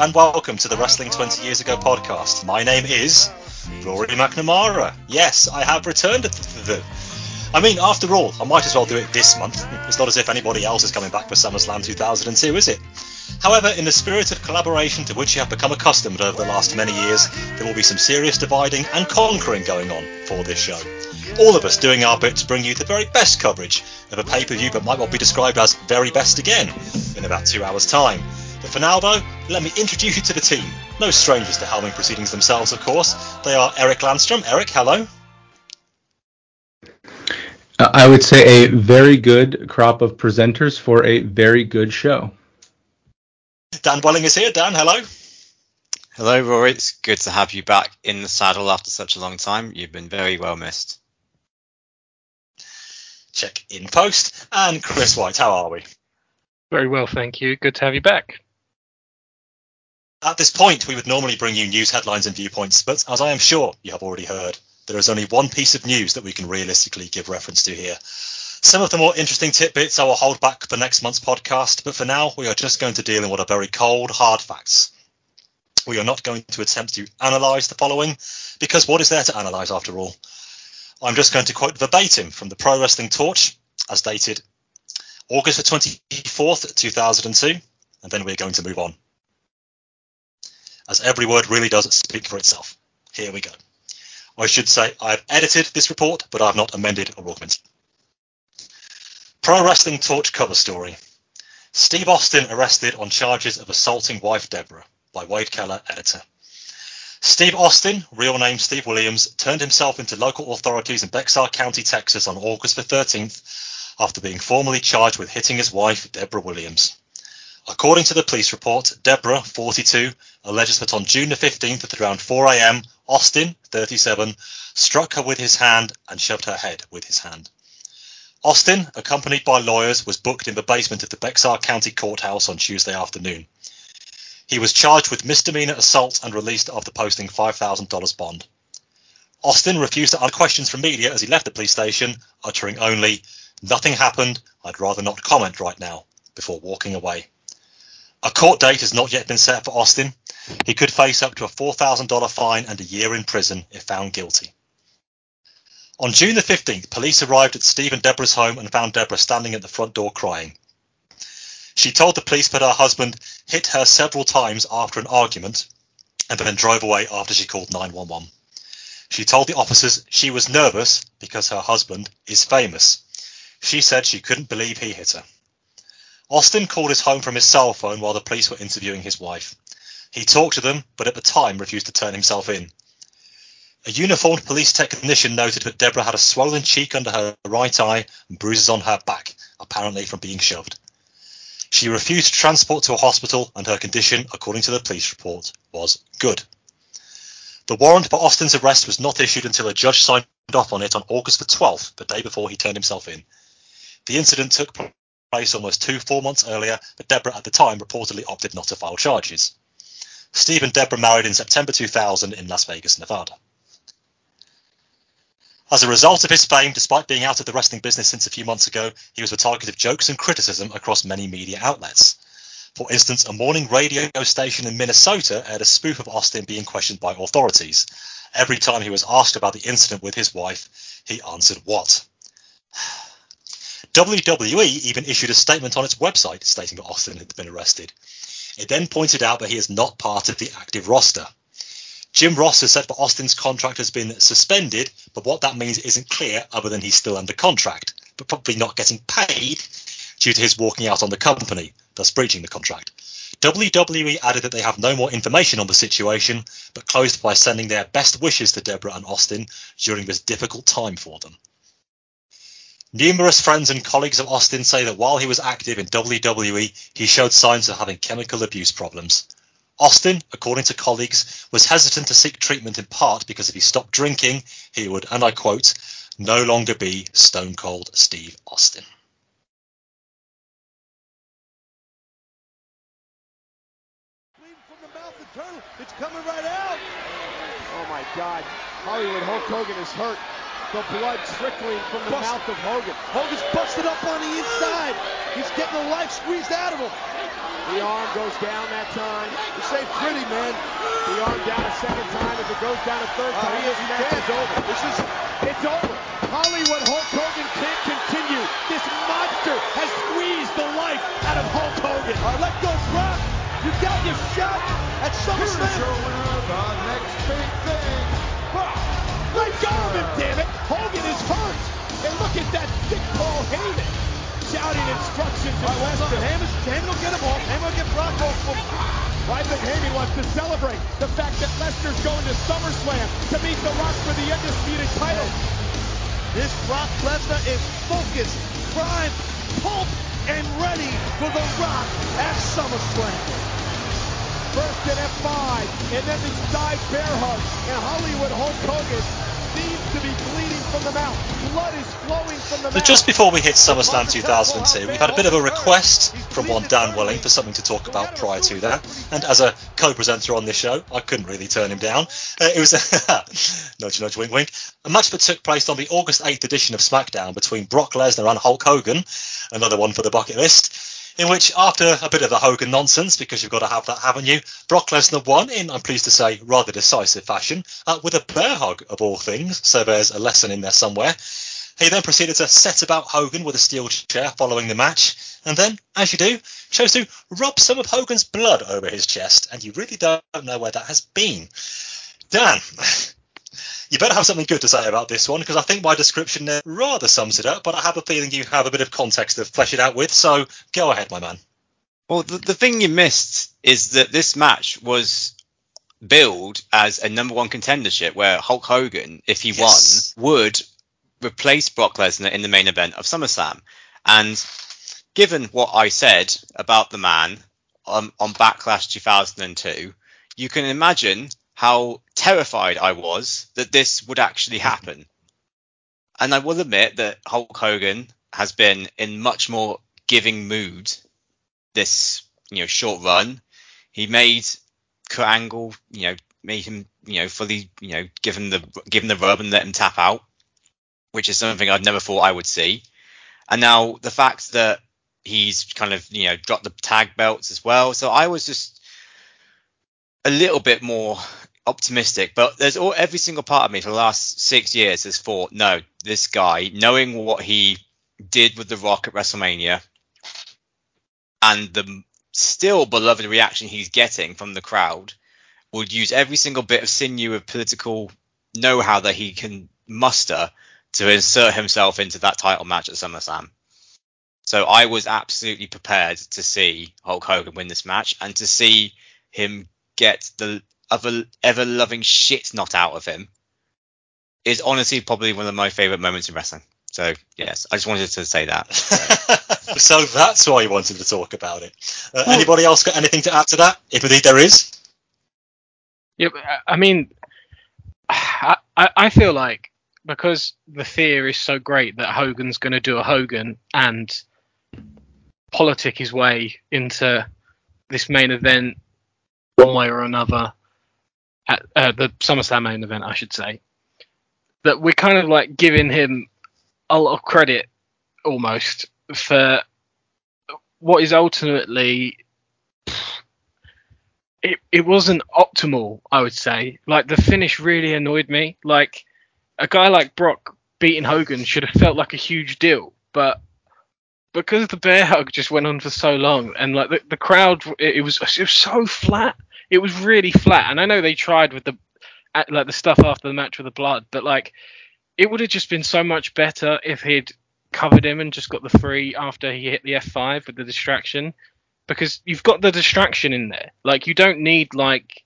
and welcome to the Wrestling 20 Years Ago podcast. My name is Rory McNamara. Yes, I have returned. I mean, after all, I might as well do it this month. It's not as if anybody else is coming back for SummerSlam 2002, is it? However, in the spirit of collaboration to which you have become accustomed over the last many years, there will be some serious dividing and conquering going on for this show. All of us doing our bit to bring you the very best coverage of a pay per view that might well be described as very best again in about two hours' time. But for now, though, let me introduce you to the team. No strangers to helming proceedings themselves, of course. They are Eric Landstrom. Eric, hello. Uh, I would say a very good crop of presenters for a very good show. Dan Welling is here. Dan, hello. Hello, Rory. It's good to have you back in the saddle after such a long time. You've been very well missed. Check in post. And Chris White, how are we? Very well, thank you. Good to have you back. At this point, we would normally bring you news headlines and viewpoints, but as I am sure you have already heard, there is only one piece of news that we can realistically give reference to here. Some of the more interesting tidbits I will hold back for next month's podcast, but for now, we are just going to deal in what are very cold, hard facts. We are not going to attempt to analyse the following, because what is there to analyse after all? I'm just going to quote verbatim from the Pro Wrestling Torch, as dated August the 24th, 2002, and then we're going to move on as every word really does speak for itself. Here we go. I should say I have edited this report, but I have not amended or augmented. Pro Wrestling Torch cover story. Steve Austin arrested on charges of assaulting wife Deborah by Wade Keller, editor. Steve Austin, real name Steve Williams, turned himself into local authorities in Bexar County, Texas on August the 13th after being formally charged with hitting his wife, Deborah Williams. According to the police report, Deborah, 42, alleges that on June the 15th at around 4 a.m., Austin, 37, struck her with his hand and shoved her head with his hand. Austin, accompanied by lawyers, was booked in the basement of the Bexar County Courthouse on Tuesday afternoon. He was charged with misdemeanor assault and released after posting $5,000 bond. Austin refused to answer questions from media as he left the police station, uttering only, Nothing happened, I'd rather not comment right now, before walking away. A court date has not yet been set for Austin. He could face up to a $4,000 fine and a year in prison if found guilty. On June the 15th, police arrived at Steve and Deborah's home and found Deborah standing at the front door crying. She told the police that her husband hit her several times after an argument and then drove away after she called 911. She told the officers she was nervous because her husband is famous. She said she couldn't believe he hit her. Austin called his home from his cell phone while the police were interviewing his wife. He talked to them, but at the time refused to turn himself in. A uniformed police technician noted that Deborah had a swollen cheek under her right eye and bruises on her back, apparently from being shoved. She refused transport to a hospital, and her condition, according to the police report, was good. The warrant for Austin's arrest was not issued until a judge signed off on it on August the 12th, the day before he turned himself in. The incident took place almost two full months earlier, but Deborah at the time reportedly opted not to file charges. Steve and Deborah married in September 2000 in Las Vegas, Nevada. As a result of his fame, despite being out of the wrestling business since a few months ago, he was the target of jokes and criticism across many media outlets. For instance, a morning radio station in Minnesota aired a spoof of Austin being questioned by authorities. Every time he was asked about the incident with his wife, he answered what? WWE even issued a statement on its website stating that Austin had been arrested. It then pointed out that he is not part of the active roster. Jim Ross has said that Austin's contract has been suspended, but what that means isn't clear other than he's still under contract, but probably not getting paid due to his walking out on the company, thus breaching the contract. WWE added that they have no more information on the situation, but closed by sending their best wishes to Deborah and Austin during this difficult time for them. Numerous friends and colleagues of Austin say that while he was active in WWE, he showed signs of having chemical abuse problems. Austin, according to colleagues, was hesitant to seek treatment in part because if he stopped drinking, he would, and I quote, no longer be Stone Cold Steve Austin. From the mouth of. It's coming right out. Oh my God. Hollywood Hulk Hogan is hurt. The blood trickling from the mouth of Hogan. Hogan's busted up on the inside. He's getting the life squeezed out of him. The arm goes down that time. This ain't pretty, man. The arm down a second time. If it goes down a third ah, time, this match is over. This is, it's over. Hollywood Hulk Hogan can't continue. This monster has squeezed the life out of Hulk Hogan. All right, let go, Brock. You got your shot at SummerSlam. Here's your winner, the next big thing. Let go of him, damn it. Hogan is hurt. And look at that thick Paul Heyman shouting instructions to Lesnar. Heyman, Heyman will get him off. Heyman will get Brock off. I think Heyman wants to celebrate the fact that Lesnar's going to SummerSlam to meet The Rock for the undisputed title. This Brock Lesnar is focused, primed, pumped, and ready for The Rock at SummerSlam. First an F5, and then the side bear hug, and Hollywood Hulk Hogan seems to be bleeding from the mouth. Blood is flowing from the So mouth. just before we hit SummerSlam 2002, we've had a bit of a request from one Dan Welling for something to talk about prior to that. And as a co-presenter on this show, I couldn't really turn him down. Uh, it was a nudge, nudge, wink, wink. A match that took place on the August 8th edition of SmackDown between Brock Lesnar and Hulk Hogan, another one for the bucket list. In which, after a bit of the Hogan nonsense, because you've got to have that, haven't you? Brock Lesnar won in, I'm pleased to say, rather decisive fashion, uh, with a bear hug of all things. So there's a lesson in there somewhere. He then proceeded to set about Hogan with a steel chair following the match, and then, as you do, chose to rub some of Hogan's blood over his chest, and you really don't know where that has been. Dan, you better have something good to say about this one, because I think my description there rather sums it up, but I have a feeling you have a bit of context to flesh it out with, so go ahead, my man. Well, the, the thing you missed is that this match was billed as a number one contendership where Hulk Hogan, if he Yes. won, would replace Brock Lesnar in the main event of SummerSlam. And given what I said about the man on, on Backlash 2002, you can imagine how terrified I was that this would actually happen. And I will admit that Hulk Hogan has been in much more giving mood this you know short run. He made Kurt Angle, you know, made him you know fully you know give him the give him the rub and let him tap out, which is something I'd never thought I would see. And now the fact that he's kind of you know dropped the tag belts as well, so I was just a little bit more optimistic. But there's all every single part of me for the last six years has thought, no, this guy, knowing what he did with The Rock at WrestleMania, and the still beloved reaction he's getting from the crowd, would use every single bit of sinew of political know-how that he can muster to insert himself into that title match at SummerSlam. So I was absolutely prepared to see Hulk Hogan win this match and to see him get the other ever loving shit not out of him is honestly probably one of my favorite moments in wrestling. So yes, I just wanted to say that. so that's why you wanted to talk about it. Uh, anybody else got anything to add to that? If indeed there is. Yeah, I mean, I, I I feel like because the fear is so great that Hogan's going to do a Hogan and politic his way into this main event one way or another at uh, the SummerSlam main event, I should say. That we're kind of like giving him a lot of credit almost for what is ultimately it, it wasn't optimal, I would say. Like the finish really annoyed me. Like a guy like Brock beating Hogan should have felt like a huge deal, but because the bear hug just went on for so long and like the, the crowd it, it was it was so flat. It was really flat. And I know they tried with the like the stuff after the match with the blood, but like it would have just been so much better if he'd covered him and just got the free after he hit the F5 with the distraction, because you've got the distraction in there. Like you don't need like.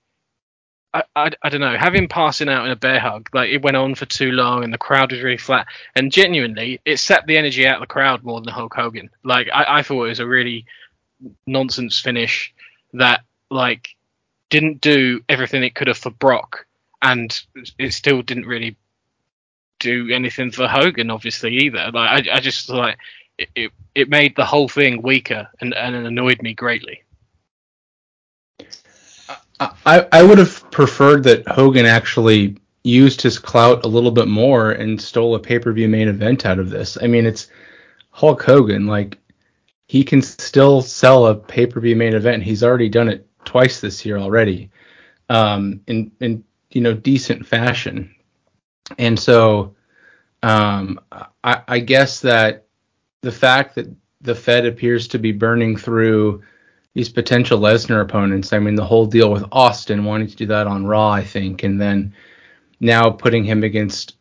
I, I, I don't know, him passing out in a bear hug, like it went on for too long and the crowd was really flat. And genuinely, it set the energy out of the crowd more than Hulk Hogan. Like I, I thought it was a really nonsense finish that like didn't do everything it could have for Brock, and it still didn't really do anything for Hogan, obviously either. Like I, I just like it, it, it made the whole thing weaker and, and it annoyed me greatly. I, I would have preferred that Hogan actually used his clout a little bit more and stole a pay per view main event out of this. I mean, it's Hulk Hogan. Like, he can still sell a pay per view main event. He's already done it twice this year already, um, in in you know decent fashion. And so, um, I, I guess that the fact that the Fed appears to be burning through these potential Lesnar opponents. I mean, the whole deal with Austin wanting to do that on Raw, I think, and then now putting him against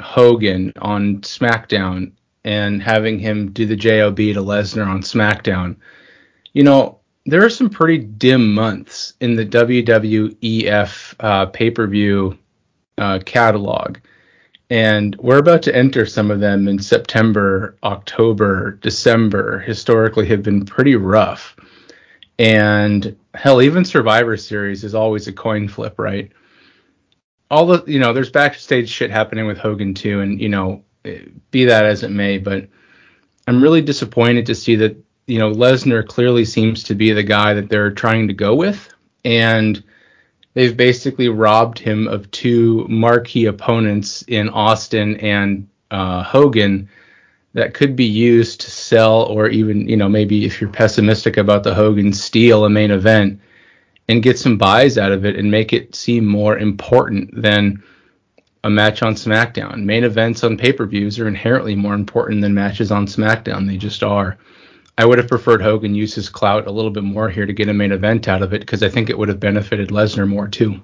Hogan on SmackDown and having him do the JOB to Lesnar on SmackDown. You know, there are some pretty dim months in the WWEF uh, pay per view uh, catalog. And we're about to enter some of them in September, October, December, historically have been pretty rough. And hell, even Survivor Series is always a coin flip, right? All the, you know, there's backstage shit happening with Hogan too. And, you know, be that as it may, but I'm really disappointed to see that, you know, Lesnar clearly seems to be the guy that they're trying to go with. And, they've basically robbed him of two marquee opponents in Austin and uh, Hogan that could be used to sell, or even, you know, maybe if you're pessimistic about the Hogan, steal a main event and get some buys out of it and make it seem more important than a match on SmackDown. Main events on pay per views are inherently more important than matches on SmackDown. They just are. I would have preferred Hogan use his clout a little bit more here to get a main event out of it because I think it would have benefited Lesnar more too.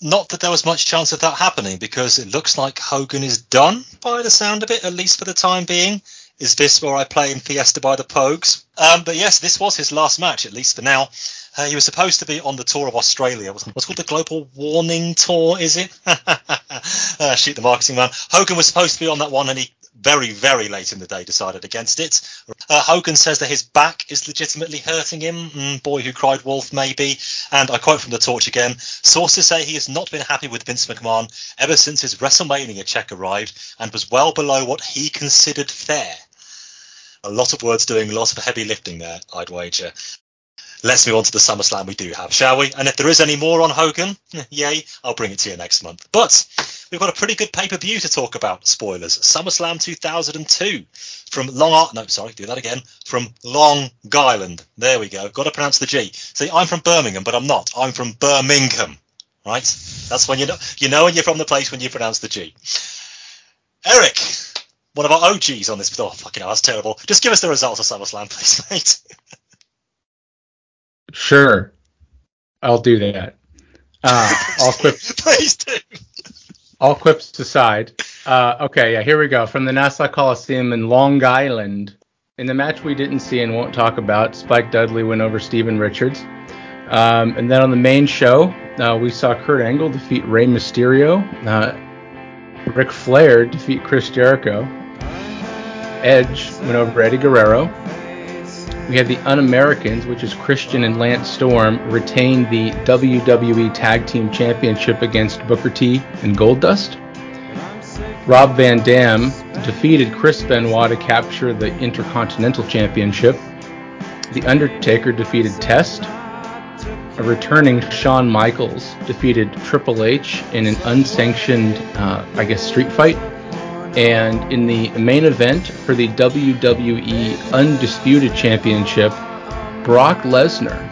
Not that there was much chance of that happening because it looks like Hogan is done by the sound of it, at least for the time being. Is this where I play in Fiesta by the Pogues? Um, but yes, this was his last match, at least for now. Uh, he was supposed to be on the tour of Australia. What's called the Global Warning Tour, is it? uh, shoot the marketing man. Hogan was supposed to be on that one, and he very, very late in the day decided against it. Uh, Hogan says that his back is legitimately hurting him. Mm, boy who cried wolf, maybe. And I quote from the torch again Sources say he has not been happy with Vince McMahon ever since his WrestleMania check arrived and was well below what he considered fair. A lot of words doing a lot of heavy lifting there, I'd wager. Let's move on to the SummerSlam we do have, shall we? And if there is any more on Hogan, yay, I'll bring it to you next month. But we've got a pretty good pay per view to talk about. Spoilers: SummerSlam 2002 from Long Art. No, sorry, do that again. From Long Island. There we go. Got to pronounce the G. See, I'm from Birmingham, but I'm not. I'm from Birmingham. Right? That's when you know you know when you're from the place when you pronounce the G. Eric, one of our OGs on this. Oh, fucking hell, that's terrible. Just give us the results of SummerSlam, please, mate. Sure, I'll do that. Uh, all quips, please do. All quips aside. Uh, okay, yeah, here we go. From the Nassau Coliseum in Long Island. In the match we didn't see and won't talk about, Spike Dudley went over Steven Richards. Um, and then on the main show, uh, we saw Kurt Angle defeat Rey Mysterio. Uh, Ric Flair defeat Chris Jericho. Edge went over Eddie Guerrero. We had the Un-Americans, which is Christian and Lance Storm, retain the WWE Tag Team Championship against Booker T and Goldust. Rob Van Dam defeated Chris Benoit to capture the Intercontinental Championship. The Undertaker defeated Test. A returning Shawn Michaels defeated Triple H in an unsanctioned, uh, I guess, street fight. And in the main event for the WWE Undisputed Championship, Brock Lesnar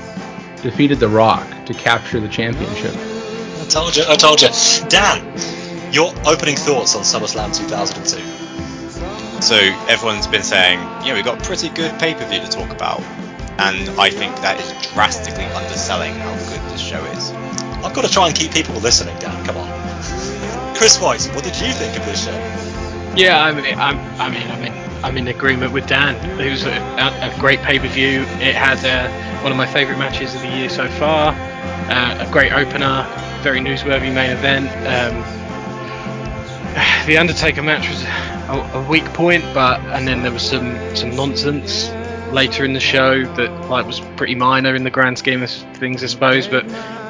defeated The Rock to capture the championship. I told you, I told you. Dan, your opening thoughts on SummerSlam 2002? So everyone's been saying, yeah, we've got a pretty good pay per view to talk about, and I think that is drastically underselling how good this show is. I've got to try and keep people listening, Dan. Come on. Chris White, what did you think of this show? Yeah, I mean, I'm, I mean, I'm in, I'm in agreement with Dan. It was a, a, great pay-per-view. It had uh, one of my favourite matches of the year so far. Uh, a great opener, very newsworthy main event. Um, the Undertaker match was a, a weak point, but and then there was some some nonsense later in the show that like was pretty minor in the grand scheme of things, I suppose. But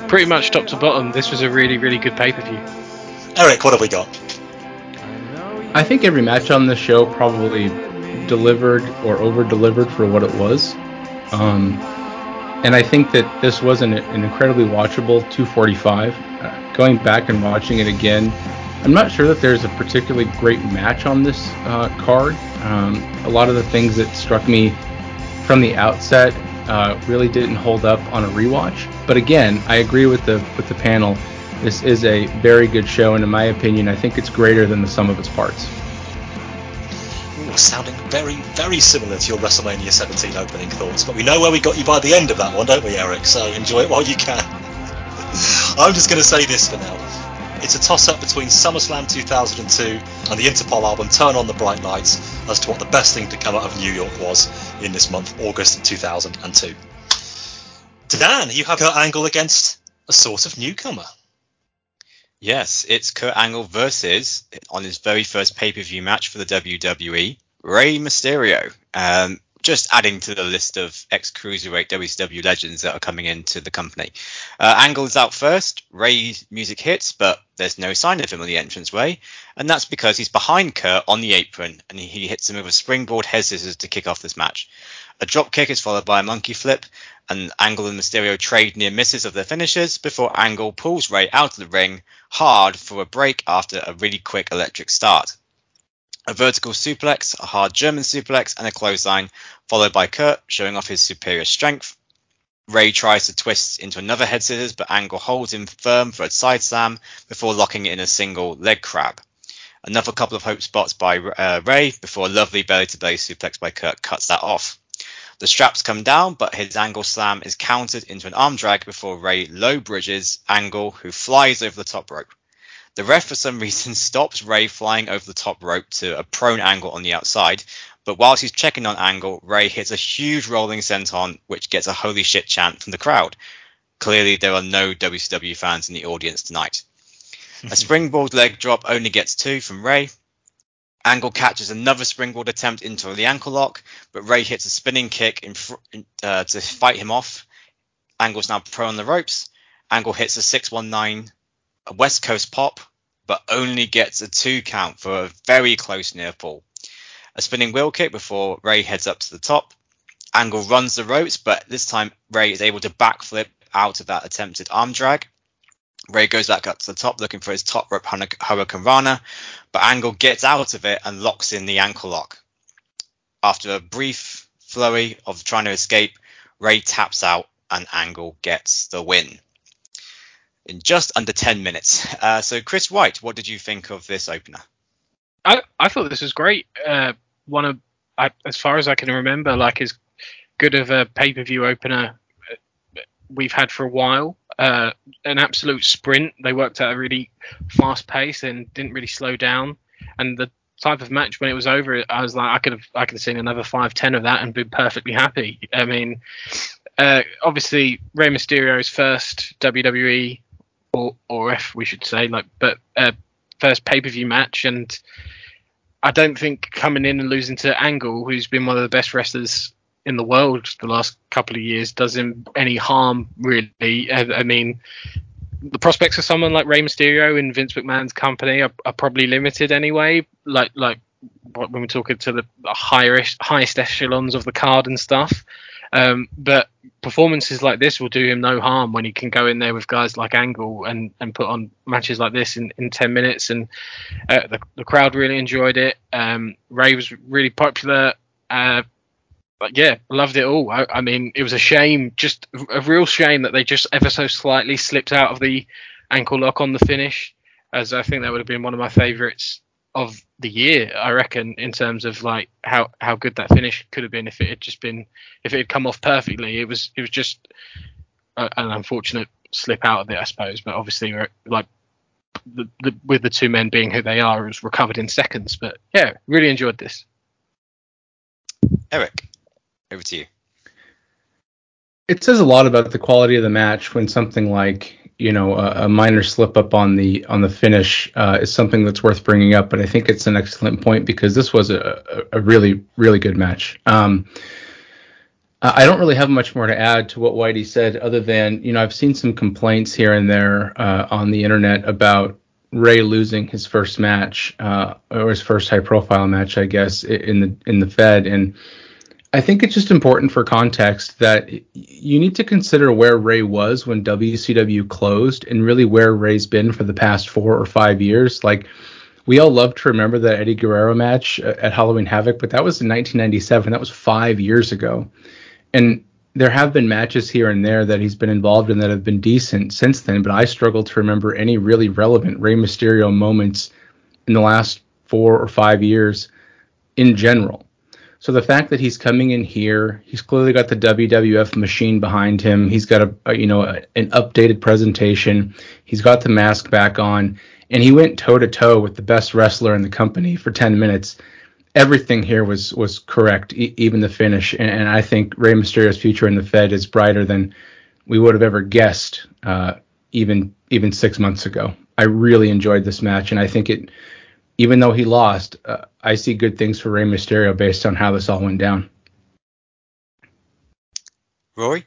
pretty much top to bottom, this was a really really good pay-per-view. Eric, what have we got? I think every match on this show probably delivered or over delivered for what it was. Um, and I think that this was an, an incredibly watchable 245. Uh, going back and watching it again, I'm not sure that there's a particularly great match on this uh, card. Um, a lot of the things that struck me from the outset uh, really didn't hold up on a rewatch. But again, I agree with the with the panel. This is a very good show, and in my opinion, I think it's greater than the sum of its parts. Ooh, sounding very, very similar to your WrestleMania 17 opening thoughts, but we know where we got you by the end of that one, don't we, Eric? So enjoy it while you can. I'm just going to say this for now. It's a toss up between SummerSlam 2002 and the Interpol album Turn on the Bright Lights as to what the best thing to come out of New York was in this month, August 2002. Dan, you have Kurt Angle against a sort of newcomer. Yes, it's Kurt Angle versus on his very first pay per view match for the WWE, Rey Mysterio. Um, just adding to the list of ex cruiserweight WCW legends that are coming into the company. Uh, Angle is out first. Rey's music hits, but there's no sign of him on the entranceway, and that's because he's behind Kurt on the apron, and he hits him with a springboard head scissors to kick off this match. A drop kick is followed by a monkey flip, and Angle and Mysterio trade near misses of their finishes before Angle pulls Rey out of the ring hard for a break after a really quick electric start. A vertical suplex, a hard German suplex, and a clothesline, followed by Kurt showing off his superior strength. Rey tries to twist into another head scissors, but Angle holds him firm for a side slam before locking in a single leg crab. Another couple of hope spots by uh, Rey before a lovely belly to belly suplex by Kurt cuts that off. The straps come down, but his angle slam is countered into an arm drag before Rey low bridges Angle, who flies over the top rope. The ref, for some reason, stops Rey flying over the top rope to a prone angle on the outside, but whilst he's checking on Angle, Rey hits a huge rolling senton, which gets a holy shit chant from the crowd. Clearly, there are no WCW fans in the audience tonight. a springboard leg drop only gets two from Rey, Angle catches another springboard attempt into the ankle lock, but Rey hits a spinning kick fr- uh, to fight him off. Angle's now pro on the ropes. Angle hits a 619 a West Coast pop, but only gets a two count for a very close near fall. A spinning wheel kick before Rey heads up to the top. Angle runs the ropes, but this time Rey is able to backflip out of that attempted arm drag. Rey goes back up to the top looking for his top rope hurricanrana, but Angle gets out of it and locks in the ankle lock. After a brief flurry of trying to escape, Rey taps out and Angle gets the win in just under 10 minutes. Uh, so, Chris White, what did you think of this opener? I, I thought this was great. Uh, one of, I, as far as I can remember, like as good of a pay per view opener we've had for a while. Uh, an absolute sprint. They worked at a really fast pace and didn't really slow down. And the type of match when it was over, I was like, I could have, I could have seen another five, ten of that and been perfectly happy. I mean, uh, obviously Rey Mysterio's first WWE or or F we should say, like, but uh, first pay per view match, and I don't think coming in and losing to Angle, who's been one of the best wrestlers in the world the last couple of years, does him any harm really. I, I mean, the prospects of someone like Rey Mysterio in Vince McMahon's company are, are probably limited anyway. Like like when we're talking to the highest highest echelons of the card and stuff. Um, but performances like this will do him no harm when he can go in there with guys like Angle and, and put on matches like this in, in 10 minutes. And uh, the, the crowd really enjoyed it. Um, Rey was really popular. Uh, but yeah, loved it all. I, I, mean, it was a shame, just a real shame that they just ever so slightly slipped out of the ankle lock on the finish, as I think that would have been one of my favourites of the year, I reckon, in terms of like how how good that finish could have been if it had just been if it had come off perfectly. It was it was just a, an unfortunate slip out of it, I suppose. But obviously, like the, the, with the two men being who they are, it was recovered in seconds. But yeah, really enjoyed this. Eric, over to you. it says a lot about the quality of the match when something like you know a, a minor slip up on the on the finish uh, is something that's worth bringing up. But I think it's an excellent point because this was a, a really really good match. Um, I don't really have much more to add to what Whitey said, other than you know I've seen some complaints here and there uh, on the internet about Rey losing his first match uh, or his first high profile match, I guess, in the in the Fed and. I think it's just important for context that you need to consider where Rey was when WCW closed and really where Rey's been for the past four or five years. Like, we all love to remember that Eddie Guerrero match uh, at Halloween Havoc, but that was in 1997. That was five years ago. And there have been matches here and there that he's been involved in that have been decent since then, but I struggle to remember any really relevant Rey Mysterio moments in the last four or five years in general. So the fact that he's coming in here, he's clearly got the WWF machine behind him. He's got a, a you know a, an updated presentation. He's got the mask back on, and he went toe to toe with the best wrestler in the company for 10 minutes. Everything here was was correct, e- even the finish. And, and I think Rey Mysterio's future in the Fed is brighter than we would have ever guessed, uh, even even six months ago. I really enjoyed this match, and I think it even though he lost, uh, I see good things for Rey Mysterio based on how this all went down. Rory?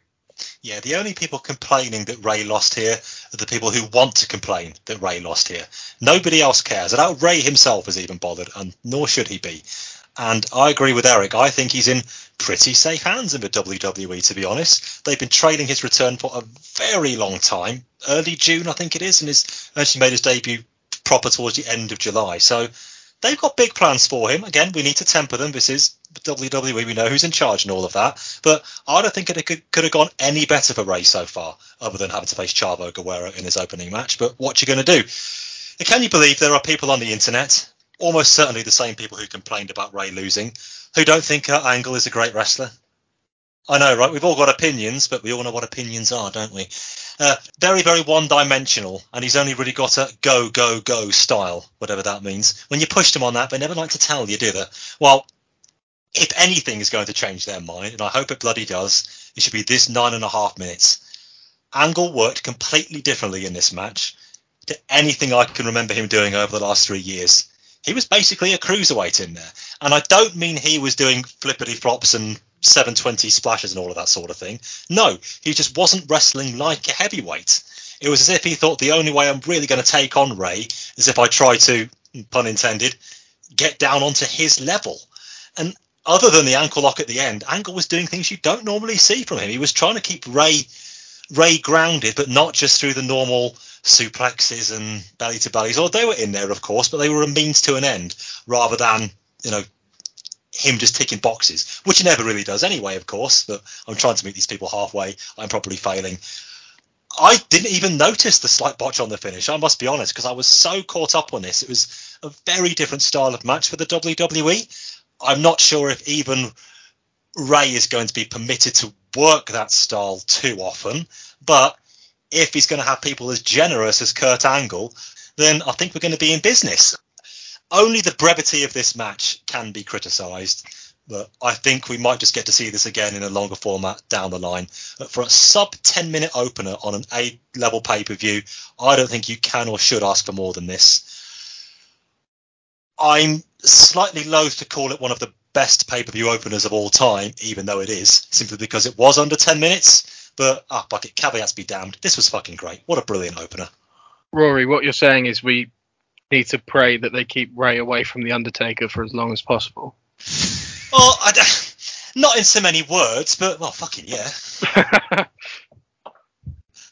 Yeah, the only people complaining that Rey lost here are the people who want to complain that Rey lost here. Nobody else cares. I doubt Rey himself is even bothered, and nor should he be. And I agree with Eric. I think he's in pretty safe hands in the WWE, to be honest. They've been trailing his return for a very long time. Early June, I think it is, and he's actually made his debut proper towards the end of July. So they've got big plans for him. Again, we need to temper them. This is WWE. We know who's in charge and all of that. But I don't think it could, could have gone any better for Rey so far, other than having to face Chavo Guerrero in his opening match. But what you going to do? Can you believe there are people on the internet, almost certainly the same people who complained about Rey losing, who don't think Angle is a great wrestler? I know, right? We've all got opinions, but we all know what opinions are, don't we? Uh, very, very one-dimensional, and he's only really got a go, go, go style, whatever that means. When you pushed him on that, they never like to tell you, do they? Well, if anything is going to change their mind, and I hope it bloody does, it should be this nine and a half minutes. Angle worked completely differently in this match to anything I can remember him doing over the last three years. He was basically a cruiserweight in there, and I don't mean he was doing flippity flops and 720 splashes and all of that sort of thing. No, he just wasn't wrestling like a heavyweight. It was as if he thought the only way I'm really going to take on Rey is if I try to, pun intended, get down onto his level. And other than the ankle lock at the end, Angle was doing things you don't normally see from him. He was trying to keep Rey Rey grounded, but not just through the normal suplexes and belly to bellies. Or they were in there, of course, but they were a means to an end rather than you know him just ticking boxes, which he never really does anyway, of course. But I'm trying to meet these people halfway. I'm probably failing. I didn't even notice the slight botch on the finish. I must be honest, because I was so caught up on this. It was a very different style of match for the WWE. I'm not sure if even Rey is going to be permitted to work that style too often. But if he's going to have people as generous as Kurt Angle, then I think we're going to be in business. Only the brevity of this match can be criticised, but I think we might just get to see this again in a longer format down the line. But for a sub 10 minute opener on an A level pay per view, I don't think you can or should ask for more than this. I'm slightly loath to call it one of the best pay per view openers of all time, even though it is, simply because it was under 10 minutes. But, ah, bucket, caveats be damned. This was fucking great. What a brilliant opener. Rory, what you're saying is we need to pray that they keep Rey away from the Undertaker for as long as possible. Well, I don't- not in so many words, but, well, fucking yeah.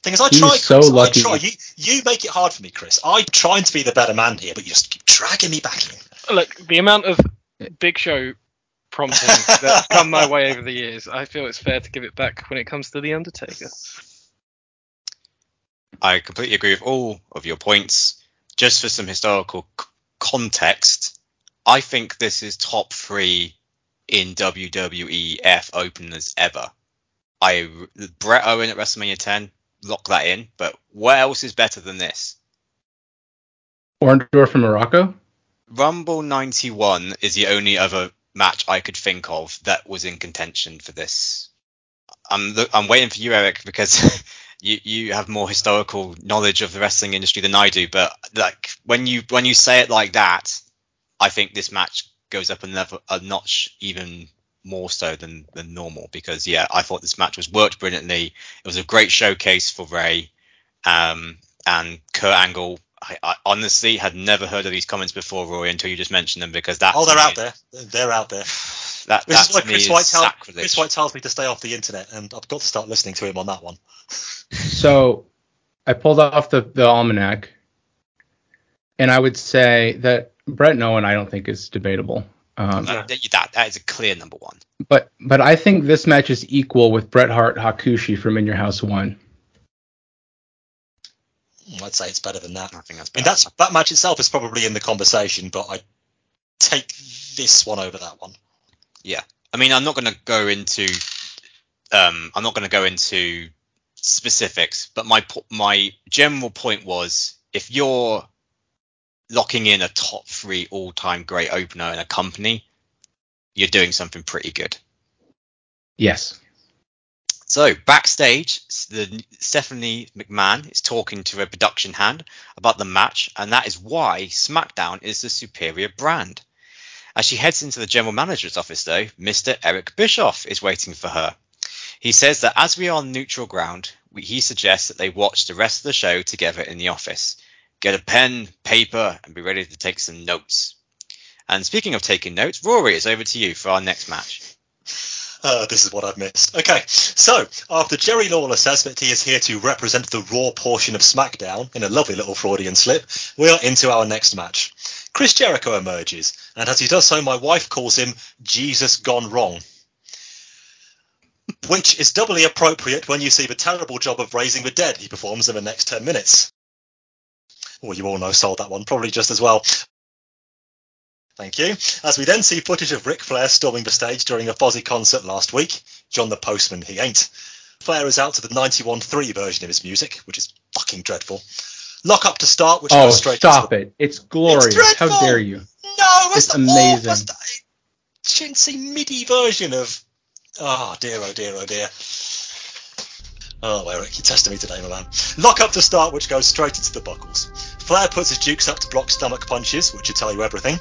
Thing is, I try, so Chris. lucky. I try. You, you make it hard for me, Chris. I'm trying to be the better man here, but you just keep dragging me back in. Look, the amount of Big Show prompting that's come my way over the years, I feel it's fair to give it back when it comes to the Undertaker. I completely agree with all of your points. Just for some historical c- context, I think this is top three in WWEF openers ever. I Bret Owen at WrestleMania 10, lock that in. But what else is better than this? Orndorff from Morocco. Rumble 91 is the only other match I could think of that was in contention for this. I'm I'm waiting for you, Eric, because you you have more historical knowledge of the wrestling industry than I do. But like when you when you say it like that, I think this match goes up a level a notch even more so than than normal because yeah, I thought this match was worked brilliantly. It was a great showcase for Rey um, and Kurt Angle. I, I honestly had never heard of these comments before, Roy, until you just mentioned them because that. Oh, they're out there. They're out there. That, This that is why to me Chris is White, tell, sacrilege. Chris White tells me to stay off the internet, and I've got to start listening to him on that one. So I pulled off the, the almanac, and I would say that Bret Owen I don't think is debatable. Um, That, that, that is a clear number one. but but I think this match is equal with Bret Hart Hakushi from In Your House One. I'd say it's better than that. I think that's I mean, better. that's that match itself is probably in the conversation, but I take this one over that one. I mean, I'm not going to go into um, I'm not going to go into specifics, but my my general point was if you're locking in a top three all time great opener in a company, you're doing something pretty good. Yes. So backstage, the Stephanie McMahon is talking to a production hand about the match, and that is why SmackDown is the superior brand. As she heads into the general manager's office, though, Mr. Eric Bischoff is waiting for her. He says that as we are on neutral ground, we, he suggests that they watch the rest of the show together in the office. Get a pen, paper, and be ready to take some notes. And speaking of taking notes, Rory, it's over to you for our next match. Uh, this is what I've missed. Okay, so after Jerry Lawler says that he is here to represent the Raw portion of SmackDown in a lovely little Freudian slip, we are into our next match. Chris Jericho emerges, and as he does so, my wife calls him Jesus Gone Wrong. Which is doubly appropriate when you see the terrible job of raising the dead he performs in the next 10 minutes. Well, you all know sold that one, probably just as well. Thank you. As we then see footage of Ric Flair storming the stage during a Fozzy concert last week. John the Postman, he ain't. Flair is out to the 91.3 version of his music, which is fucking dreadful. Lock up to start, which Oh, goes straight stop to the... it! It's glorious. How dare you? No, It's the amazing. awful chintzy MIDI version of. Oh dear, oh dear, oh dear. Oh, Eric, you're testing me today, my man. Lock up to start, which goes straight into the buckles. Flair puts his jukes up to block stomach punches, which will tell you everything.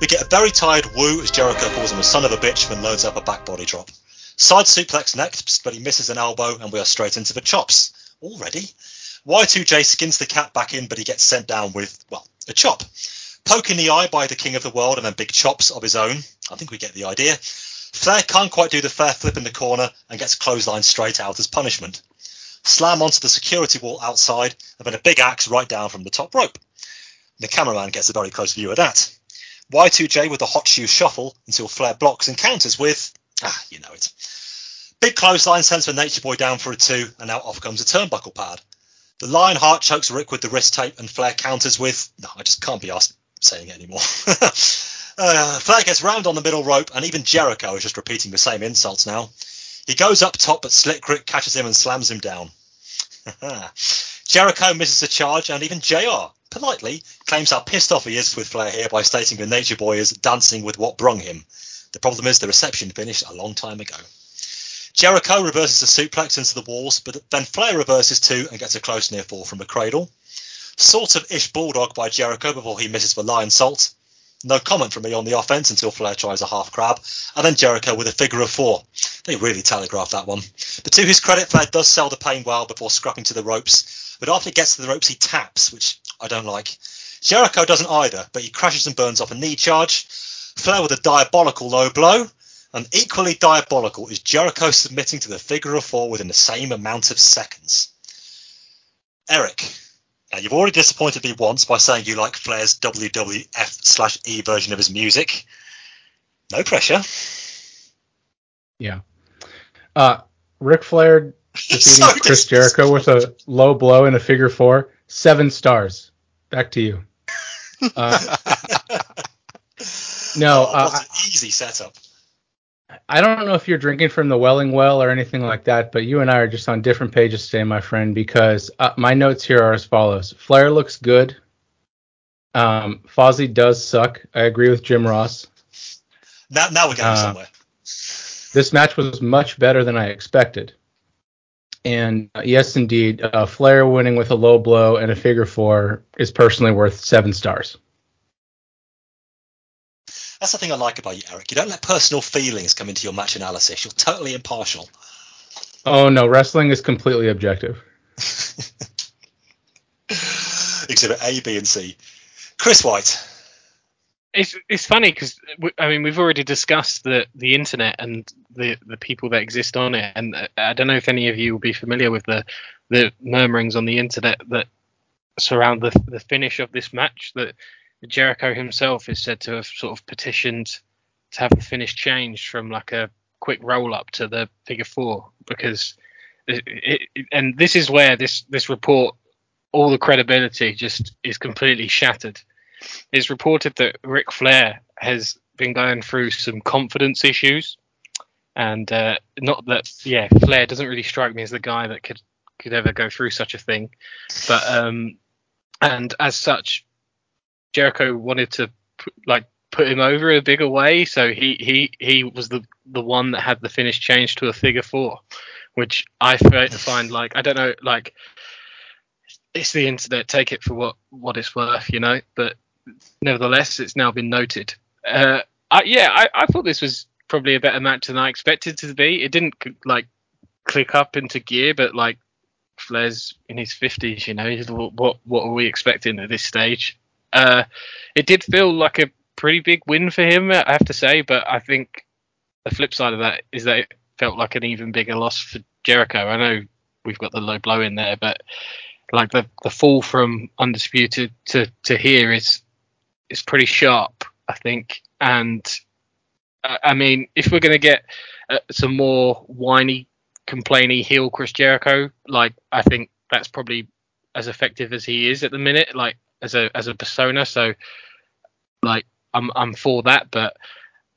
We get a very tired woo as Jericho calls him a son of a bitch and loads up a back body drop. Side suplex next, but he misses an elbow and we are straight into the chops. Already? Y2J skins the cat back in, but he gets sent down with, well, a chop. Poke in the eye by the king of the world and then big chops of his own. I think we get the idea. Flair can't quite do the Flair flip in the corner and gets clotheslined straight out as punishment. Slam onto the security wall outside and then a big axe right down from the top rope. The cameraman gets a very close view of that. Y2J with a hot shoe shuffle until Flair blocks and counters with, ah, you know it. Big clothesline sends the Nature Boy down for a two, and now off comes a turnbuckle pad. The Lionheart chokes Rick with the wrist tape, and Flair counters with, no, I just can't be asked saying it anymore. uh, Flair gets round on the middle rope, and even Jericho is just repeating the same insults now. He goes up top, but Slick Rick catches him and slams him down. Jericho misses a charge, and even JR, politely, claims how pissed off he is with Flair here by stating the Nature Boy is dancing with what brung him. The problem is the reception finished a long time ago. Jericho reverses a suplex into the walls, but then Flair reverses too and gets a close near fall from the cradle. Sort of ish bulldog by Jericho before he misses the Lionsault. No comment from me on the offense until Flair tries a half crab, and then Jericho with a figure of four. They really telegraphed that one. But to his credit, Flair does sell the pain well before scrapping to the ropes, but after he gets to the ropes, he taps, which I don't like. Jericho doesn't either, but he crashes and burns off a knee charge. Flair with a diabolical low blow, and equally diabolical is Jericho submitting to the figure of four within the same amount of seconds. Eric, now you've already disappointed me once by saying you like Flair's WWF slash E version of his music. No pressure. Yeah. Uh, Ric Flair defeating so Chris Jericho with a low blow in a figure four. Seven stars. Back to you. Uh, no, Oh, uh, an easy setup. I don't know if you're drinking from the Welling well or anything like that, but you and I are just on different pages today, my friend, because uh, my notes here are as follows. Flair looks good. Um, Fozzy does suck. I agree with Jim Ross. Now, now we're getting Uh, somewhere. This match was much better than I expected. And uh, yes, indeed, uh, Flair winning with a low blow and a figure four is personally worth seven stars. That's the thing I like about you, Eric. You don't let personal feelings come into your match analysis. You're totally impartial. Oh no, wrestling is completely objective. Exhibit A, B, and C. Chris White. It's it's funny because I mean we've already discussed the the internet and the the people that exist on it, and uh, I don't know if any of you will be familiar with the the murmurings on the internet that surround the the finish of this match. That Jericho himself is said to have sort of petitioned to have the finish changed from like a quick roll up to the figure four because it, it, and this is where this this report all the credibility just is completely shattered. It's reported that Ric Flair has been going through some confidence issues, and uh, not that yeah, Flair doesn't really strike me as the guy that could could ever go through such a thing, but um, and as such, Jericho wanted to like put him over in a bigger way, so he he he was the the one that had the finish changed to a figure four, which I find like I don't know like it's the internet. Take it for what what it's worth, you know. But nevertheless, it's now been noted. Uh, I, yeah, I, I thought this was probably a better match than I expected to be. It didn't like click up into gear, but like Flair's in his fifties, you know. What what are we expecting at this stage? Uh, it did feel like a pretty big win for him, I have to say. But I think the flip side of that is that it felt like an even bigger loss for Jericho. I know we've got the low blow in there, but like the the fall from undisputed to to here is is pretty sharp, I think. And uh, I mean, if we're gonna get uh, some more whiny, complainy heel Chris Jericho, like I think that's probably as effective as he is at the minute, like as a as a persona. So, like I'm I'm for that, but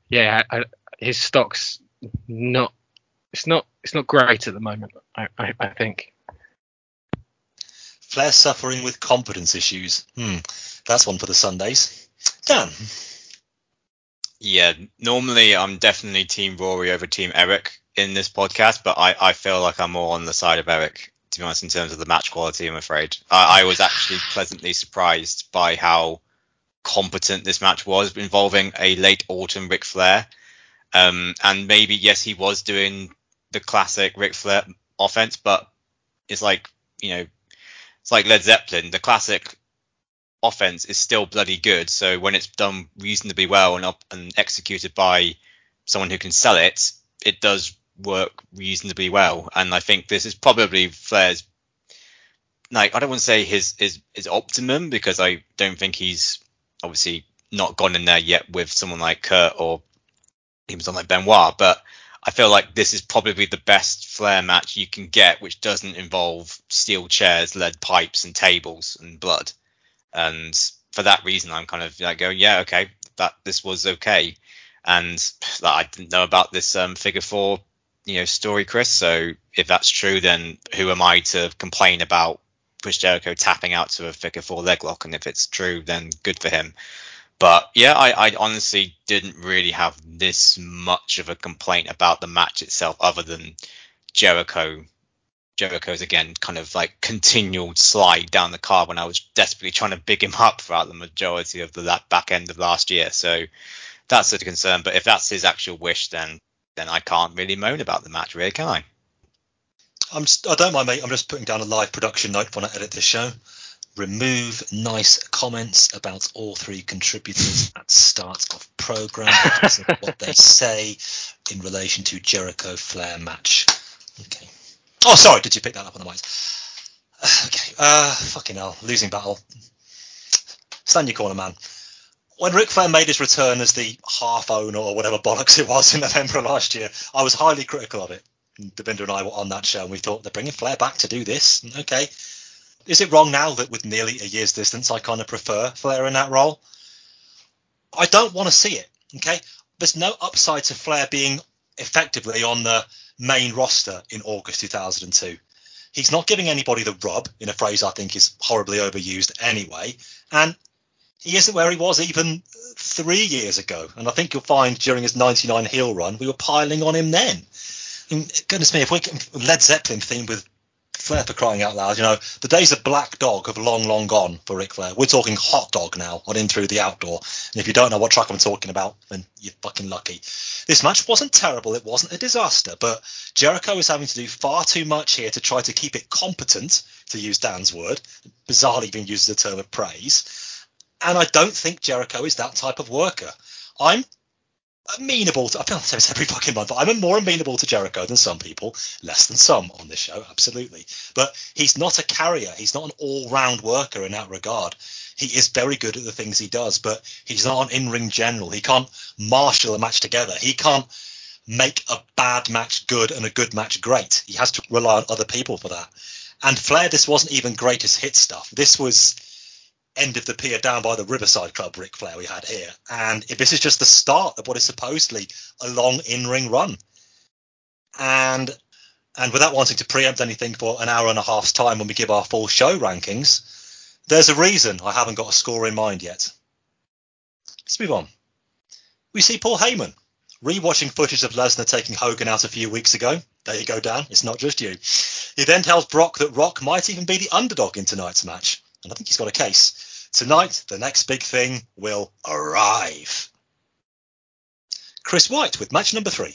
yeah, I, I, his stock's not. It's not. It's not great at the moment. I, I, I think. Flair suffering with confidence issues. Hmm, that's one for the Sundays. Dan. Yeah, normally I'm definitely Team Rory over Team Eric in this podcast, but I, I feel like I'm more on the side of Eric, be honest, in terms of the match quality, I'm afraid. I, I was actually pleasantly surprised by how competent this match was, involving a late autumn Ric Flair. Um, and maybe, yes, he was doing the classic Ric Flair offense, but it's like, you know, it's like Led Zeppelin. The classic offense is still bloody good. So when it's done reasonably well and up and executed by someone who can sell it, it does work reasonably well. And I think this is probably Flair's like I don't want to say his his his optimum because I don't think he's obviously not gone in there yet with someone like Kurt or even someone like Benoit, but I feel like this is probably the best Flair match you can get, which doesn't involve steel chairs, lead pipes, and tables and blood. And for that reason, I'm kind of like going, yeah, okay, that this was okay. And like, I didn't know about this um, figure four, you know, story, Chris. So if that's true, then who am I to complain about Chris Jericho tapping out to a figure four leg lock? And if it's true, then good for him. But yeah, I, I honestly didn't really have this much of a complaint about the match itself, other than Jericho. Jericho's again kind of like continual slide down the card when I was desperately trying to big him up throughout the majority of the back end of last year. So that's a concern. But if that's his actual wish, then then I can't really moan about the match, really, can I? I'm just, I don't mind, mate. I'm just putting down a live production note when I edit this show. Remove nice comments about all three contributors at start of program because of what they say in relation to Jericho Flair match. Okay. Oh, sorry. Did you pick that up on the mics? Okay. Uh, fucking hell. Losing battle. Stand your corner, man. When Ric Flair made his return as the half owner or whatever bollocks it was in November last year, I was highly critical of it. Devinder and I were on that show and we thought they're bringing Flair back to do this. Okay. Is it wrong now that with nearly a year's distance, I kind of prefer Flair in that role? I don't want to see it. Okay. There's no upside to Flair being effectively on the main roster in August 2002. He's not giving anybody the rub, in a phrase I think is horribly overused anyway, and he isn't where he was even three years ago. And I think you'll find during his 99 heel run, we were piling on him then. And goodness me, if we can Led Zeppelin theme with Flair for crying out loud, you know, the days of black dog have long, long gone for Ric Flair. We're talking hot dog now on in through the outdoor. And if you don't know what track I'm talking about, then you're fucking lucky. This match wasn't terrible, it wasn't a disaster, but Jericho is having to do far too much here to try to keep it competent, to use Dan's word, bizarrely being used as a term of praise. And I don't think Jericho is that type of worker. I'm amenable to. I feel like I say this every fucking month. I'm more amenable to Jericho than some people, less than some on this show, absolutely. But he's not a carrier. He's not an all-round worker in that regard. He is very good at the things he does, but he's not an in-ring general. He can't marshal a match together. He can't make a bad match good and a good match great. He has to rely on other people for that. And Flair, this wasn't even greatest hit stuff. This was end of the pier down by the Riverside Club, Ric Flair, we had here. And this is just the start of what is supposedly a long in-ring run. And and without wanting to preempt anything for an hour and a half's time when we give our full show rankings, there's a reason I haven't got a score in mind yet. Let's move on. We see Paul Heyman rewatching footage of Lesnar taking Hogan out a few weeks ago. There you go, Dan. It's not just you. He then tells Brock that Rock might even be the underdog in tonight's match. And I think he's got a case. Tonight, the next big thing will arrive. Chris White with match number three.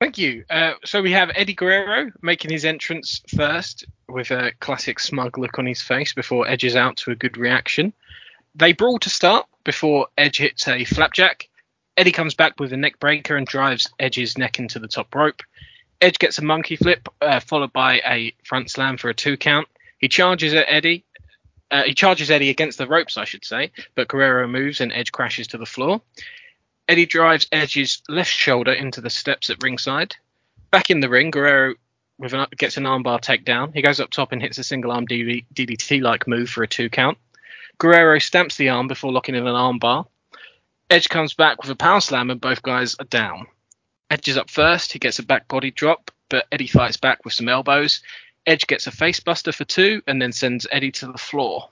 Thank you. Uh, so we have Eddie Guerrero making his entrance first with a classic smug look on his face before edges out to a good reaction. They brawl to start before Edge hits a flapjack. Eddie comes back with a neck breaker and drives Edge's neck into the top rope. Edge gets a monkey flip, uh, followed by a front slam for a two count. He charges at Eddie. Uh, he charges Eddie against the ropes, I should say, but Guerrero moves and Edge crashes to the floor. Eddie drives Edge's left shoulder into the steps at ringside. Back in the ring, Guerrero an, gets an armbar takedown. He goes up top and hits a single arm DDT like move for a two count. Guerrero stamps the arm before locking in an armbar. Edge comes back with a power slam and both guys are down. Edge is up first. He gets a back body drop, but Eddie fights back with some elbows. Edge gets a facebuster for two and then sends Eddie to the floor.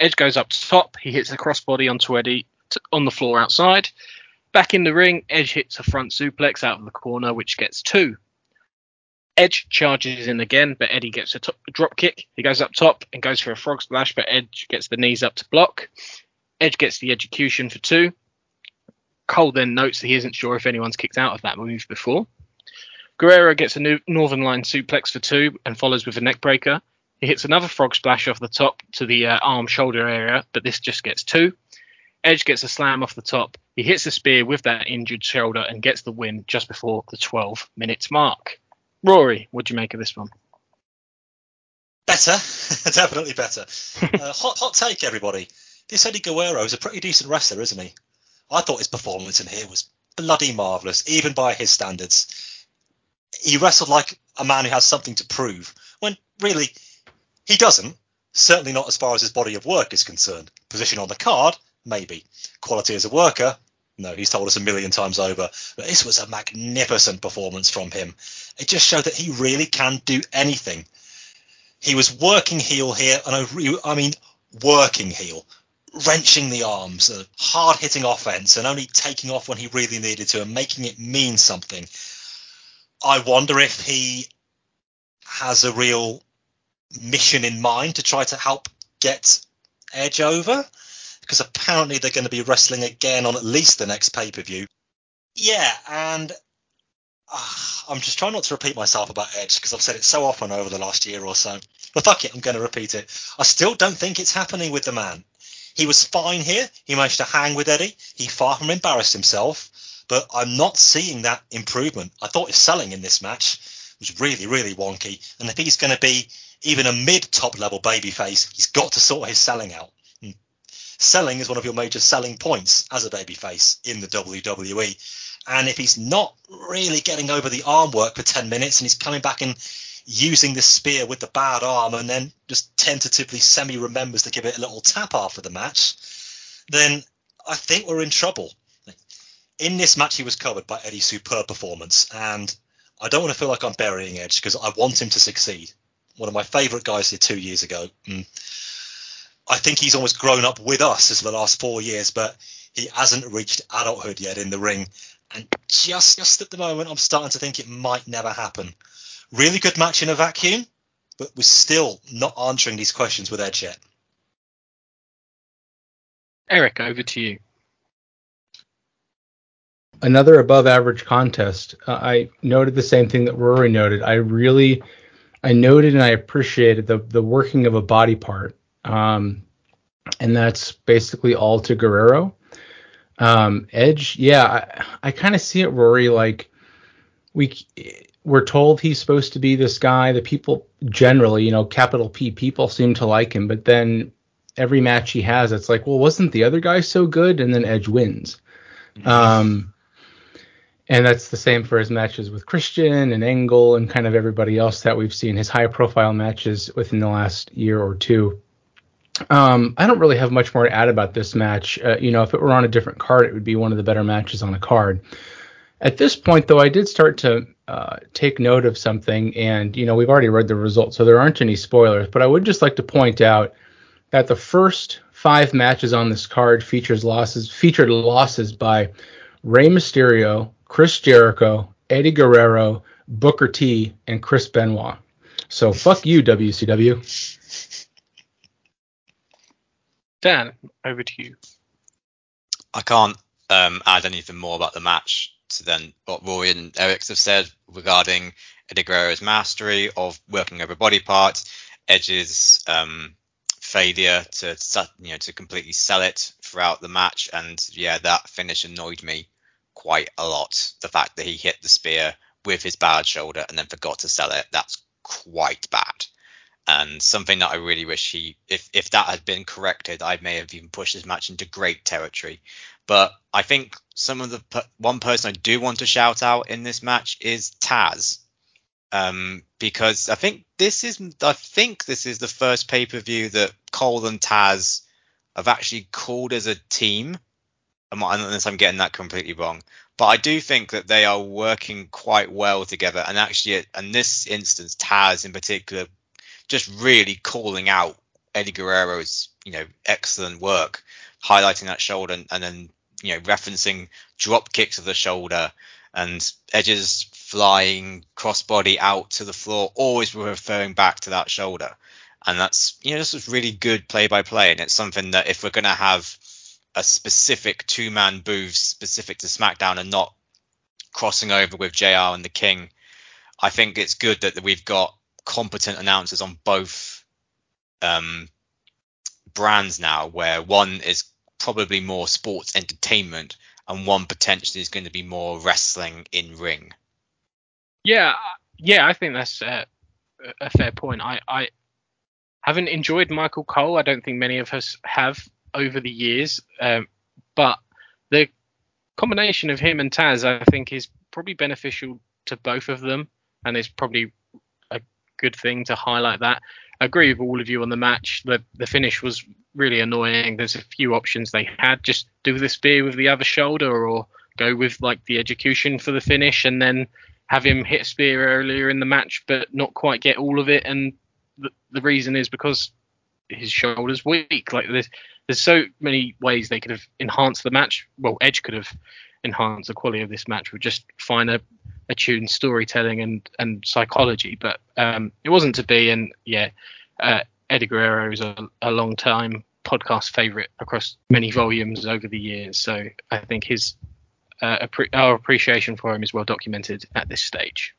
Edge goes up top. He hits a crossbody onto Eddie to, on the floor outside. Back in the ring, Edge hits a front suplex out of the corner, which gets two. Edge charges in again, but Eddie gets a, top, drop kick. He goes up top and goes for a frog splash, but Edge gets the knees up to block. Edge gets the Edgecution for two. Cole then notes that he isn't sure if anyone's kicked out of that move before. Guerrero gets a new Northern Light suplex for two and follows with a neckbreaker. He hits another frog splash off the top to the uh, arm shoulder area, but this just gets two. Edge gets a slam off the top. He hits a spear with that injured shoulder and gets the win just before the 12 minutes mark. Rory, what do you make of this one? Better, definitely better. uh, hot, hot take, everybody. This Eddie Guerrero is a pretty decent wrestler, isn't he? I thought his performance in here was bloody marvelous, even by his standards he wrestled like a man who has something to prove, when really he doesn't. Certainly not as far as his body of work is concerned. Position on the card, maybe. Quality as a worker, no, he's told us a million times over. But this was a magnificent performance from him. It just showed that he really can do anything. He was working heel here, and I, I mean, working heel, wrenching the arms, uh, a hard hitting offense, and only taking off when he really needed to, and making it mean something. I wonder if he has a real mission in mind to try to help get Edge over because apparently they're going to be wrestling again on at least the next pay per view. Yeah, and uh, I'm just trying not to repeat myself about Edge because I've said it so often over the last year or so. But fuck it, I'm going to repeat it. I still don't think it's happening with the man. He was fine here. He managed to hang with Eddie. He far from embarrassed himself but I'm not seeing that improvement. I thought his selling in this match was really, really wonky. And if he's going to be even a mid top level babyface, he's got to sort his selling out. Hmm. Selling is one of your major selling points as a babyface in the WWE. And if he's not really getting over the arm work for 10 minutes and he's coming back and using the spear with the bad arm and then just tentatively semi remembers to give it a little tap after the match, then I think we're in trouble in this match, he was covered by Eddie's superb performance, and I don't want to feel like I'm burying Edge because I want him to succeed. One of my favourite guys here two years ago. Mm. I think he's almost grown up with us as the last four years, but he hasn't reached adulthood yet in the ring. And just, just at the moment, I'm starting to think it might never happen. Really good match in a vacuum, but we're still not answering these questions with Edge yet. Eric, over to you. Another above average contest. Uh, I noted the same thing that Rory noted. I really, I noted and I appreciated the the working of a body part, um, and that's basically all to Guerrero. Um, Edge, yeah, I, I kind of see it, Rory. Like we we're told he's supposed to be this guy. The people generally, you know, capital P people seem to like him, but then every match he has, it's like, well, wasn't the other guy so good? And then Edge wins. Mm-hmm. Um, and that's the same for his matches with Christian and Angle and kind of everybody else that we've seen his high profile matches within the last year or two. Um, I don't really have much more to add about this match. Uh, you know, if it were on a different card, it would be one of the better matches on a card. At this point, though, I did start to uh, take note of something, and you know, we've already read the results, so there aren't any spoilers. But I would just like to point out that the first five matches on this card features losses featured losses by Rey Mysterio, Chris Jericho, Eddie Guerrero, Booker T, and Chris Benoit. So fuck you, WCW. Dan, over to you. I can't um, add anything more about the match to then what Rory and Eric have said regarding Eddie Guerrero's mastery of working over body parts, Edge's um, failure to you know to completely sell it throughout the match, and yeah, that finish annoyed me quite a lot. The fact that he hit the spear with his bad shoulder and then forgot to sell it, that's quite bad. And something that I really wish he, if if that had been corrected, I may have even pushed this match into great territory. But I think some of the one person I do want to shout out in this match is Taz, um, because I think this is I think this is the first pay per view that Cole and Taz have actually called as a team. Unless I'm getting that completely wrong, but I do think that they are working quite well together. And actually, in this instance, Taz in particular, just really calling out Eddie Guerrero's you know excellent work, highlighting that shoulder and, and then you know referencing drop kicks of the shoulder and Edge's flying crossbody out to the floor, always referring back to that shoulder. And that's, you know, this is really good play by play. And it's something that if we're going to have a specific two man booth specific to SmackDown and not crossing over with JR and the King, I think it's good that we've got competent announcers on both um, brands now, where one is probably more sports entertainment and one potentially is going to be more wrestling in ring. Yeah, yeah, I think that's a, a fair point. I, I haven't enjoyed Michael Cole. I don't think many of us have over the years, um, but the combination of him and Taz, I think, is probably beneficial to both of them, and it's probably a good thing to highlight that. I agree with all of you on the match. The the finish was really annoying. There's a few options they had. Just do the spear with the other shoulder, or go with like the Edgecution for the finish, and then have him hit a spear earlier in the match, but not quite get all of it. And the, the reason is because his shoulder's weak. Like there's there's so many ways they could have enhanced the match. Well, Edge could have enhanced the quality of this match with just finer attuned storytelling and and psychology, but um, it wasn't to be. And yeah, uh, Eddie Guerrero is a, a long time podcast favorite across many volumes over the years. So I think his uh, our appreciation for him is well documented at this stage.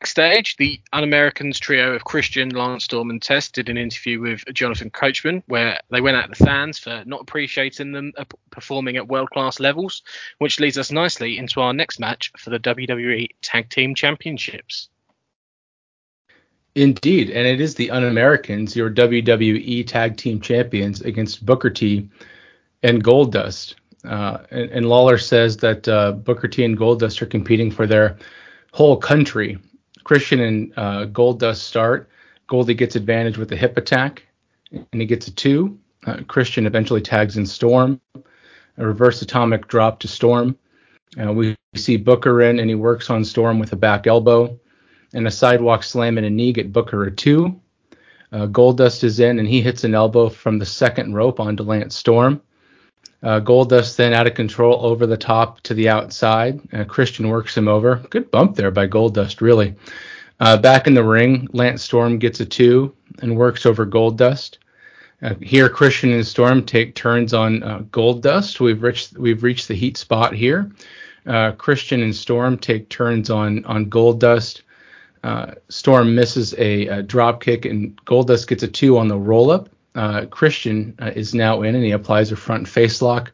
Backstage, the Un-Americans trio of Christian, Lance Storm, and Test did an interview with Jonathan Coachman where they went at the fans for not appreciating them uh, performing at world class levels, which leads us nicely into our next match for the WWE Tag Team Championships. Indeed, and it is the Un-Americans, your WWE Tag Team Champions, against Booker T and Goldust. Uh, and, and, Lawler says that uh, Booker T and Goldust are competing for their whole country. Christian and uh, Goldust start. Goldie gets advantage with the hip attack, and he gets a two. Uh, Christian eventually tags in Storm. a reverse atomic drop to Storm. Uh, we see Booker in, and he works on Storm with a back elbow, and a sidewalk slam and a knee get Booker a two. Uh, Goldust is in, and he hits an elbow from the second rope onto Lance Storm. Uh, Goldust then out of control over the top to the outside. Uh, Christian works him over. Good bump there by Goldust, really. Uh, back in the ring, Lance Storm gets a two and works over Goldust. Uh, here, Christian and Storm take turns on uh, Goldust. We've reached we've reached the heat spot here. Uh, Christian and Storm take turns on on Goldust. Uh, Storm misses a, a, drop kick and Goldust gets a two on the roll up. Uh, Christian uh, is now in and he applies a front face lock.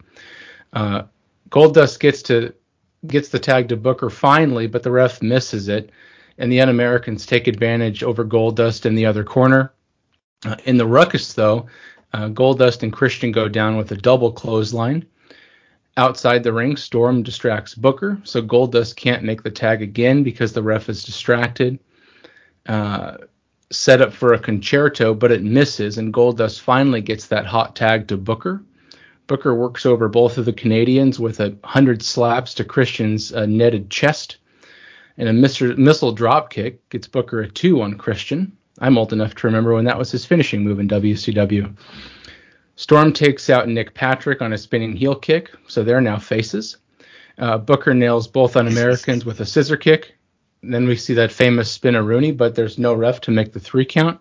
Uh, Goldust gets to gets the tag to Booker finally, but the ref misses it, and the Un-Americans take advantage over Goldust in the other corner. Uh, in the ruckus, though, uh, Goldust and Christian go down with a double clothesline. Outside the ring, Storm distracts Booker, so Goldust can't make the tag again because the ref is distracted. Uh, set up for a concerto, but it misses, and Goldust finally gets that hot tag to Booker. Booker works over both of the Canadians with a hundred slaps to Christian's uh, netted chest, and a mister- missile drop kick gets Booker a two on Christian. I'm old enough to remember when that was his finishing move in WCW. Storm takes out Nick Patrick on a spinning heel kick, so they're now faces. Uh, Booker nails both Un-Americans with a scissor kick. Then we see that famous spinaroonie, but there's no ref to make the three count.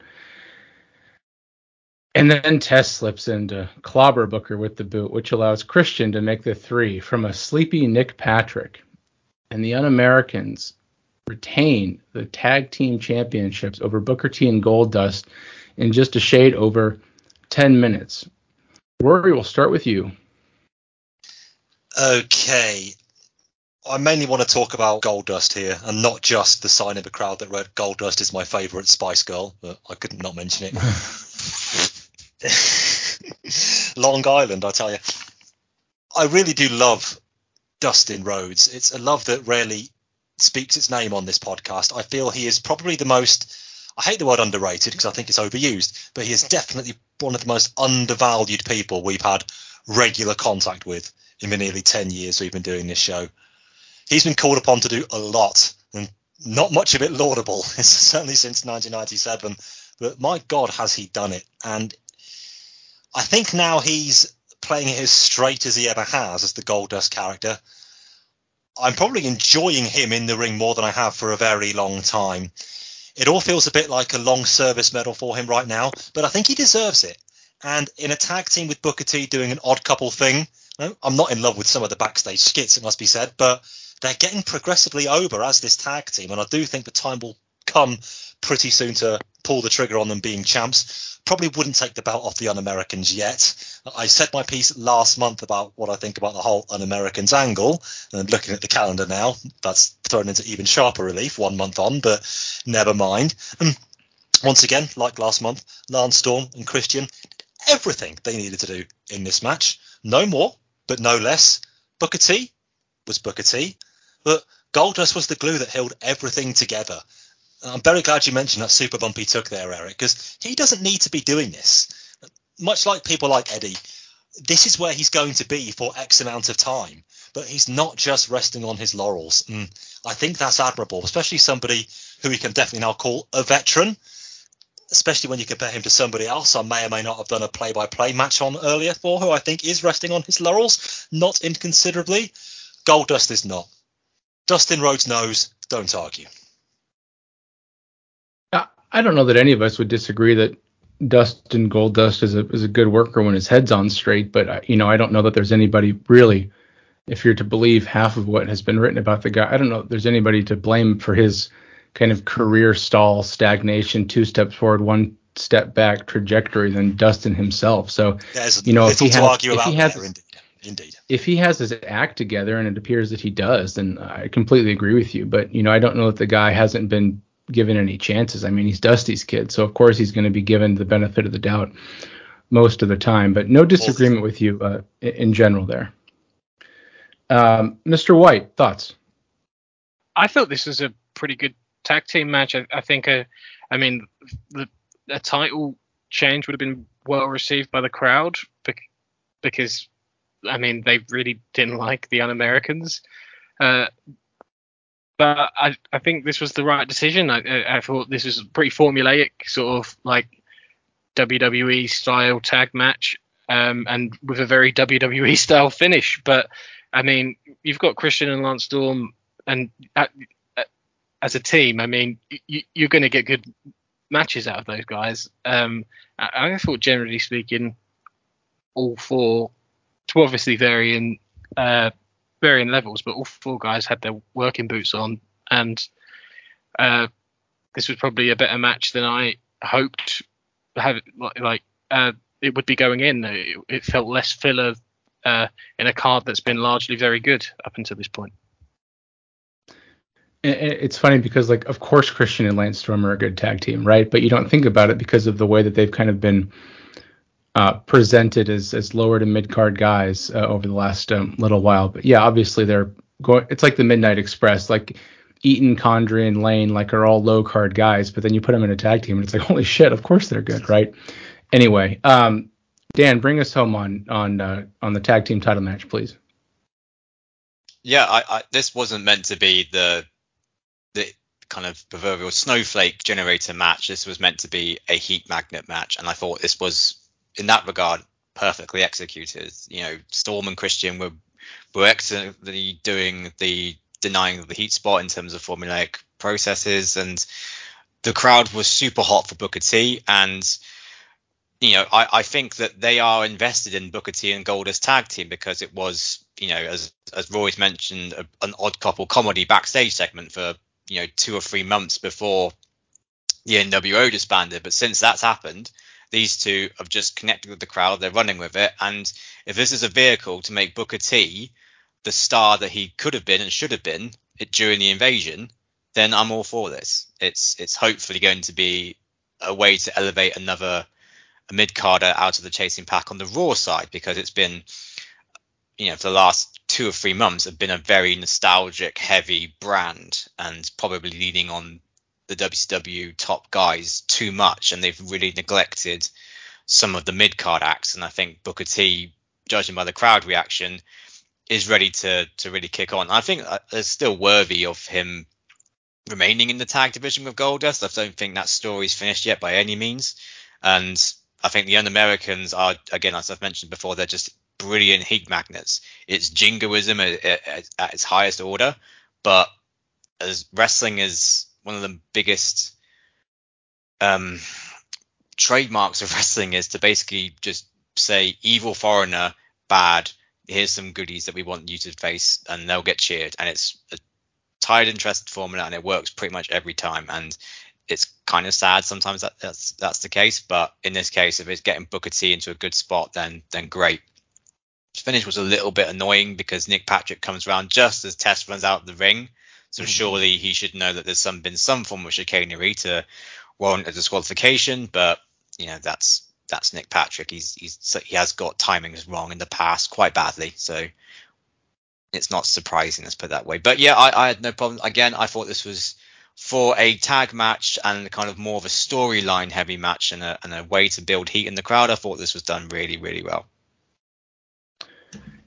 And then Test slips into clobber Booker with the boot, which allows Christian to make the three from a sleepy Nick Patrick. And the Un-Americans retain the tag team championships over Booker T and Goldust in just a shade over 10 minutes. Rory, we'll start with you. Okay. I mainly want to talk about Goldust here, and not just the sign of the crowd that wrote Goldust is my favourite Spice Girl, but I couldn't not mention it. Long Island, I tell you. I really do love Dustin Rhodes. It's a love that rarely speaks its name on this podcast. I feel he is probably the most I hate the word underrated because I think it's overused, but he is definitely one of the most undervalued people we've had regular contact with in the nearly 10 years we've been doing this show. He's been called upon to do a lot, and not much of it laudable, certainly since 1997. But my God, has he done it? And I think now he's playing it as straight as he ever has as the Goldust character. I'm probably enjoying him in the ring more than I have for a very long time. It all feels a bit like a long service medal for him right now, but I think he deserves it. And in a tag team with Booker T doing an odd couple thing, I'm not in love with some of the backstage skits, it must be said, but they're getting progressively over as this tag team, and I do think the time will come pretty soon to pull the trigger on them being champs. Probably wouldn't take the belt off the Un-Americans yet. I said my piece last month about what I think about the whole Un-Americans angle, and looking at the calendar now, that's thrown into even sharper relief one month on, but never mind. And once again, like last month, Lance Storm and Christian did everything they needed to do in this match. No more, but no less. Booker T was Booker T, but Goldust was the glue that held everything together. I'm very glad you mentioned that super bump he took there, Eric, because he doesn't need to be doing this. Much like people like Eddie, this is where he's going to be for X amount of time, but he's not just resting on his laurels. And I think that's admirable, especially somebody who we can definitely now call a veteran, especially when you compare him to somebody else I may or may not have done a play by play match on earlier for, who I think is resting on his laurels, not inconsiderably. Goldust is not. Dustin Rhodes knows, don't argue. I don't know that any of us would disagree that Dustin Goldust is a is a good worker when his head's on straight, but uh, you know I don't know that there's anybody really, if you're to believe half of what has been written about the guy, I don't know if there's anybody to blame for his kind of career stall, stagnation, two steps forward, one step back trajectory than Dustin himself. So you know if he has, if he has there, indeed. Indeed. if he has his act together and it appears that he does, then I completely agree with you. But you know, I don't know that the guy hasn't been given any chances. I mean, he's Dusty's kid, so of course he's going to be given the benefit of the doubt most of the time. But no disagreement with you uh, in in general there. Um, Mr. White, thoughts? I thought this was a pretty good tag team match. I, I think, uh, I mean, the a title change would have been well received by the crowd because I mean, they really didn't like the Un-Americans. Uh, but I, I think this was the right decision. I, I thought this was pretty formulaic, sort of like WWE style tag match, um, and with a very WWE style finish. But I mean, you've got Christian and Lance Storm, and uh, uh, as a team, I mean, you, you're going to get good matches out of those guys. Um, I, I thought, generally speaking, all four, to obviously varying uh, varying levels, but all four guys had their working boots on, and uh, this was probably a better match than I hoped. Have like, uh, it would be going in. It, it felt less filler uh, in a card that's been largely very good up until this point. It's funny because, like, of course, Christian and Lance Storm are a good tag team, right? But you don't think about it because of the way that they've kind of been uh, presented as as lower to mid card guys uh, over the last um, little while. But yeah, obviously they're going. It's like the Midnight Express, like Eaton, Condrey, and Lane, like are all low card guys. But then you put them in a tag team, and it's like, holy shit, of course they're good, right? Anyway, um, Dan, bring us home on on uh, on the tag team title match, please. Yeah, I, I, this wasn't meant to be the the kind of proverbial snowflake generator match. This was meant to be a heat magnet match, and I thought this was, in that regard, perfectly executed. You know, Storm and Christian were were excellently doing the denying of the heat spot in terms of formulaic processes, and the crowd was super hot for Booker T. And you know, I, I think that they are invested in Booker T and Gold as tag team because it was, you know, as as Roy's mentioned, a, an odd couple comedy backstage segment for you know two or three months before the NWO disbanded. But since that's happened, these two have just connected with the crowd. They're running with it, and if this is a vehicle to make Booker T the star that he could have been and should have been during the invasion, then I'm all for this. It's it's hopefully going to be a way to elevate another mid carder out of the chasing pack on the Raw side because it's been, you know, for the last two or three months have been a very nostalgic heavy brand and probably leaning on the WCW top guys too much and they've really neglected some of the mid card acts and I think Booker T, judging by the crowd reaction, is ready to to really kick on. I think uh, it's still worthy of him remaining in the tag division with Goldust. I don't think that story's finished yet by any means. And I think the Un-Americans are, again, as I've mentioned before, they're just brilliant heat magnets. It's jingoism at, at, at its highest order, but as wrestling is one of the biggest um, trademarks of wrestling is to basically just say evil foreigner, bad. Here's some goodies that we want you to face, and they'll get cheered. And it's a tied and formula, and it works pretty much every time. And it's kind of sad sometimes that that's that's the case, but in this case, if it's getting Booker T into a good spot, then then great. Finish was a little bit annoying because Nick Patrick comes around just as Test runs out of the ring, so mm-hmm. surely he should know that there's some been some form of chicanery to warrant a disqualification. But you know that's that's Nick Patrick. He's he's he has got timings wrong in the past quite badly, so it's not surprising. Let's put it that way. But yeah, I, I had no problem. Again, I thought this was for a tag match and kind of more of a storyline heavy match and a, and a way to build heat in the crowd. I thought this was done really, really well.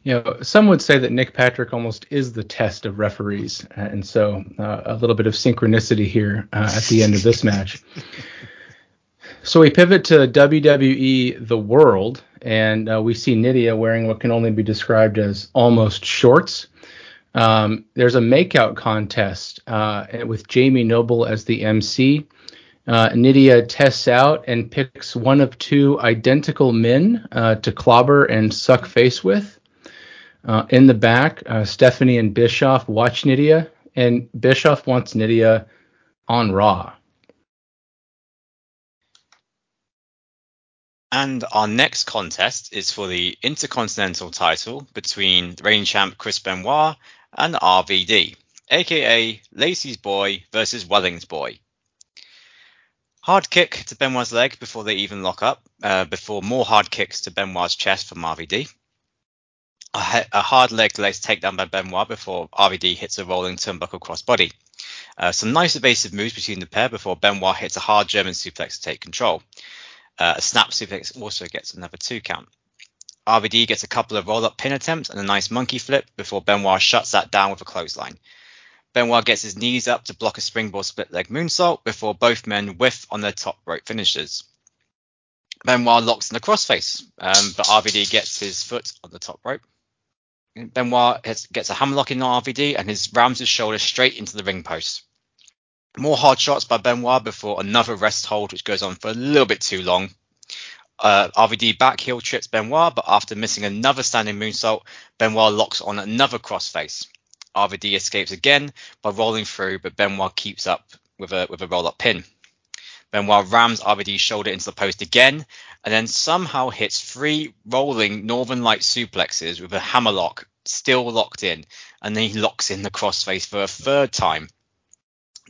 You know, some would say that Nick Patrick almost is the test of referees, and so uh, a little bit of synchronicity here uh, at the end of this match. So we pivot to WWE The World, and uh, we see Nydia wearing what can only be described as almost shorts. Um, there's a makeout contest uh, with Jamie Noble as the MC. Uh, Nydia tests out and picks one of two identical men uh, to clobber and suck face with. Uh, in the back, uh, Stephanie and Bischoff watch Nydia, and Bischoff wants Nydia on Raw. And our next contest is for the Intercontinental title between reigning champ Chris Benoit and RVD, aka Lacey's Boy versus Welling's Boy. Hard kick to Benoit's leg before they even lock up, uh, before more hard kicks to Benoit's chest from RVD. A, hard leg lace takedown by Benoit before RVD hits a rolling turnbuckle crossbody. Uh, some nice evasive moves between the pair before Benoit hits a hard German suplex to take control. Uh, a snap suplex also gets another two count. RVD gets a couple of roll up pin attempts and a nice monkey flip before Benoit shuts that down with a clothesline. Benoit gets his knees up to block a springboard split leg moonsault before both men whiff on their top rope finishes. Benoit locks in the crossface, um, but RVD gets his foot on the top rope. Benoit has, gets a hammerlock in on RVD and his rams his shoulder straight into the ring post. More hard shots by Benoit before another rest hold, which goes on for a little bit too long. Uh, RVD back heel trips Benoit, but after missing another standing moonsault, Benoit locks on another crossface. RVD escapes again by rolling through, but Benoit keeps up with a with a roll up pin. Benoit rams RVD shoulder into the post again, and then somehow hits three rolling Northern Light suplexes with a hammerlock still locked in, and then he locks in the crossface for a third time.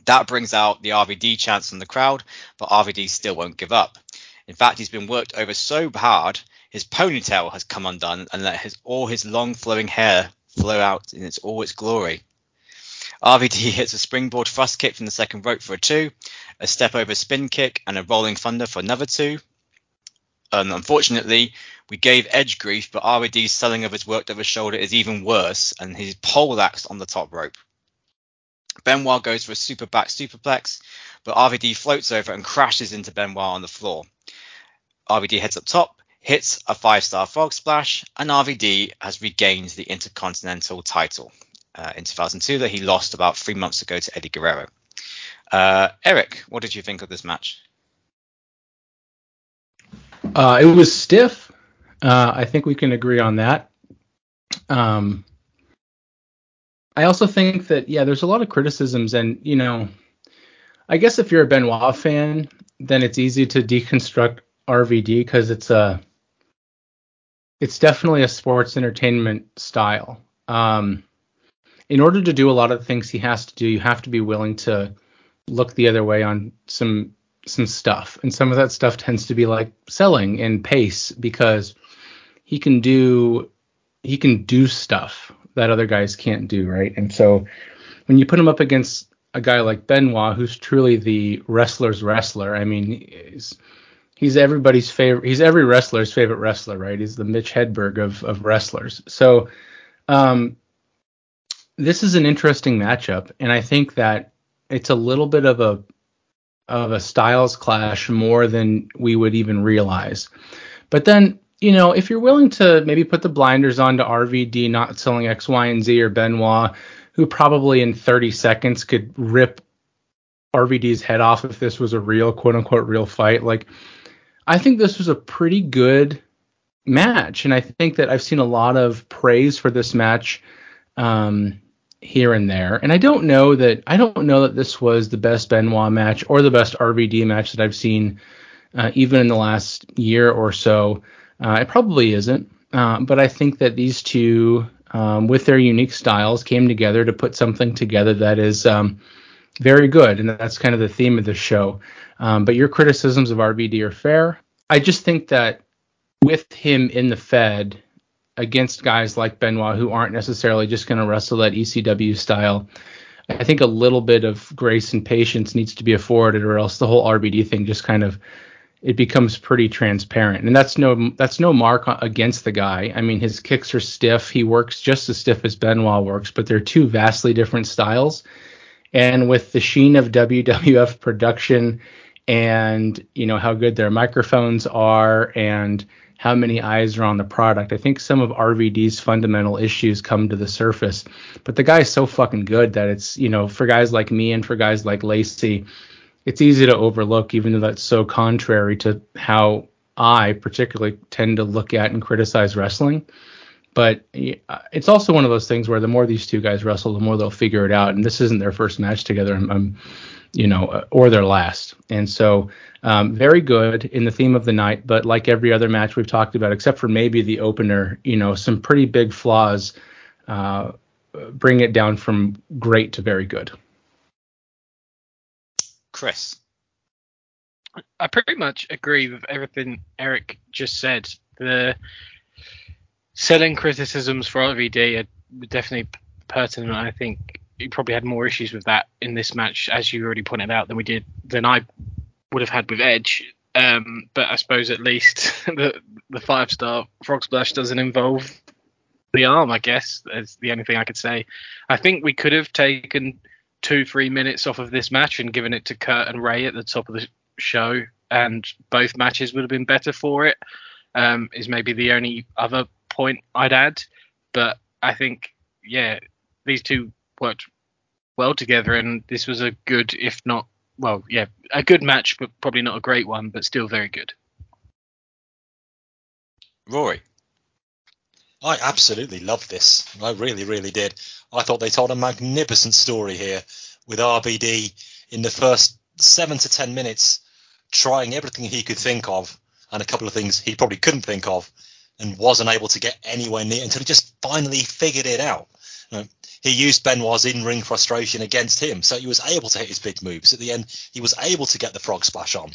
That brings out the RVD chance from the crowd, but RVD still won't give up. In fact, he's been worked over so hard, his ponytail has come undone and let his, all his long flowing hair flow out in its all its glory. RVD hits a springboard thrust kick from the second rope for a two, a step over spin kick, and a rolling thunder for another two. Um, unfortunately, we gave Edge grief, but RVD's selling of his worked over shoulder is even worse, and he's poleaxed on the top rope. Benoit goes for a super back superplex, but RVD floats over and crashes into Benoit on the floor. RVD heads up top, hits a five star frog splash, and RVD has regained the Intercontinental title uh, in 2002 that he lost about three months ago to Eddie Guerrero. Uh, Eric, what did you think of this match? Uh, it was stiff. Uh, I think we can agree on that. Um, I also think that yeah, there's a lot of criticisms, and you know, I guess if you're a Benoit fan, then it's easy to deconstruct RVD because it's a, it's definitely a sports entertainment style. Um, in order to do a lot of the things he has to do, you have to be willing to look the other way on some some stuff, and some of that stuff tends to be like selling and pace because he can do he can do stuff that other guys can't do, right? And so when you put him up against a guy like Benoit, who's truly the wrestler's wrestler, I mean, he's, he's everybody's favorite. He's every wrestler's favorite wrestler, right? He's the Mitch Hedberg of of wrestlers. So um, this is an interesting matchup, and I think that it's a little bit of a of a styles clash more than we would even realize. But then, you know, if you're willing to maybe put the blinders on to RVD not selling X, Y, and Z or Benoit, who probably in 30 seconds could rip RVD's head off if this was a real quote unquote real fight, like I think this was a pretty good match. And I think that I've seen a lot of praise for this match. Um, here and there. And I don't know that I don't know that this was the best Benoit match or the best RVD match that I've seen, uh, even in the last year or so. Uh, it probably isn't, uh, but I think that these two, um, with their unique styles, came together to put something together that is um, very good, and that's kind of the theme of the show. Um, but your criticisms of RVD are fair. I just think that with him in the Fed, against guys like Benoit who aren't necessarily just going to wrestle that ECW style. I think a little bit of grace and patience needs to be afforded, or else the whole RVD thing just kind of it becomes pretty transparent. And that's no that's no mark against the guy. I mean, his kicks are stiff. He works just as stiff as Benoit works, but they're two vastly different styles. And with the sheen of WWF production and you know how good their microphones are and how many eyes are on the product. I think some of RVD's fundamental issues come to the surface, but the guy's so fucking good that it's, you know, for guys like me and for guys like Lacey, it's easy to overlook, even though that's so contrary to how I particularly tend to look at and criticize wrestling. But uh, it's also one of those things where the more these two guys wrestle, the more they'll figure it out. And this isn't their first match together. I'm, I'm you know, uh, or their last. And so um, very good in the theme of the night, but like every other match we've talked about, except for maybe the opener, you know, some pretty big flaws uh, bring it down from great to very good. Chris. I pretty much agree with everything Eric just said. The selling criticisms for RVD are definitely pertinent. I think you probably had more issues with that in this match, as you already pointed out, than we did than I would have had with Edge. Um, but I suppose at least the the five star frog splash doesn't involve the arm. I guess is the only thing I could say. I think we could have taken two three minutes off of this match and given it to Kurt and Rey at the top of the show, and both matches would have been better for it. Um, is maybe the only other point I'd add. But I think yeah, these two worked well together, and this was a good, if not well, yeah, a good match, but probably not a great one, but still very good. Rory. I absolutely loved this. I really, really did. I thought they told a magnificent story here with RVD in the first seven to ten minutes, trying everything he could think of and a couple of things he probably couldn't think of and wasn't able to get anywhere near until he just finally figured it out. Know, he used Benoit's in-ring frustration against him, so he was able to hit his big moves. At the end, he was able to get the frog splash on.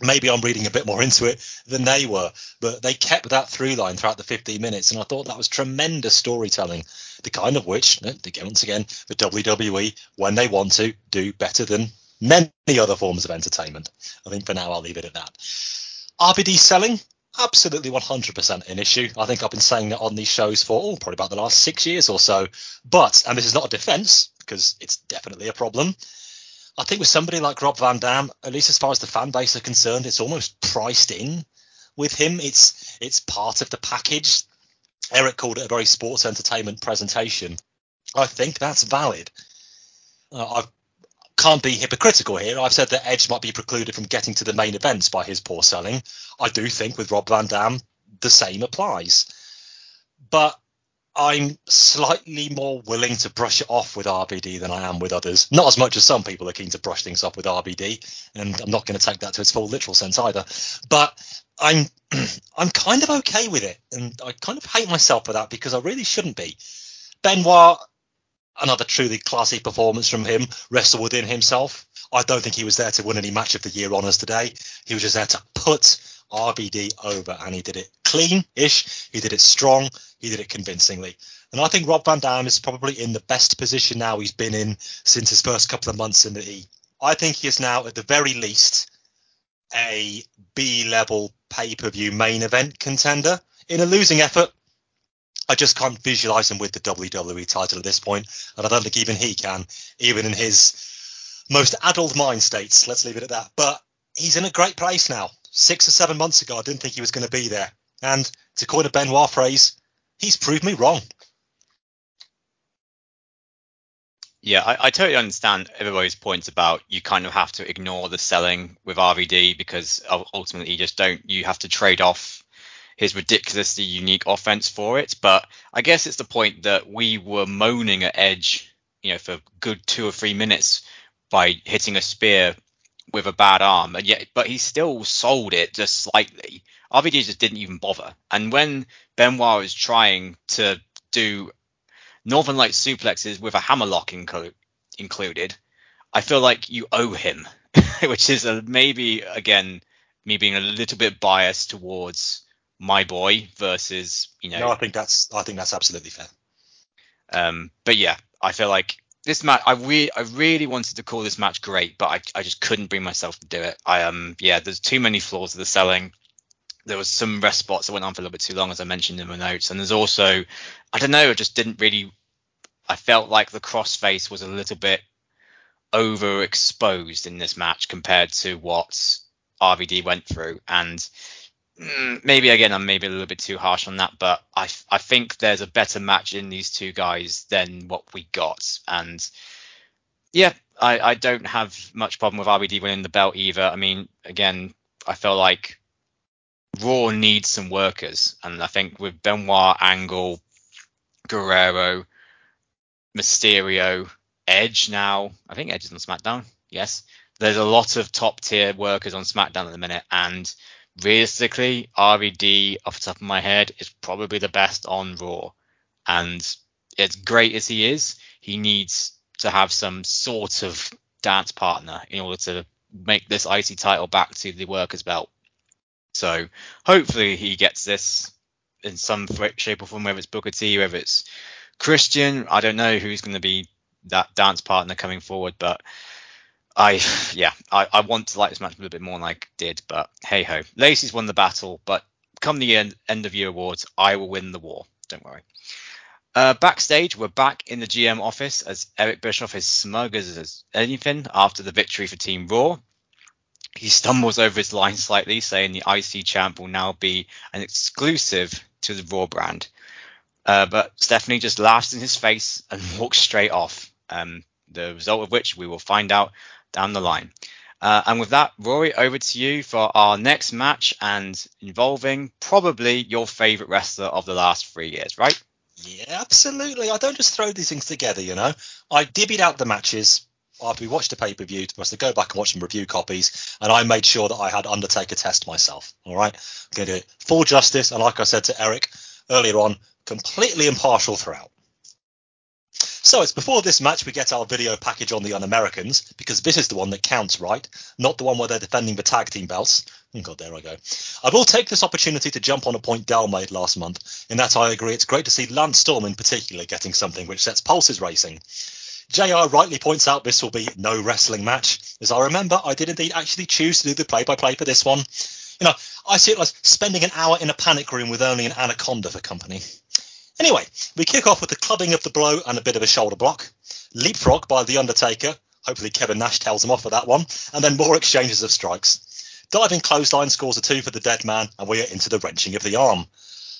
Maybe I'm reading a bit more into it than they were, but they kept that through line throughout the 15 minutes, and I thought that was tremendous storytelling. The kind of which, once again, the WWE, when they want to, do better than many other forms of entertainment. I think for now I'll leave it at that. RVD selling, absolutely 100% an issue. I think I've been saying that on these shows for oh, probably about the last six years or so. But, and this is not a defense, because it's definitely a problem. I think with somebody like Rob Van Dam, at least as far as the fan base are concerned, it's almost priced in with him. It's it's part of the package. Eric called it a very sports entertainment presentation. I think that's valid. Uh, I can't be hypocritical here. I've said that Edge might be precluded from getting to the main events by his poor selling. I do think with Rob Van Dam, the same applies. But I'm slightly more willing to brush it off with RVD than I am with others. Not as much as some people are keen to brush things off with RVD, and I'm not going to take that to its full literal sense either. But I'm I'm kind of okay with it, and I kind of hate myself for that because I really shouldn't be. Benoit, another truly classy performance from him, wrestle within himself. I don't think he was there to win any match of the year honours today. He was just there to put RVD over, and he did it clean-ish. He did it strong. He did it convincingly. And I think Rob Van Dam is probably in the best position now he's been in since his first couple of months in the E. I think he is now, at the very least, a B level pay per view main event contender. In a losing effort, I just can't visualize him with the WWE title at this point, and I don't think even he can, even in his most addled mind states. Let's leave it at that. But he's in a great place now. Six or seven months ago, I didn't think he was going to be there. And to coin a Benoit phrase, he's proved me wrong. Yeah, I, I, totally understand everybody's points about you kind of have to ignore the selling with RVD because ultimately you just don't. You have to trade off his ridiculously unique offense for it. But I guess it's the point that we were moaning at Edge, you know, for good two or three minutes by hitting a spear with a bad arm, and yet, but he still sold it just slightly. RVD just didn't even bother. And when Benoit was trying to do Northern Light suplexes with a hammerlock included, I feel like you owe him, which is a, maybe again me being a little bit biased towards my boy versus you know. No, I think that's I think that's absolutely fair. Um, but yeah, I feel like this match, I really, I really wanted to call this match great, but I, I just couldn't bring myself to do it. I um, yeah, there's too many flaws of the selling. There was some rest spots that went on for a little bit too long, as I mentioned in my notes, and there's also, I don't know, I just didn't really I felt like the crossface was a little bit overexposed in this match compared to what RVD went through. And Mm, maybe again, I'm maybe a little bit too harsh on that, but I, I think there's a better match in these two guys than what we got. And yeah, I, I don't have much problem with RVD winning the belt either. I mean, again, I felt like Raw needs some workers. And I think with Benoit, Angle, Guerrero, Mysterio, Edge now. I think Edge is on SmackDown. Yes. There's a lot of top tier workers on SmackDown at the minute, and realistically, RVD off the top of my head is probably the best on Raw. And as great as he is, he needs to have some sort of dance partner in order to make this IC title back to the workers belt. So hopefully he gets this in some shape or form, whether it's Booker T, whether it's Christian, I don't know who's going to be that dance partner coming forward, but I yeah, I, I want to like this match a little bit more than I did, but hey ho. Lacey's won the battle, but come the end, end of year awards, I will win the war. Don't worry. Uh, backstage, we're back in the GM office as Eric Bischoff is smug as anything after the victory for Team Raw. He stumbles over his line slightly, saying the IC champ will now be an exclusive to the Raw brand. Uh, but Stephanie just laughs in his face and walks straight off. Um, the result of which we will find out down the line. Uh, and with that, Rory, over to you for our next match and involving probably your favourite wrestler of the last three years, right? Yeah, absolutely. I don't just throw these things together, you know. I divvied out the matches after we watched the pay per view. Must to go back and watch some review copies, and I made sure that I had Undertaker test myself. All right, I'm going to do it full justice, and like I said to Eric earlier on, completely impartial throughout. So it's before this match we get our video package on the Un-Americans because this is the one that counts, right? Not the one where they're defending the tag team belts. Oh God, there I go. I will take this opportunity to jump on a point Dal made last month. In that I agree, it's great to see Lance Storm in particular getting something which sets pulses racing. JR rightly points out this will be no wrestling match. As I remember, I did indeed actually choose to do the play-by-play for this one. You know, I see it as spending an hour in a panic room with only an anaconda for company. Anyway, we kick off with the clubbing of the blow and a bit of a shoulder block. Leapfrog by The Undertaker. Hopefully Kevin Nash tells him off for that one. And then more exchanges of strikes. Diving clothesline scores a two for the dead man, and we are into the wrenching of the arm.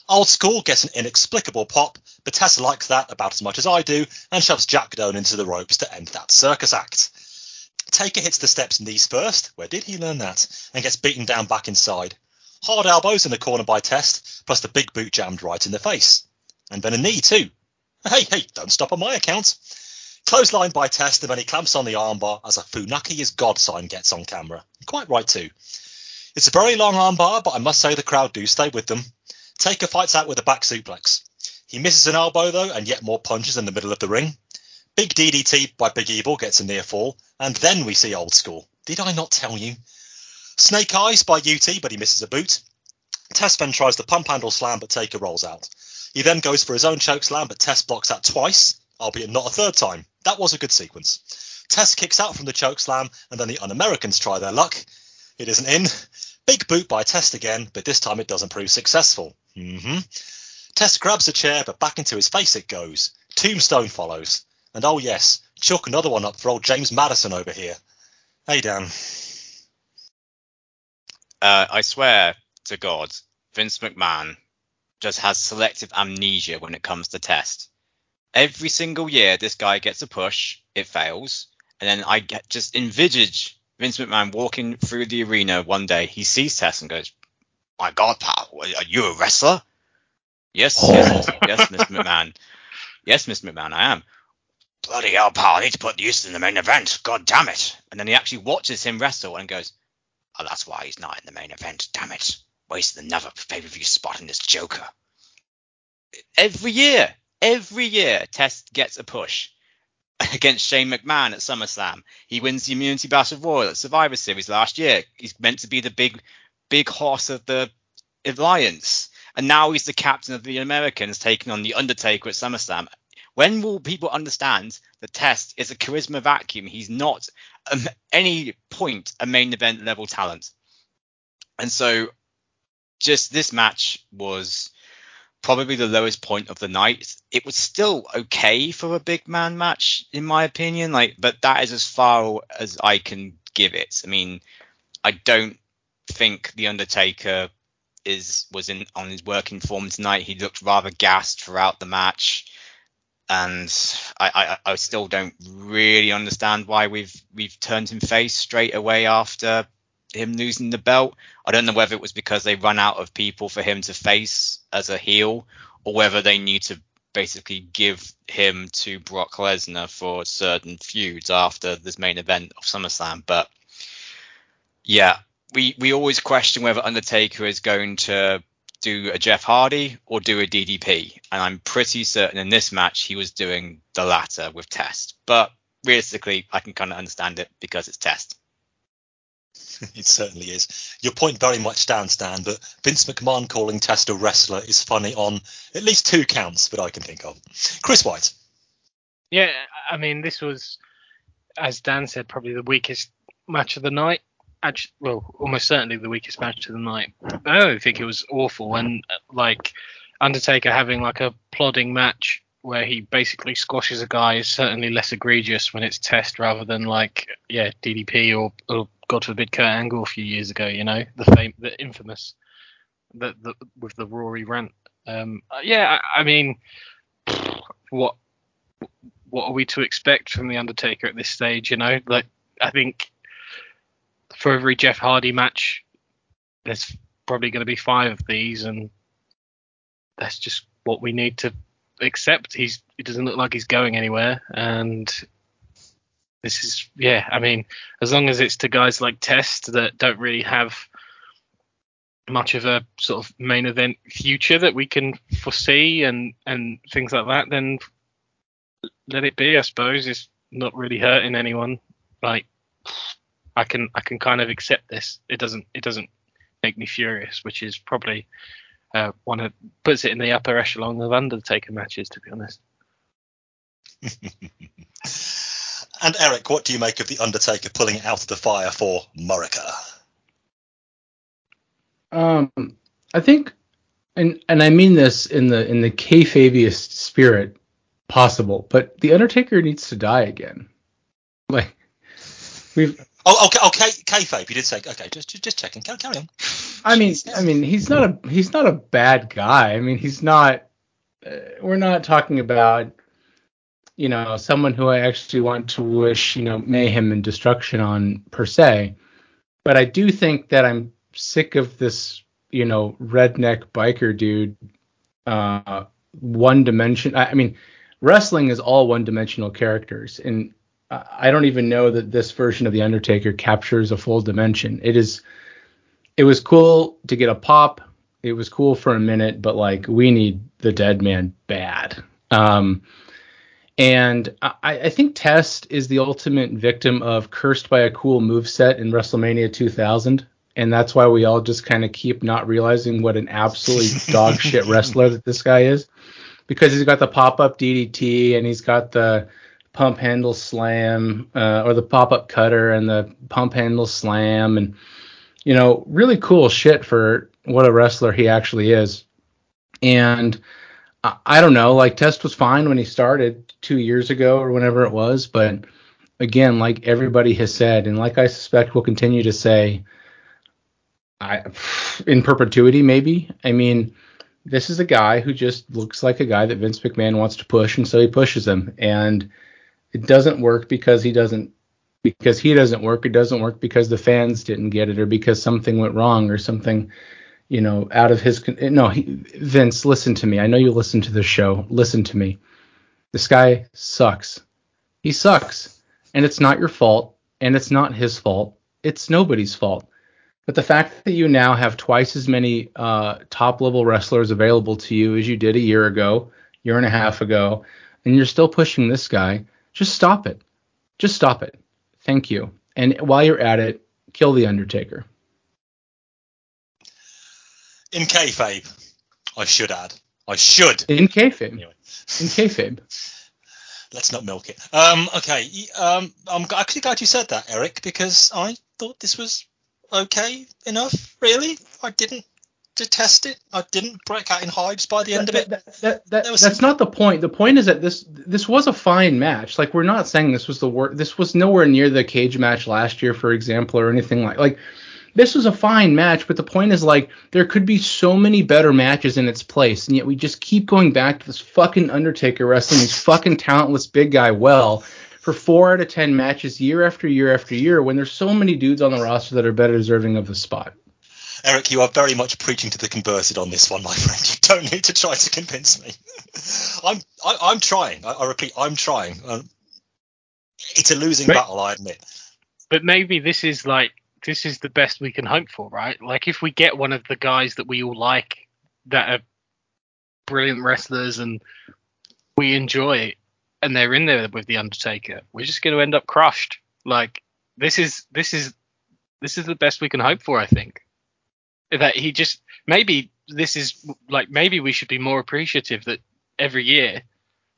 Old School gets an inexplicable pop, but Tessa likes that about as much as I do and shoves Jack Doan into the ropes to end that circus act. Taker hits the steps knees first. Where did he learn that? And gets beaten down back inside. Hard elbows in the corner by Test, plus the big boot jammed right in the face. And then a knee too. Hey, hey, don't stop on my account. Clothesline by Test, and then he clamps on the armbar as a Funaki is God sign gets on camera. Quite right too. It's a very long armbar, but I must say the crowd do stay with them. Taker fights out with a back suplex. He misses an elbow though, and yet more punches in the middle of the ring. Big DDT by Big Evil gets a near fall, and then we see old school. Did I not tell you? Snake Eyes by UT, but he misses a boot. Test then tries the pump handle slam, but Taker rolls out. He then goes for his own chokeslam, but Test blocks that twice, albeit not a third time. That was a good sequence. Test kicks out from the chokeslam, and then the Un-Americans try their luck. It isn't in. Big boot by Test again, but this time it doesn't prove successful. Mm-hmm. Test grabs a chair, but back into his face it goes. Tombstone follows. And oh yes, chuck another one up for old James Madison over here. Hey Dan. Uh, I swear to God, Vince McMahon just has selective amnesia when it comes to test. Every single year, this guy gets a push, it fails, and then I get just envisage Vince McMahon walking through the arena one day. He sees Test and goes, "My God, pal, are you a wrestler?" Yes, yes, yes, Mr. McMahon. Yes, Mr. McMahon, I am. Bloody hell, pal! I need to put Houston in the main event. God damn it! And then he actually watches him wrestle and goes, "Oh, that's why he's not in the main event. Damn it! Wasted another pay-per-view spot in this Joker." Every year, every year, Test gets a push against Shane McMahon at SummerSlam. He wins the Immunity Battle Royal at Survivor Series last year. He's meant to be the big, big horse of the alliance, and now he's the captain of the Americans, taking on the Undertaker at SummerSlam. When will people understand that Test is a charisma vacuum? He's not um, any point a main event level talent, and so just this match was probably the lowest point of the night. It was still okay for a big man match, in my opinion. Like, but that is as far as I can give it. I mean, I don't think the Undertaker is was in on his working form tonight. He looked rather gassed throughout the match, and I, I, I still don't really understand why we've we've turned him face straight away after him losing the belt. I don't know whether it was because they run out of people for him to face as a heel, or whether they need to basically give him to Brock Lesnar for certain feuds after this main event of SummerSlam. But yeah, we we always question whether Undertaker is going to do a Jeff Hardy or do a DDP, and I'm pretty certain in this match he was doing the latter with Test. But realistically, I can kind of understand it because it's Test. it certainly is. Your point very much stands, Stan, but Vince McMahon calling Test a wrestler is funny on at least two counts that I can think of. Chris White. Yeah, I mean, this was, as Dan said, probably the weakest match of the night. Well, almost certainly the weakest match of the night. I don't think it was awful, and uh, like Undertaker having like a plodding match where he basically squashes a guy is certainly less egregious when it's test rather than like yeah DDP or, or God forbid Kurt Angle a few years ago. You know the fame, the infamous, the, the with the Rory rant. Um, uh, yeah, I, I mean, what what are we to expect from the Undertaker at this stage? You know, like I think for every Jeff Hardy match, there's probably going to be five of these, and that's just what we need to accept. He's he doesn't look like he's going anywhere, and this is yeah. I mean, as long as it's to guys like Test that don't really have much of a sort of main event future that we can foresee and and things like that, then let it be. I suppose it's not really hurting anyone. Like I can I can kind of accept this. It doesn't it doesn't make me furious, which is probably uh, one of puts it in the upper echelon of Undertaker matches, to be honest. and Eric, what do you make of the Undertaker pulling it out of the fire for Murica? Um, I think, and and I mean this in the in the kayfabiest spirit possible, but the Undertaker needs to die again. Like we've. Oh, okay, okay, kayfabe. You did say okay. Just, just, just checking. Carry, carry on. I mean, I mean, he's not a he's not a bad guy. I mean, he's not. Uh, we're not talking about, you know, someone who I actually want to wish, you know, mayhem and destruction on per se. But I do think that I'm sick of this, you know, redneck biker dude, uh, one dimension. I, I mean, wrestling is all one dimensional characters, and I don't even know that this version of the Undertaker captures a full dimension. It is it was cool to get a pop. It was cool for a minute, but like we need the dead man bad. Um, and I, I think Test is the ultimate victim of cursed by a cool move set in WrestleMania 2000. And that's why we all just kind of keep not realizing what an absolutely dog shit wrestler that this guy is. Because he's got the pop up DDT and he's got the pump handle slam uh, or the pop up cutter and the pump handle slam. And you know, really cool shit for what a wrestler he actually is. And I, don't know, like Test was fine when he started two years ago or whenever it was, but again, like everybody has said, and like I suspect will continue to say, I in perpetuity maybe. I mean, this is a guy who just looks like a guy that Vince McMahon wants to push, and so he pushes him, and it doesn't work because he doesn't because he doesn't work. It doesn't work because the fans didn't get it or because something went wrong or something, you know, out of his. No, he, Vince, listen to me. I know you listen to the show. Listen to me. This guy sucks. He sucks. And it's not your fault. And it's not his fault. It's nobody's fault. But the fact that you now have twice as many uh, top level wrestlers available to you as you did a year ago, year and a half ago, and you're still pushing this guy, just stop it. Just stop it. Thank you. And while you're at it, kill the Undertaker. In kayfabe, I should add. I should. In kayfabe. Anyway. In kayfabe. Let's not milk it. Um, okay. Um, I'm actually glad you said that, Eric, because I thought this was okay enough. Really, I didn't detest it. I didn't break out in hives by the end of it. That, that, that, that's some- not the point. The point is that this this was a fine match. Like we're not saying this was the worst. This was nowhere near the cage match last year, for example, or anything like like. This was a fine match, but the point is like there could be so many better matches in its place, and yet we just keep going back to this fucking Undertaker wrestling this fucking talentless big guy well for four out of ten matches year after year after year when there's so many dudes on the roster that are better deserving of the spot. Eric, you are very much preaching to the converted on this one, my friend. You don't need to try to convince me. I'm I, I'm trying. I, I repeat, I'm trying. Um, it's a losing Mate- battle, I admit. But maybe this is like this is the best we can hope for, right? Like if we get one of the guys that we all like that are brilliant wrestlers and we enjoy and they're in there with the Undertaker, we're just going to end up crushed. Like this is this is this is the best we can hope for, I think. That he just maybe this is like maybe we should be more appreciative that every year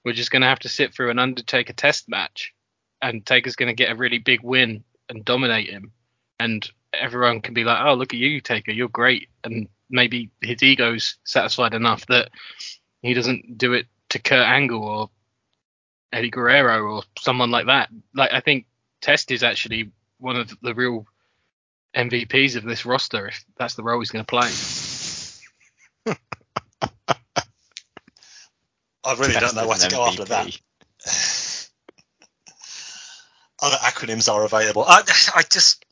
we're just going to have to sit through an Undertaker test match and Taker's going to get a really big win and dominate him, and everyone can be like, "Oh, look at you, Taker, you're great," and maybe his ego's satisfied enough that he doesn't do it to Kurt Angle or Eddie Guerrero or someone like that. Like I think Test is actually one of the real MVPs of this roster if that's the role he's going to play. I really Test don't know is where to an go after that. Other acronyms are available. I, I just,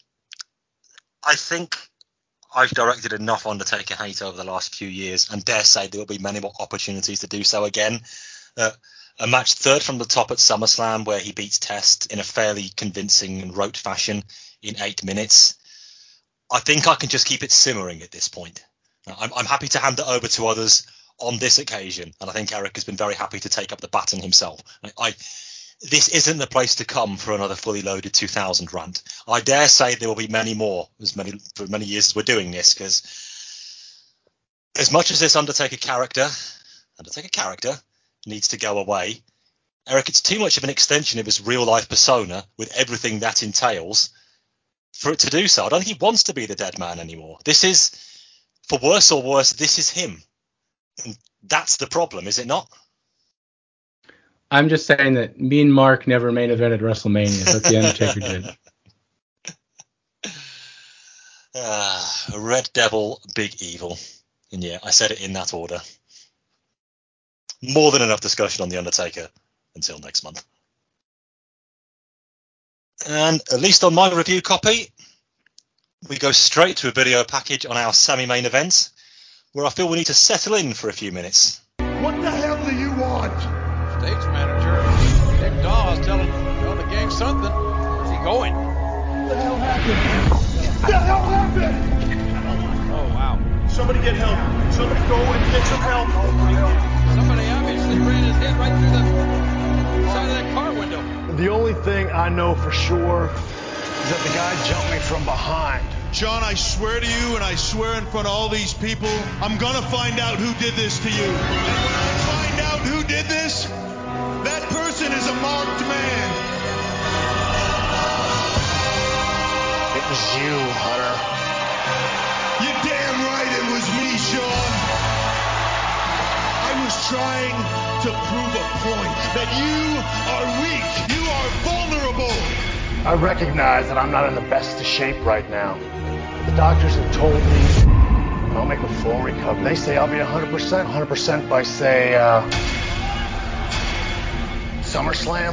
I think I've directed enough Undertaker hate over the last few years, and dare say there will be many more opportunities to do so again. Uh, a match third from the top at SummerSlam where he beats Test in a fairly convincing and rote fashion in eight minutes. I think I can just keep it simmering at this point. I'm, I'm happy to hand it over to others on this occasion, and I think Eric has been very happy to take up the baton himself. I, I this isn't the place to come for another fully loaded 2000 rant. I dare say there will be many more as many for many years as we're doing this because as much as this Undertaker character, Undertaker character needs to go away, Eric, it's too much of an extension of his real life persona with everything that entails for it to do so. I don't think he wants to be the dead man anymore. This is, for worse or worse, this is him. And that's the problem, is it not? I'm just saying that me and Mark never main evented WrestleMania. but the Undertaker did. Ah, Red Devil, Big Evil. And yeah, I said it in that order. More than enough discussion on The Undertaker until next month. And at least on my review copy, we go straight to a video package on our semi main event, where I feel we need to settle in for a few minutes. What the hell do you want? Stage manager Nick Dawes telling, telling the gang something. Where's he going? What the hell happened? What the hell happened? Oh wow. Somebody get help. Somebody go and get some help. Somebody obviously ran his head right through the side of that car window. The only thing I know for sure is that the guy jumped me from behind. John, I swear to you, and I swear in front of all these people, I'm gonna find out who did this to you. And when I find out who did this, that person is a marked man. It was you, Hunter. You're damn right it was me, Shawn. I was trying to prove a point that you are weak. You are vulnerable. I recognize that I'm not in the best of shape right now. The doctors have told me I'll make a full recovery. They say I'll be 100%. 100% by, say, uh, SummerSlam.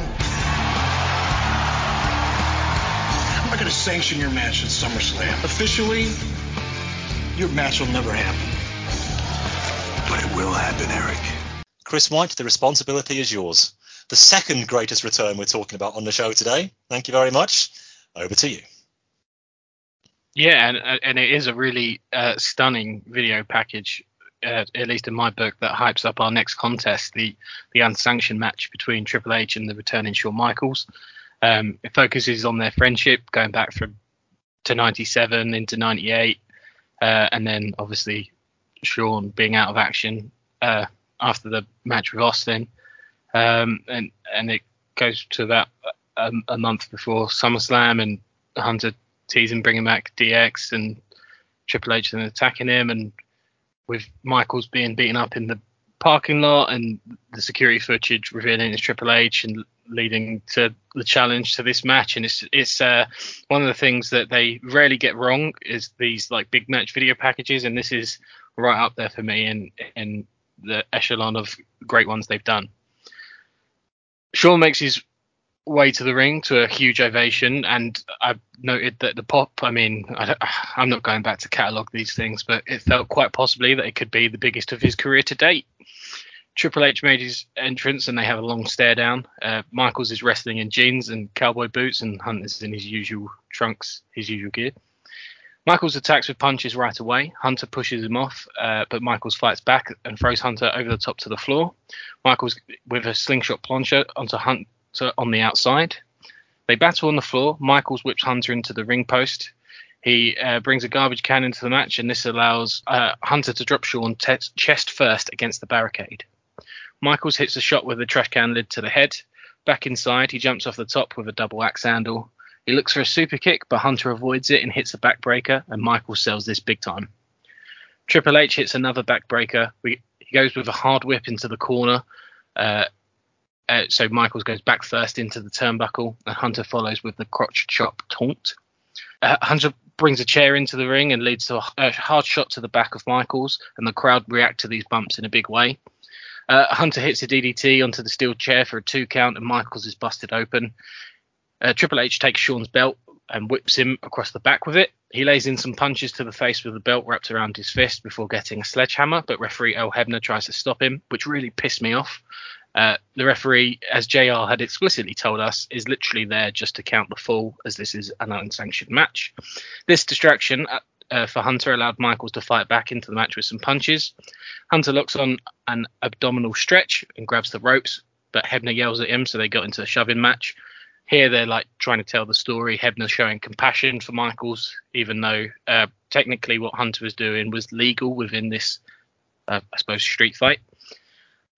I'm not going to sanction your match at SummerSlam. Officially, your match will never happen. But it will happen, Eric. Chris White, the responsibility is yours. The second greatest return we're talking about on the show today. Thank you very much. Over to you. Yeah, and and it is a really uh, stunning video package, uh, at least in my book, that hypes up our next contest, the the unsanctioned match between Triple H and the returning Shawn Michaels. Um, it focuses on their friendship going back from to '97 into '98, uh, and then obviously Shawn being out of action uh, after the match with Austin, um, and and it goes to about a, a month before SummerSlam, and Hunter teasing bringing back DX and Triple H and attacking him, and with Michaels being beaten up in the parking lot, and the security footage revealing it's Triple H and leading to the challenge to this match. And it's it's uh, one of the things that they rarely get wrong is these like big match video packages, and this is right up there for me in in the echelon of great ones they've done. Shawn makes his way to the ring to a huge ovation, and I noted that the pop. I mean, I am not going back to catalogue these things, but it felt quite possibly that it could be the biggest of his career to date. Triple H made his entrance, and they have a long stare down. Uh, Michaels is wrestling in jeans and cowboy boots, and Hunt is in his usual trunks, his usual gear. Michaels attacks with punches right away. Hunter pushes him off, uh, but Michaels fights back and throws Hunter over the top to the floor. Michaels with a slingshot plunger onto Hunter on the outside. They battle on the floor. Michaels whips Hunter into the ring post. He uh, brings a garbage can into the match, and this allows uh, Hunter to drop Shawn t- chest first against the barricade. Michaels hits a shot with a trash can lid to the head. Back inside, he jumps off the top with a double axe handle. He looks for a super kick, but Hunter avoids it and hits a backbreaker, and Michaels sells this big time. Triple H hits another backbreaker. We, he goes with a hard whip into the corner. Uh, uh, so Michaels goes back first into the turnbuckle, and Hunter follows with the crotch chop taunt. Uh, Hunter brings a chair into the ring and leads to a, hard shot to the back of Michaels, and the crowd react to these bumps in a big way. Uh, Hunter hits a DDT onto the steel chair for a two count, and Michaels is busted open. Uh, Triple H takes Shawn's belt and whips him across the back with it. He lays in some punches to the face with the belt wrapped around his fist before getting a sledgehammer, but referee Earl Hebner tries to stop him, which really pissed me off. Uh, the referee, as JR had explicitly told us, is literally there just to count the fall, as this is an unsanctioned match. This distraction uh, uh, for Hunter allowed Michaels to fight back into the match with some punches. Hunter looks on an abdominal stretch and grabs the ropes, but Hebner yells at him, so they got into a shoving match. Here they're like trying to tell the story. Hebner showing compassion for Michaels, even though uh, technically what Hunter was doing was legal within this, uh, I suppose, street fight.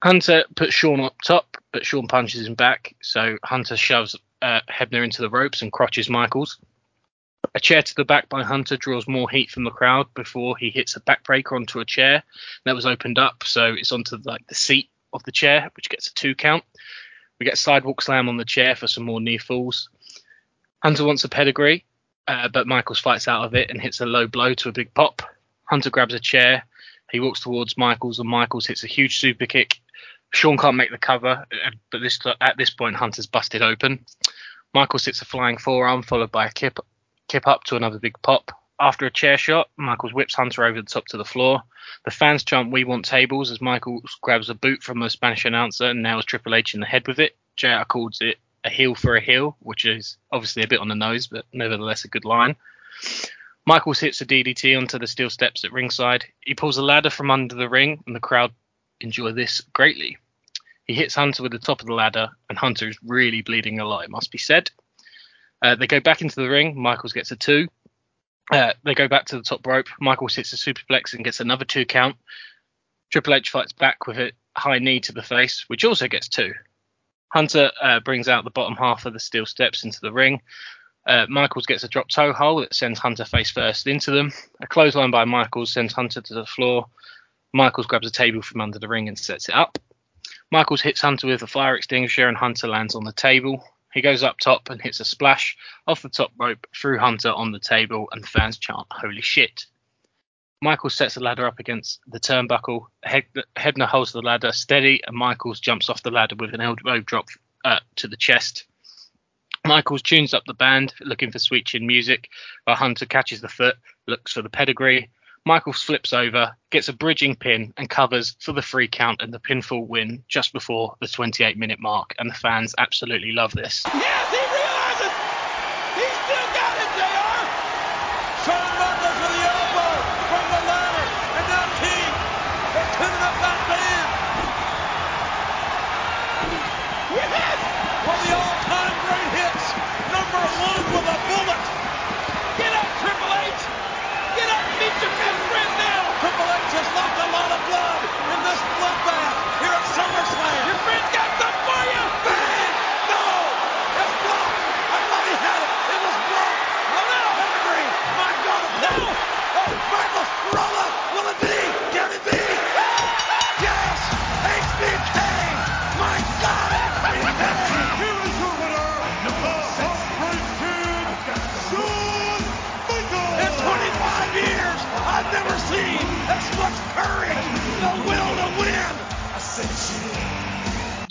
Hunter puts Shawn up top, but Shawn punches him back. So Hunter shoves uh, Hebner into the ropes and crotches Michaels. A chair to the back by Hunter draws more heat from the crowd before he hits a backbreaker onto a chair that was opened up, so it's onto like the seat of the chair, which gets a two count. We get sidewalk slam on the chair for some more near falls. Hunter wants a pedigree, uh, but Michaels fights out of it and hits a low blow to a big pop. Hunter grabs a chair. He walks towards Michaels, and Michaels hits a huge super kick. Shawn can't make the cover, uh, but this at this point Hunter's busted open. Michael sits a flying forearm followed by a kip kip up to another big pop. After a chair shot, Michaels whips Hunter over the top to the floor. The fans chant "We want tables" as Michaels grabs a boot from a Spanish announcer and nails Triple H in the head with it. JR calls it a heel for a heel, which is obviously a bit on the nose, but nevertheless a good line. Michaels hits a DDT onto the steel steps at ringside. He pulls a ladder from under the ring, and the crowd enjoy this greatly. He hits Hunter with the top of the ladder, and Hunter is really bleeding a lot, it must be said. Uh, they go back into the ring. Michaels gets a two. Uh, they go back to the top rope. Michaels hits a superplex and gets another two count. Triple H fights back with a high knee to the face, which also gets two. Hunter uh, brings out the bottom half of the steel steps into the ring. Uh, Michaels gets a drop toe hold that sends Hunter face first into them. A clothesline by Michaels sends Hunter to the floor. Michaels grabs a table from under the ring and sets it up. Michaels hits Hunter with a fire extinguisher and Hunter lands on the table. He goes up top and hits a splash off the top rope through Hunter on the table, and fans chant, Holy shit. Michaels sets the ladder up against the turnbuckle. Hebner holds the ladder steady, and Michaels jumps off the ladder with an elbow drop uh, to the chest. Michaels tunes up the band, looking for sweet chin music, while Hunter catches the foot, looks for the pedigree. Michaels flips over, gets a bridging pin, and covers for the free count and the pinfall win just before the 28 minute mark. And the fans absolutely love this. Yes,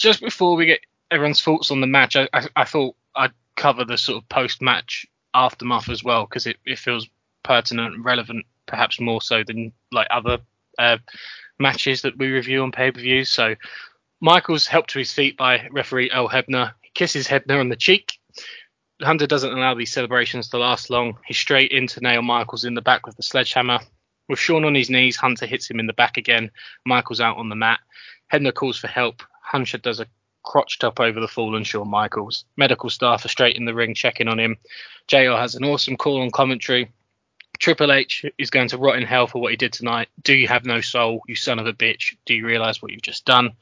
just before we get everyone's thoughts on the match, I, I, I thought I'd cover the sort of post match aftermath as well because it, it feels pertinent and relevant, perhaps more so than like other uh, matches that we review on pay per views. So Michaels helped to his feet by referee Earl Hebner. He kisses Hebner on the cheek. Hunter doesn't allow these celebrations to last long. He's straight into nail Michaels in the back with the sledgehammer. With Shawn on his knees, Hunter hits him in the back again. Michaels out on the mat. Hebner calls for help. Hunter does a crotch chop over the fallen Shawn Michaels. Medical staff are straight in the ring checking on him. JR has an awesome call on commentary. Triple H is going to rot in hell for what he did tonight. Do you have no soul, you son of a bitch? Do you realize what you've just done?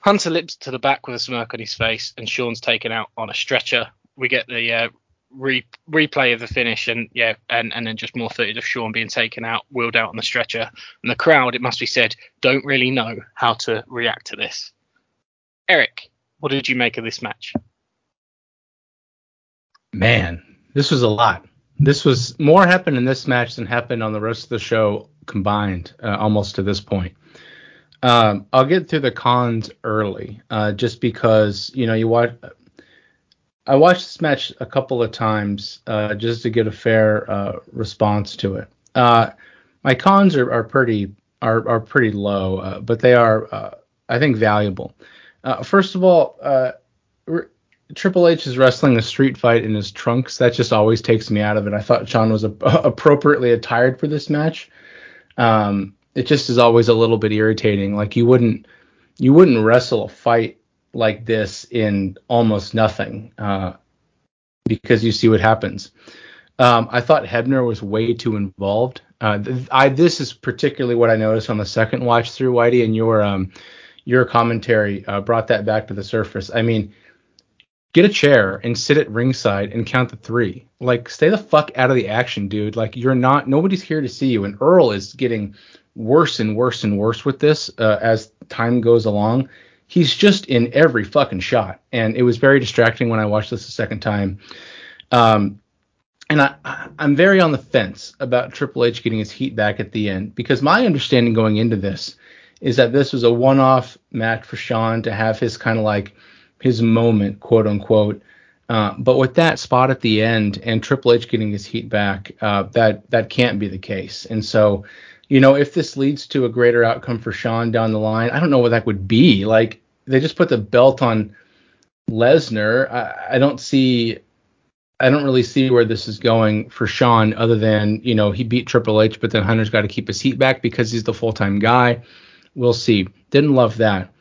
Hunter lips to the back with a smirk on his face, and Shawn's taken out on a stretcher. We get the uh, re- replay of the finish and yeah, and, and then just more footage of Shawn being taken out, wheeled out on the stretcher, and the crowd, it must be said, don't really know how to react to this. Eric, what did you make of this match? Man, this was a lot. This was more happened in this match than happened on the rest of the show combined, uh, almost to this point. Um, I'll get through the cons early, uh, just because you know you watch. I watched this match a couple of times uh, just to get a fair uh, response to it. Uh, my cons are, are pretty are, are pretty low, uh, but they are uh, I think valuable. Uh, first of all, r- Triple H is wrestling a street fight in his trunks. That just always takes me out of it. I thought Shawn was a- appropriately attired for this match. Um, it just is always a little bit irritating. Like you wouldn't you wouldn't wrestle a fight like this in almost nothing uh, because you see what happens. Um, I thought Hebner was way too involved. Uh, th- I this is particularly what I noticed on the second watch through, Whitey, and your um, your commentary uh, brought that back to the surface. I mean, get a chair and sit at ringside and count the three. Like, stay the fuck out of the action, dude. Like, you're not. Nobody's here to see you. And Earl is getting worse and worse and worse with this uh, as time goes along. He's just in every fucking shot, and it was very distracting when I watched this the second time. Um, and I, I'm very on the fence about Triple H getting his heat back at the end because my understanding going into this is that this was a one-off match for Shawn to have his kind of like his moment, quote unquote. Uh, but with that spot at the end and Triple H getting his heat back, uh, that that can't be the case. And so, you know, if this leads to a greater outcome for Shawn down the line, I don't know what that would be. Like they just put the belt on Lesnar. I, I don't see I don't really see where this is going for Shawn, other than you know he beat Triple H, but then Hunter's got to keep his heat back because he's the full time guy. We'll see. Didn't love that.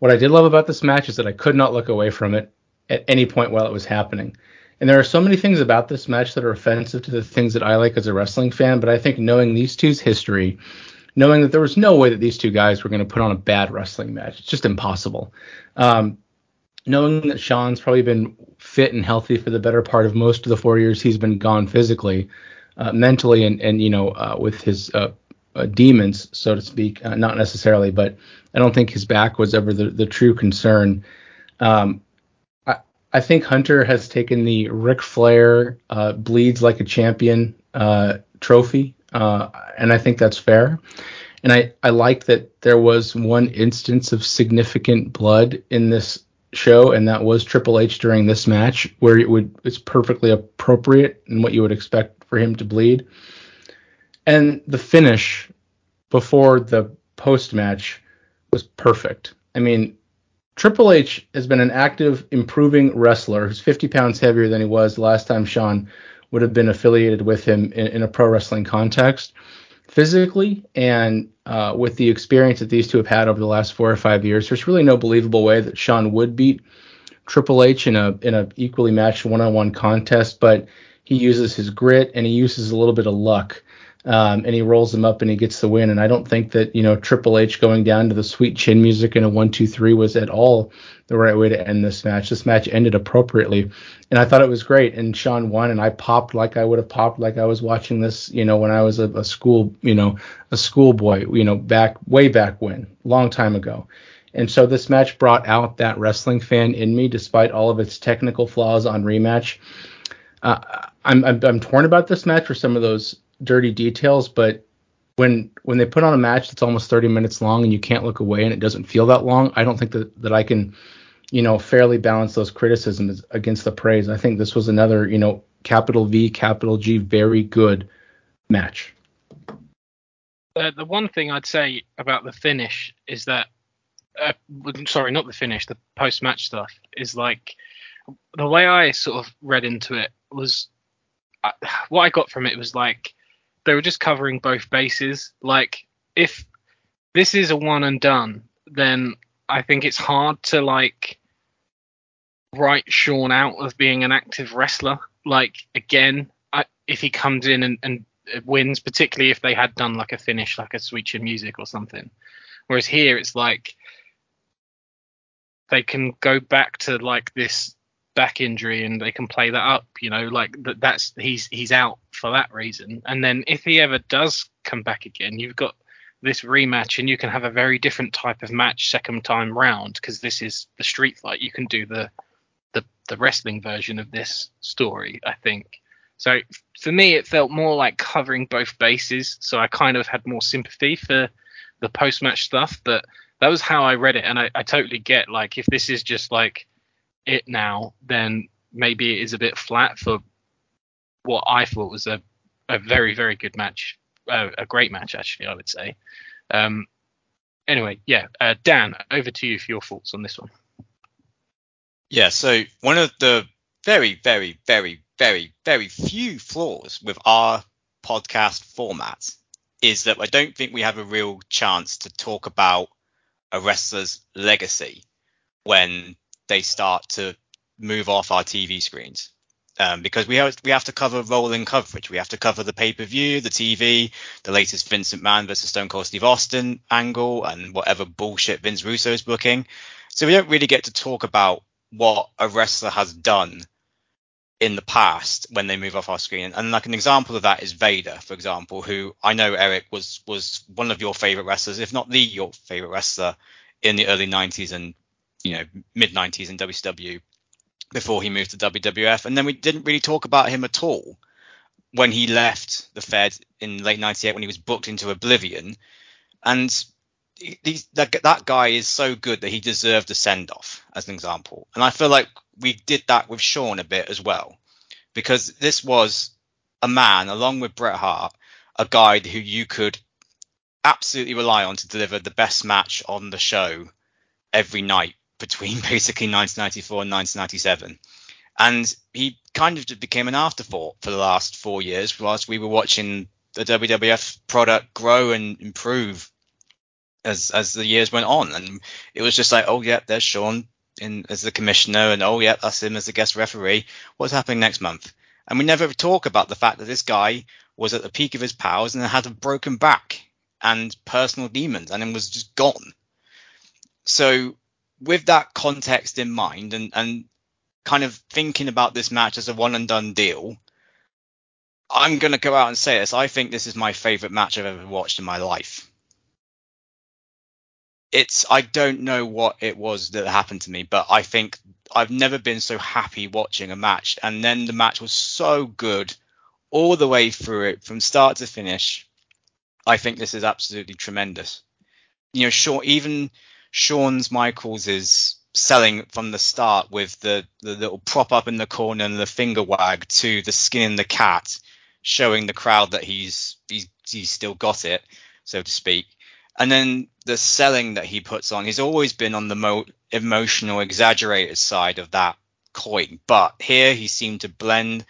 What I did love about this match is that I could not look away from it at any point while it was happening. And there are so many things about this match that are offensive to the things that I like as a wrestling fan, but I think knowing these two's history, knowing that there was no way that these two guys were going to put on a bad wrestling match, it's just impossible. Um, knowing that Shawn's probably been fit and healthy for the better part of most of the four years he's been gone physically, uh, mentally, and and you know uh, with his uh, uh demons, so to speak, uh, not necessarily, but I don't think his back was ever the, the true concern. Um, I think Hunter has taken the Ric Flair uh, bleeds like a champion trophy, and I think that's fair. And I, I like that there was one instance of significant blood in this show, and that was Triple H during this match, where it would it's perfectly appropriate and what you would expect for him to bleed. And the finish before the post match was perfect. I mean, Triple H has been an active, improving wrestler who's 50 pounds heavier than he was the last time Shawn would have been affiliated with him in, in a pro wrestling context physically and uh, with the experience that these two have had over the last four or five years, there's really no believable way that Shawn would beat Triple H in a in a equally matched one-on-one contest. But he uses his grit and he uses a little bit of luck, um, and he rolls him up and he gets the win. And I don't think that you know Triple H going down to the sweet chin music in a one-two-three was at all the right way to end this match. This match ended appropriately, and I thought it was great. And Shawn won, and I popped like I would have popped like I was watching this, you know, when I was a, a school, you know, a schoolboy, you know, back way back when, long time ago. And so this match brought out that wrestling fan in me, despite all of its technical flaws on rematch. Uh, I'm, I'm I'm torn about this match for some of those dirty details, but when when they put on a match that's almost 30 minutes long and you can't look away and it doesn't feel that long, I don't think that that I can you know, fairly balance those criticisms against the praise. I think this was another, you know, capital V, capital G, very good match. Uh, the one thing I'd say about the finish is that, uh, sorry, not the finish, the post match stuff is like the way I sort of read into it was uh, what I got from it was like they were just covering both bases. Like if this is a one and done, then I think it's hard to like write Shawn out of being an active wrestler. Like again, I, if he comes in and, and wins, particularly if they had done like a finish, like a switch Chin Music or something. Whereas here, it's like they can go back to like this back injury and they can play that up. You know, like that. That's he's he's out for that reason. And then if he ever does come back again, you've got this rematch and you can have a very different type of match second time round because this is the street fight. You can do the the the wrestling version of this story, I think. So for me, it felt more like covering both bases. So I kind of had more sympathy for the post match stuff, but that was how I read it. And I, I totally get like if this is just like it now, then maybe it is a bit flat for what I thought was a, a very, very good match. Uh, a great match, actually, I would say. Um, anyway, yeah, uh, Dan, over to you for your thoughts on this one. Yeah, so one of the very, very, very, very, very few flaws with our podcast format is that I don't think we have a real chance to talk about a wrestler's legacy when they start to move off our TV screens. Um, because we have we have to cover rolling coverage. We have to cover the pay per view, the TV, the latest Vincent McMahon versus Stone Cold Steve Austin angle, and whatever bullshit Vince Russo is booking. So we don't really get to talk about what a wrestler has done in the past when they move off our screen. And like an example of that is Vader, for example, who I know Eric was was one of your favorite wrestlers, if not the your favorite wrestler in the early 90s and you know mid 90s in WCW before he moved to WWF. And then we didn't really talk about him at all when he left the Fed in late 98 when he was booked into Oblivion. And he, that, that guy is so good that he deserved a send off, as an example. And I feel like we did that with Shawn a bit as well, because this was a man, along with Bret Hart, a guy who you could absolutely rely on to deliver the best match on the show every night between basically 1994 and 1997. And he kind of became an afterthought for the last four years whilst we were watching the WWF product grow and improve as as the years went on. And it was just like, oh yeah, there's Shawn in as the commissioner, and oh yeah, that's him as the guest referee. What's happening next month? And we never talk about the fact that this guy was at the peak of his powers and had a broken back and personal demons, and was just gone. So with that context in mind, and and kind of thinking about this match as a one and done deal. I'm going to go out and say this. I think this is my favorite match I've ever watched in my life it's I don't know what it was that happened to me, but I think I've never been so happy watching a match. And then the match was so good all the way through it from start to finish. I think this is absolutely tremendous. You know, sure, even Shawn's Michaels is selling from the start with the, the little prop up in the corner and the finger wag to the skin in the cat, showing the crowd that he's he's he's still got it, so to speak and then the selling that he puts on, he's always been on the mo- emotional, exaggerated side of that coin. But here he seemed to blend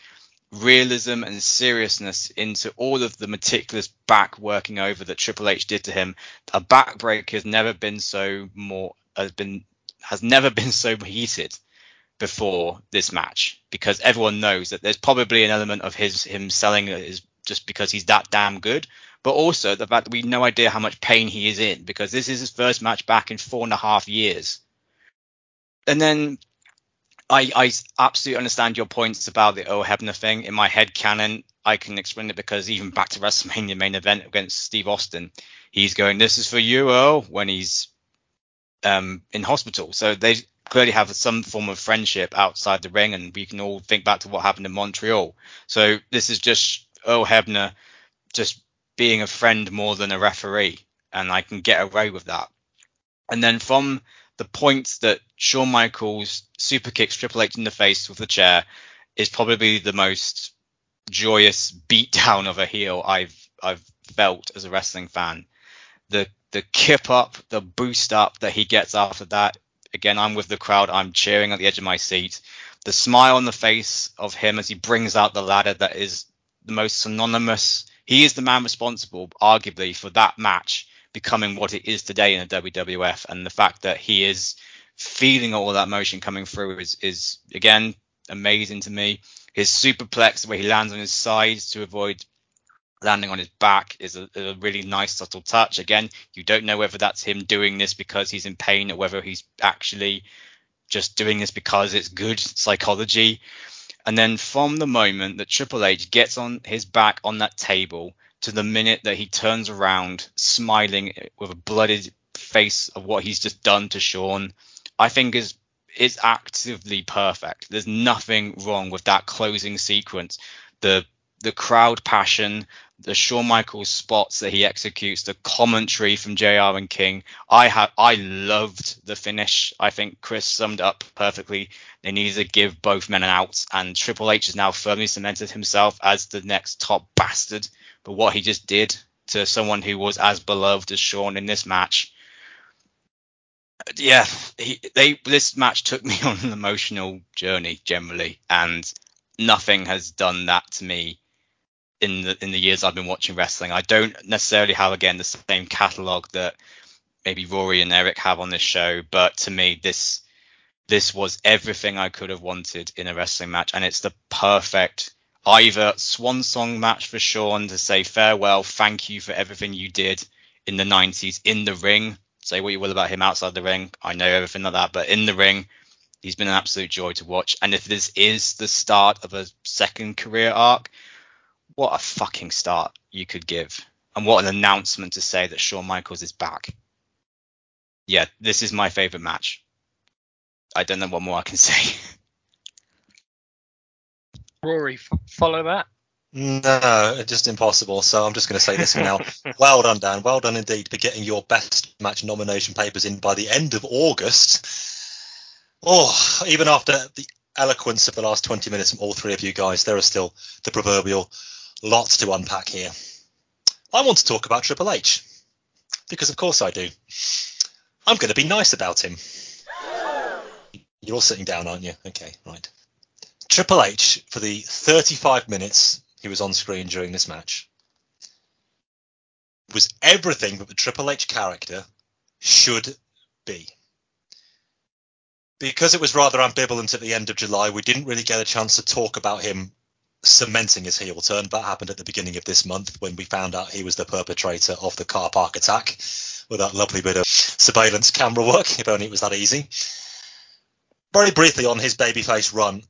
realism and seriousness into all of the meticulous back working over that Triple H did to him. A backbreak has never been so more has been has never been so heated before this match because everyone knows that there's probably an element of his him selling is just because he's that damn good but also the fact that we have no idea how much pain he is in because this is his first match back in four and a half years. And then I, I absolutely understand your points about the Earl Hebner thing. In my head canon, I can explain it because even back to WrestleMania main event against Steve Austin, he's going, "This is for you, Earl," when he's um, in hospital. So they clearly have some form of friendship outside the ring, and we can all think back to what happened in Montreal. So this is just Earl Hebner just being a friend more than a referee, and I can get away with that. And then from the point that Shawn Michaels super kicks Triple H in the face with the chair is probably the most joyous beatdown of a heel I've I've felt as a wrestling fan. The the kip up, the boost up that he gets after that. Again, I'm with the crowd. I'm cheering at the edge of my seat. The smile on the face of him as he brings out the ladder that is the most synonymous he is the man responsible, arguably, for that match becoming what it is today in the WWF. And the fact that he is feeling all that motion coming through is, is again amazing to me. His superplex, where he lands on his sides to avoid landing on his back, is a, a, really nice subtle touch. Again, you don't know whether that's him doing this because he's in pain or whether he's actually just doing this because it's good psychology. And then from the moment that Triple H gets on his back on that table to the minute that he turns around smiling with a blooded face of what he's just done to Shawn, I think is is actively perfect. There's nothing wrong with that closing sequence. The the crowd passion, the Shawn Michaels spots that he executes, the commentary from JR and King. I have I loved the finish. I think Chris summed up perfectly. They needed to give both men an out, and Triple H has now firmly cemented himself as the next top bastard. But what he just did to someone who was as beloved as Shawn in this match, yeah, he, they this match took me on an emotional journey generally, and nothing has done that to me in the in the years I've been watching wrestling. I don't necessarily have again the same catalog that maybe Rory and Eric have on this show, but to me this this was everything I could have wanted in a wrestling match, and it's the perfect either swan song match for Shawn to say farewell, thank you for everything you did in the 90s in the ring. Say what you will about him outside the ring, I know everything like that, but in the ring, he's been an absolute joy to watch. And if this is the start of a second career arc, what a fucking start you could give. And what an announcement to say that Shawn Michaels is back. Yeah, this is my favorite match. I don't know what more I can say. Rory, f- follow that. No, just impossible. So I'm just going to say this for now. well done, Dan. Well done indeed for getting your best match nomination papers in by the end of August. Oh, even after the eloquence of the last 20 minutes from all three of you guys, there are still the proverbial lots to unpack here. I want to talk about Triple H because, of course, I do. I'm going to be nice about him. You're all sitting down, aren't you? Okay, right. Triple H, for the 35 minutes he was on screen during this match, was everything that the Triple H character should be. Because it was rather ambivalent at the end of July, we didn't really get a chance to talk about him cementing his heel turn. That happened at the beginning of this month when we found out he was the perpetrator of the car park attack with that lovely bit of surveillance camera work, if only it was that easy. Very briefly on his babyface run,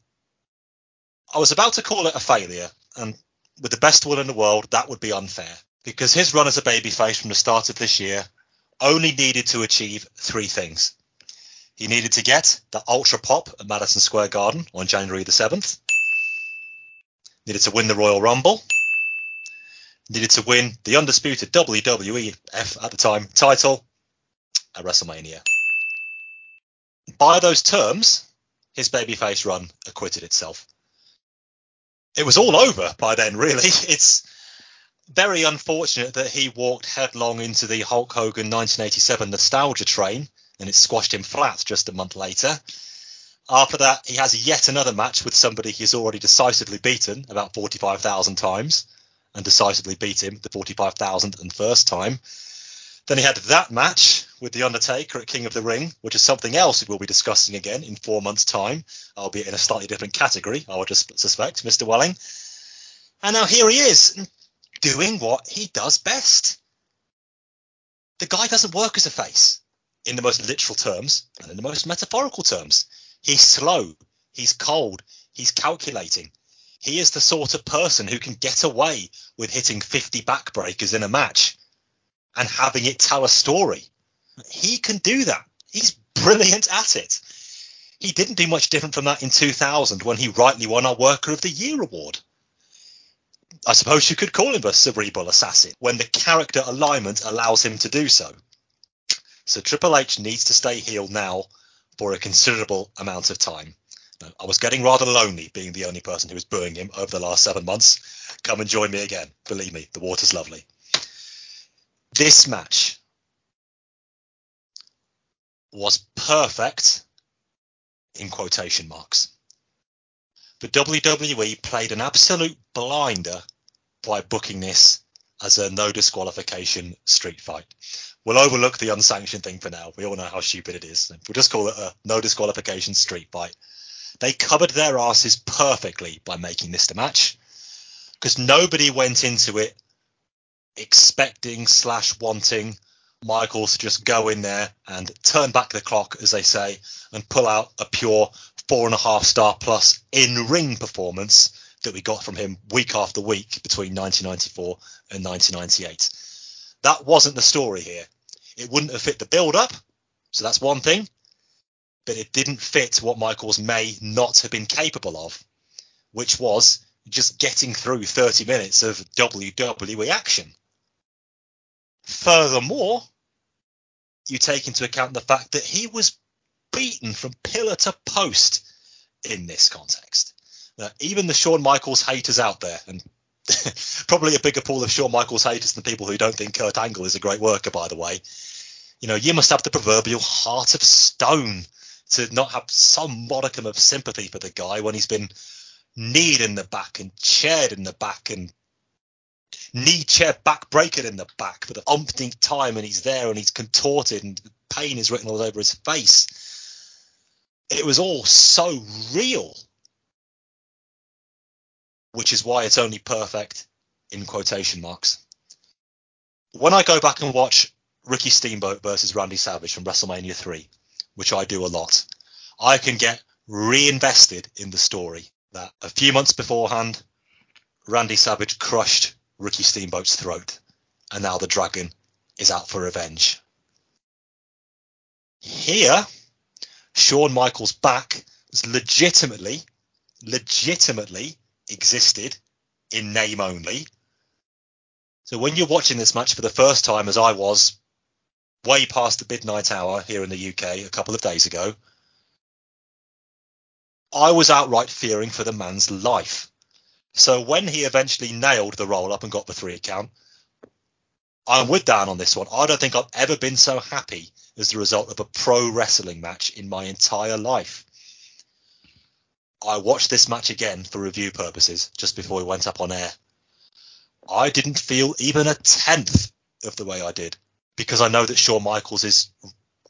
I was about to call it a failure, and with the best will in the world, that would be unfair because his run as a babyface from the start of this year only needed to achieve three things. He needed to get the Ultra Pop at Madison Square Garden on January the 7th needed to win the Royal Rumble, needed to win the undisputed WWF at the time title at WrestleMania. By those terms, his babyface run acquitted itself. It was all over by then, really. It's very unfortunate that he walked headlong into the Hulk Hogan 1987 nostalgia train and it squashed him flat just a month later. After that, he has yet another match with somebody he's already decisively beaten about 45,000 times and decisively beat him the 45,000th and first time. Then he had that match with The Undertaker at King of the Ring, which is something else we'll be discussing again in four months' time, albeit in a slightly different category, I would just suspect, Mr. Welling. And now here he is, doing what he does best. The guy doesn't work as a face, in the most literal terms and in the most metaphorical terms. He's slow. He's cold. He's calculating. He is the sort of person who can get away with hitting 50 backbreakers in a match and having it tell a story. He can do that. He's brilliant at it. He didn't do much different from that in 2000 when he rightly won our Worker of the Year award. I suppose you could call him a cerebral assassin when the character alignment allows him to do so. So Triple H needs to stay heel now for a considerable amount of time. Now, I was getting rather lonely being the only person who was booing him over the last seven months. Come and join me again. Believe me, the water's lovely. This match was perfect in quotation marks. The WWE played an absolute blinder by booking this as a no disqualification street fight. We'll overlook the unsanctioned thing for now. We all know how stupid it is. We'll just call it a no disqualification street fight. They covered their asses perfectly by making this the match because nobody went into it expecting slash wanting Michaels to just go in there and turn back the clock, as they say, and pull out a pure four and a half star plus in ring performance that we got from him week after week between 1994 and 1998. That wasn't the story here. It wouldn't have fit the build up, so that's one thing, but it didn't fit what Michaels may not have been capable of, which was just getting through 30 minutes of WWE action. Furthermore, you take into account the fact that he was beaten from pillar to post in this context. Even the Shawn Michaels haters out there, and probably a bigger pool of Shawn Michaels haters than people who don't think Kurt Angle is a great worker, by the way. You know, you must have the proverbial heart of stone to not have some modicum of sympathy for the guy when he's been kneed in the back and chaired in the back and knee chair back breaker in the back for the umpteenth time and he's there and he's contorted and pain is written all over his face. It was all so real which is why it's only perfect in quotation marks. When I go back and watch Ricky Steamboat versus Randy Savage from WrestleMania 3, which I do a lot, I can get reinvested in the story that a few months beforehand, Randy Savage crushed Ricky Steamboat's throat, and now the dragon is out for revenge. Here, Shawn Michaels' back was legitimately, legitimately existed in name only. So when you're watching this match for the first time, as I was way past the midnight hour here in the UK a couple of days ago, I was outright fearing for the man's life. So when he eventually nailed the roll up and got the three count, I'm with Dan on this one. I don't think I've ever been so happy as the result of a pro wrestling match in my entire life. I watched this match again for review purposes just before we went up on air. I didn't feel even a tenth of the way I did because I know that Shawn Michaels is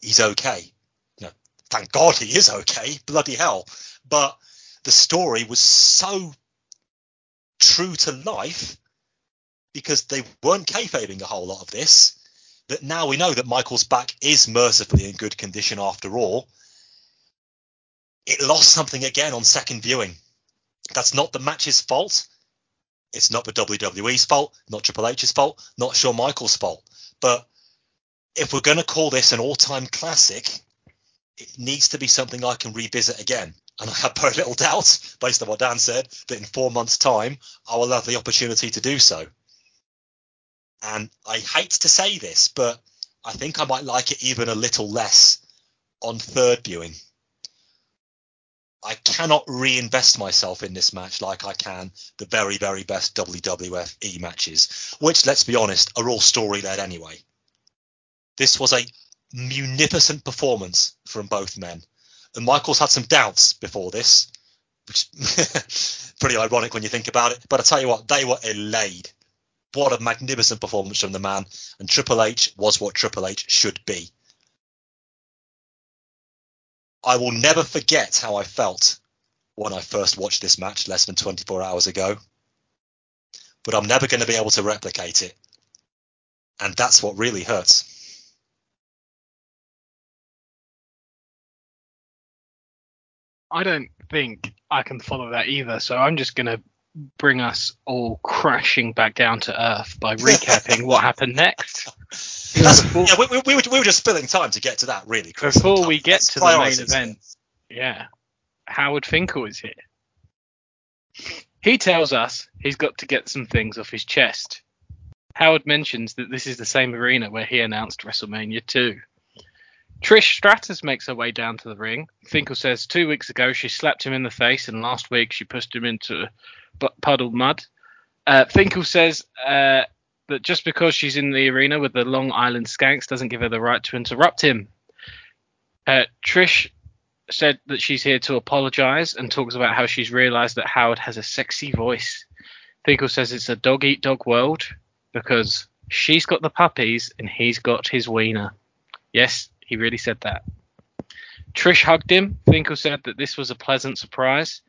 he's okay. You know, thank God he is okay. Bloody hell! But the story was so true to life because they weren't kayfabing a whole lot of this. That now we know that Michael's back is mercifully in good condition after all, it lost something again on second viewing. That's not the match's fault. It's not the WWE's fault, not Triple H's fault, not Shawn Michaels' fault. But if we're going to call this an all-time classic, it needs to be something I can revisit again. And I have very little doubt, based on what Dan said, that in four months' time I will have the opportunity to do so. And I hate to say this, but I think I might like it even a little less on third viewing. I cannot reinvest myself in this match like I can the very, very best WWF E matches, which, let's be honest, are all story led anyway. This was a munificent performance from both men. And Michaels had some doubts before this, which pretty ironic when you think about it. But I tell you what, they were elate. What a magnificent performance from the man. And Triple H was what Triple H should be. I will never forget how I felt when I first watched this match less than 24 hours ago. But I'm never going to be able to replicate it. And that's what really hurts. I don't think I can follow that either, so I'm just going to bring us all crashing back down to earth by recapping what happened next. Before, yeah, we, we, we, were, we were just filling time to get to that, really. Chris. Before we get to the main event, yeah, Howard Finkel is here. He tells us he's got to get some things off his chest. Howard mentions that this is the same arena where he announced WrestleMania 2. Trish Stratus makes her way down to the ring. Finkel says two weeks ago she slapped him in the face, and last week she pushed him into puddled mud. Uh, Finkel says uh, that just because she's in the arena with the Long Island Skanks doesn't give her the right to interrupt him. Uh, Trish said that she's here to apologize and talks about how she's realized that Howard has a sexy voice. Finkel says it's a dog eat dog world because she's got the puppies and he's got his wiener. Yes, he really said that. Trish hugged him. Finkel said that this was a pleasant surprise.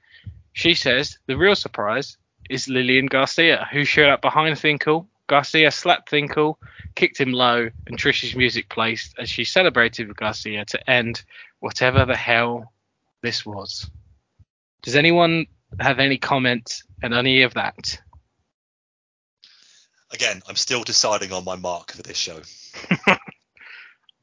She says the real surprise is Lillian Garcia, who showed up behind Finkel Garcia slapped Finkel, kicked him low, and Trish's music placed as she celebrated with Garcia to end whatever the hell this was. Does anyone have any comments on any of that? Again, I'm still deciding on my mark for this show.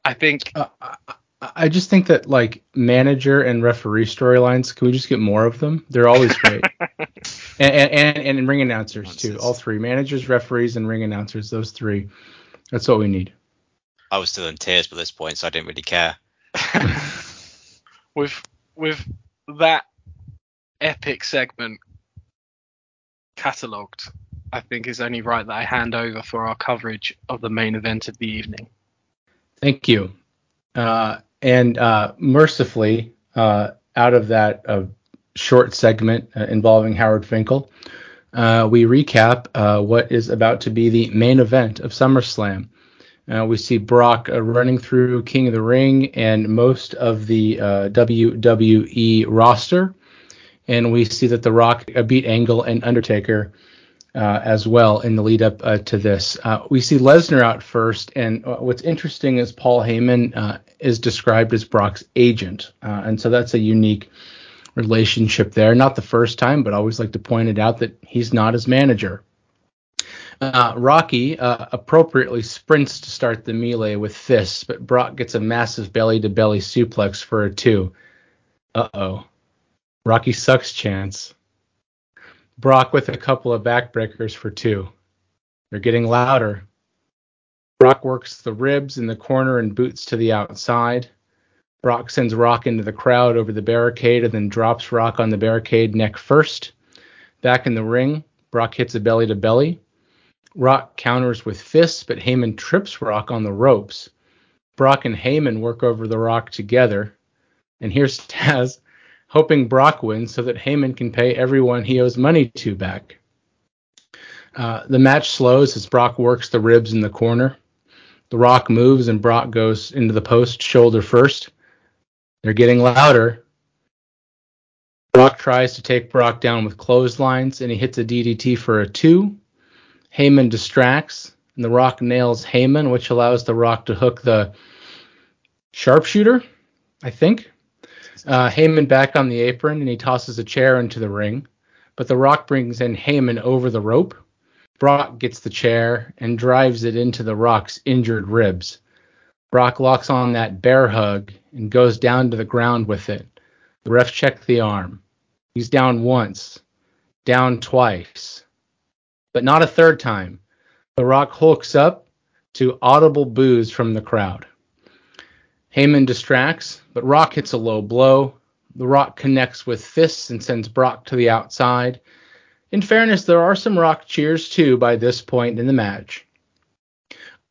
I think Uh, I, I just think that like manager and referee storylines, can we just get more of them? They're always great. and, and, and and ring announcers too. All three managers, referees, and ring announcers. Those three. That's what we need. I was still in tears by this point, so I didn't really care. with with that epic segment catalogued, I think it's only right that I hand over for our coverage of the main event of the evening. Thank you. Uh, and uh, mercifully, uh, out of that uh, short segment uh, involving Howard Finkel, uh, we recap what is about to be the main event of SummerSlam. We see Brock running through King of the Ring and most of the WWE roster. And we see that The Rock beat Angle and Undertaker uh, as well in the lead up uh, to this. Uh, we see Lesnar out first, and uh, what's interesting is Paul Heyman uh, is described as Brock's agent, and so that's a unique relationship there. Not the first time, but I always like to point it out that he's not his manager. Uh, Rocky uh, appropriately sprints to start the melee with fists, but Brock gets a massive belly to belly suplex for a two. Uh oh. Rocky sucks chance. Brock with a couple of backbreakers for two. They're getting louder. Brock works the ribs in the corner and boots to the outside. Brock sends Rock into the crowd over the barricade and then drops Rock on the barricade neck first. Back in the ring, Brock hits a belly to belly. Rock counters with fists, but Heyman trips Rock on the ropes. Brock and Heyman work over the Rock together. And here's Taz hoping Brock wins so that Heyman can pay everyone he owes money to back. Uh, the match slows as Brock works the ribs in the corner. The Rock moves and Brock goes into the post shoulder first. They're getting louder. Brock tries to take Brock down with clotheslines and he hits a DDT for a two. Heyman distracts and the Rock nails Heyman, which allows the Rock to hook the sharpshooter, I think. Uh, Heyman back on the apron and he tosses a chair into the ring, but The Rock brings in Heyman over the rope. Brock gets the chair and drives it into The Rock's injured ribs. Brock locks on that bear hug and goes down to the ground with it. The ref checked the arm. He's down once, down twice, but not a third time. The Rock hulks up to audible boos from the crowd. Heyman distracts, but Rock hits a low blow. The Rock connects with fists and sends Brock to the outside. In fairness, there are some Rock cheers too by this point in the match.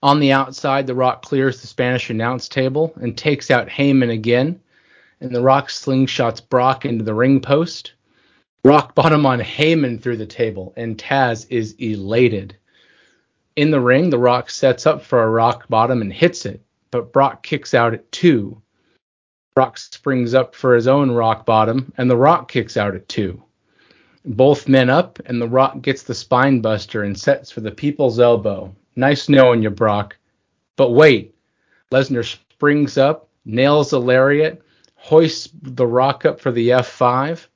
On the outside, The Rock clears the Spanish announce table and takes out Heyman again, and The Rock slingshots Brock into the ring post. Rock bottom on Heyman through the table, and Taz is elated. In the ring, The Rock sets up for a rock bottom and hits it, but Brock kicks out at two. Brock springs up for his own rock bottom, and The Rock kicks out at two. Both men up, and The Rock gets the spine buster and sets for the people's elbow. Nice knowing you, Brock. But wait, Lesnar springs up, nails a lariat, hoists The Rock up for the F5,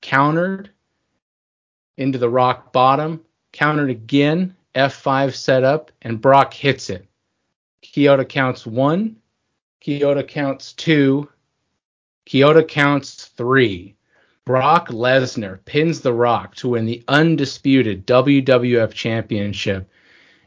countered into the Rock bottom, countered again, F5 set up, and Brock hits it. Chioda counts one, Chioda counts two, Chioda counts three. Brock Lesnar pins The Rock to win the undisputed WWF Championship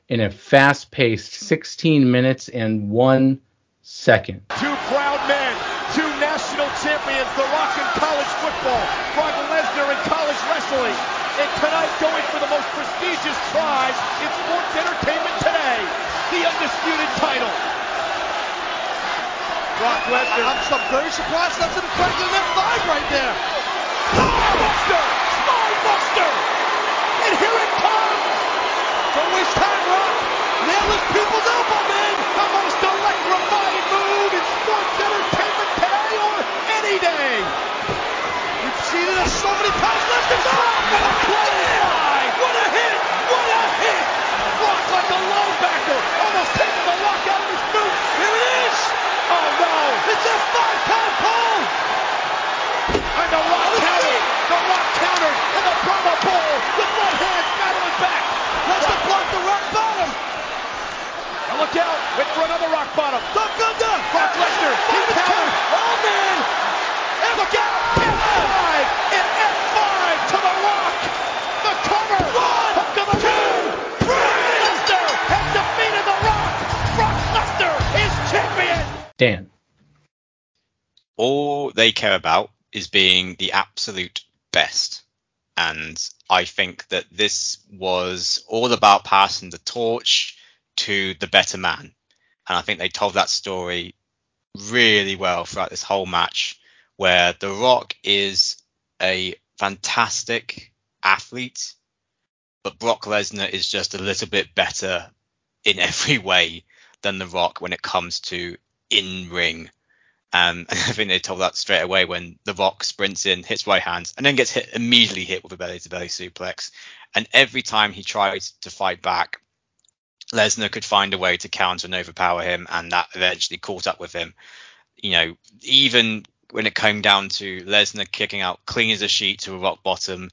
in a fast paced 16 minutes and one second. Two proud men, two national champions, The Rock in college football, Brock Lesnar in college wrestling. And tonight going for the most prestigious prize in sports entertainment today, the undisputed title. Brock Lesnar. I'm, I'm very surprised that's in the question in five right there. Buster! Small Buster! And here it comes! Don't waste time, Rock! Nail his People's Elbow, man! The most electrifying move in sports entertainment today or any day! We've seen it so many times. Lesnar's up! What a play! What a hit! What a hit! Rock like a linebacker, almost taking the lock out of his boot. Here it is! Oh no! It's a five count pull! And the Rock oh, countered! The Rock countered! And the promo pull with one hand battling back! Wants to block the rock bottom! Now look out! Wait for another rock bottom! Look, look, Rock Brock Lesnar! He countered! Oh man! And look out! F5! and F5 to the Rock! The cover! One! Dan. all they care about is being the absolute best. And I think that this was all about passing the torch to the better man. And I think they told that story really well throughout this whole match, where The Rock is a fantastic athlete, but Brock Lesnar is just a little bit better in every way than The Rock when it comes to in ring um, and I think they told that straight away when The Rock sprints in, hits right hands, and then gets hit immediately hit with a belly to belly suplex. And every time he tried to fight back, Lesnar could find a way to counter and overpower him, and that eventually caught up with him. You know, even when it came down to Lesnar kicking out clean as a sheet to a rock bottom,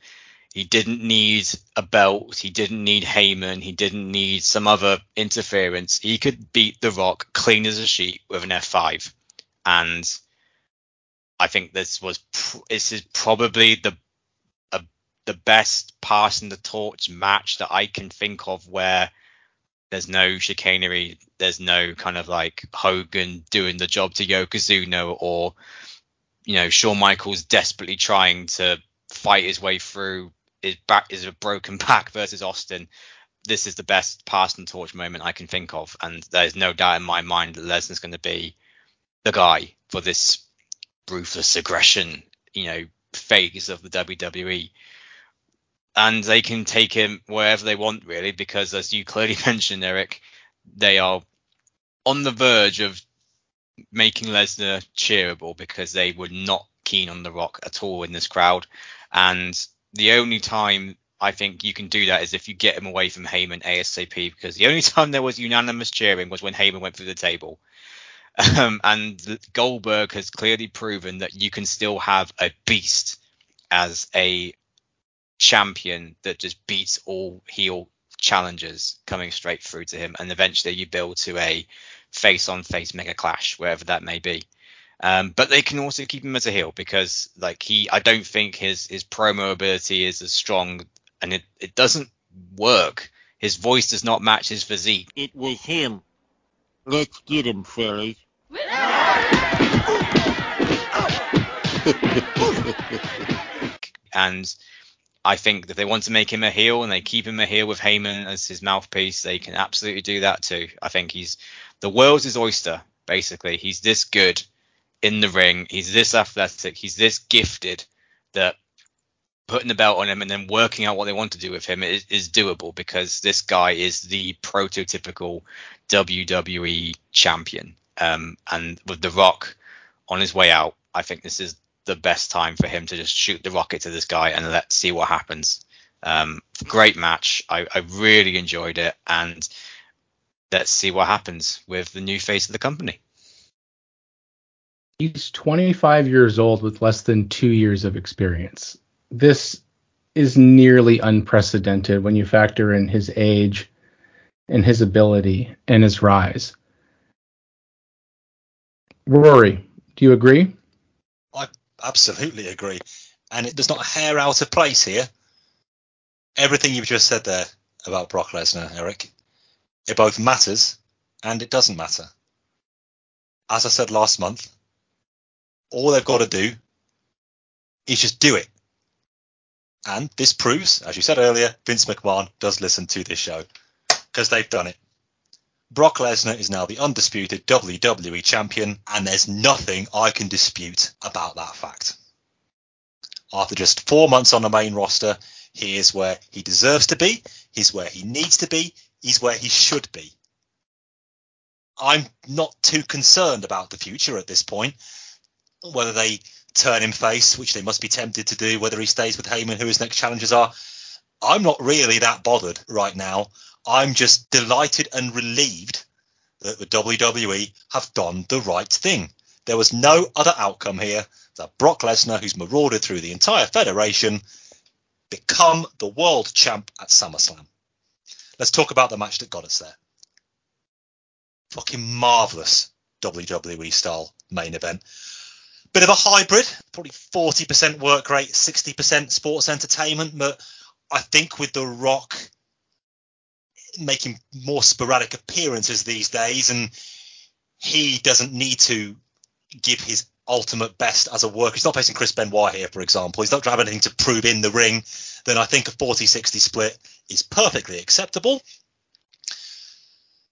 he didn't need a belt, he didn't need Heyman, he didn't need some other interference. He could beat The Rock clean as a sheet with an F5 and I think this was this is probably the a, the best passing the torch match that I can think of where there's no chicanery, there's no kind of like Hogan doing the job to Yokozuna or you know Shawn Michaels desperately trying to fight his way through his back is a broken back versus Austin. This is the best passing torch moment I can think of, and there's no doubt in my mind that Lesnar's going to be the guy for this ruthless aggression, you know, phase of the WWE. And they can take him wherever they want, really, because as you clearly mentioned, Eric, they are on the verge of making Lesnar cheerable because they were not keen on The Rock at all in this crowd. And the only time I think you can do that is if you get him away from Heyman ASAP, because the only time there was unanimous cheering was when Heyman went through the table. Um, and Goldberg has clearly proven that you can still have a beast as a champion that just beats all heel challengers coming straight through to him. And eventually you build to a face on face mega clash, wherever that may be. Um, but they can also keep him as a heel because like he, I don't think his, his promo ability is as strong and it, it doesn't work. His voice does not match his physique. It was him. Let's get him, fellas. and I think that they want to make him a heel and they keep him a heel with Heyman as his mouthpiece, they can absolutely do that too. I think he's the world's his oyster, basically. He's this good in the ring, he's this athletic, he's this gifted that putting the belt on him and then working out what they want to do with him is, is doable because this guy is the prototypical WWE champion. Um, and with The Rock on his way out, I think this is the best time for him to just shoot the rocket to this guy and let's see what happens. Um, great match. I, I really enjoyed it, and let's see what happens with the new face of the company. He's 25 years old with less than two years of experience. This is nearly unprecedented when you factor in his age and his ability and his rise. Rory, do you agree? I absolutely agree. And it, there's not hair out of place here. Everything you've just said there about Brock Lesnar, Eric, it both matters and it doesn't matter. As I said last month, all they've got to do is just do it. And this proves, as you said earlier, Vince McMahon does listen to this show because they've done it. Brock Lesnar is now the undisputed WWE champion, and there's nothing I can dispute about that fact. After just four months on the main roster, he is where he deserves to be, he's where he needs to be, he's where he should be. I'm not too concerned about the future at this point, whether they turn him face, which they must be tempted to do, whether he stays with Heyman, who his next challengers are. I'm not really that bothered right now. I'm just delighted and relieved that the WWE have done the right thing. There was no other outcome here that Brock Lesnar, who's marauded through the entire federation, become the world champ at SummerSlam. Let's talk about the match that got us there. Fucking marvelous WWE style main event. Bit of a hybrid, probably 40% work rate, 60% sports entertainment, but I think with The Rock making more sporadic appearances these days and he doesn't need to give his ultimate best as a worker. He's not facing Chris Benoit here, for example. He's not driving anything to prove in the ring. Then I think a 40-60 split is perfectly acceptable.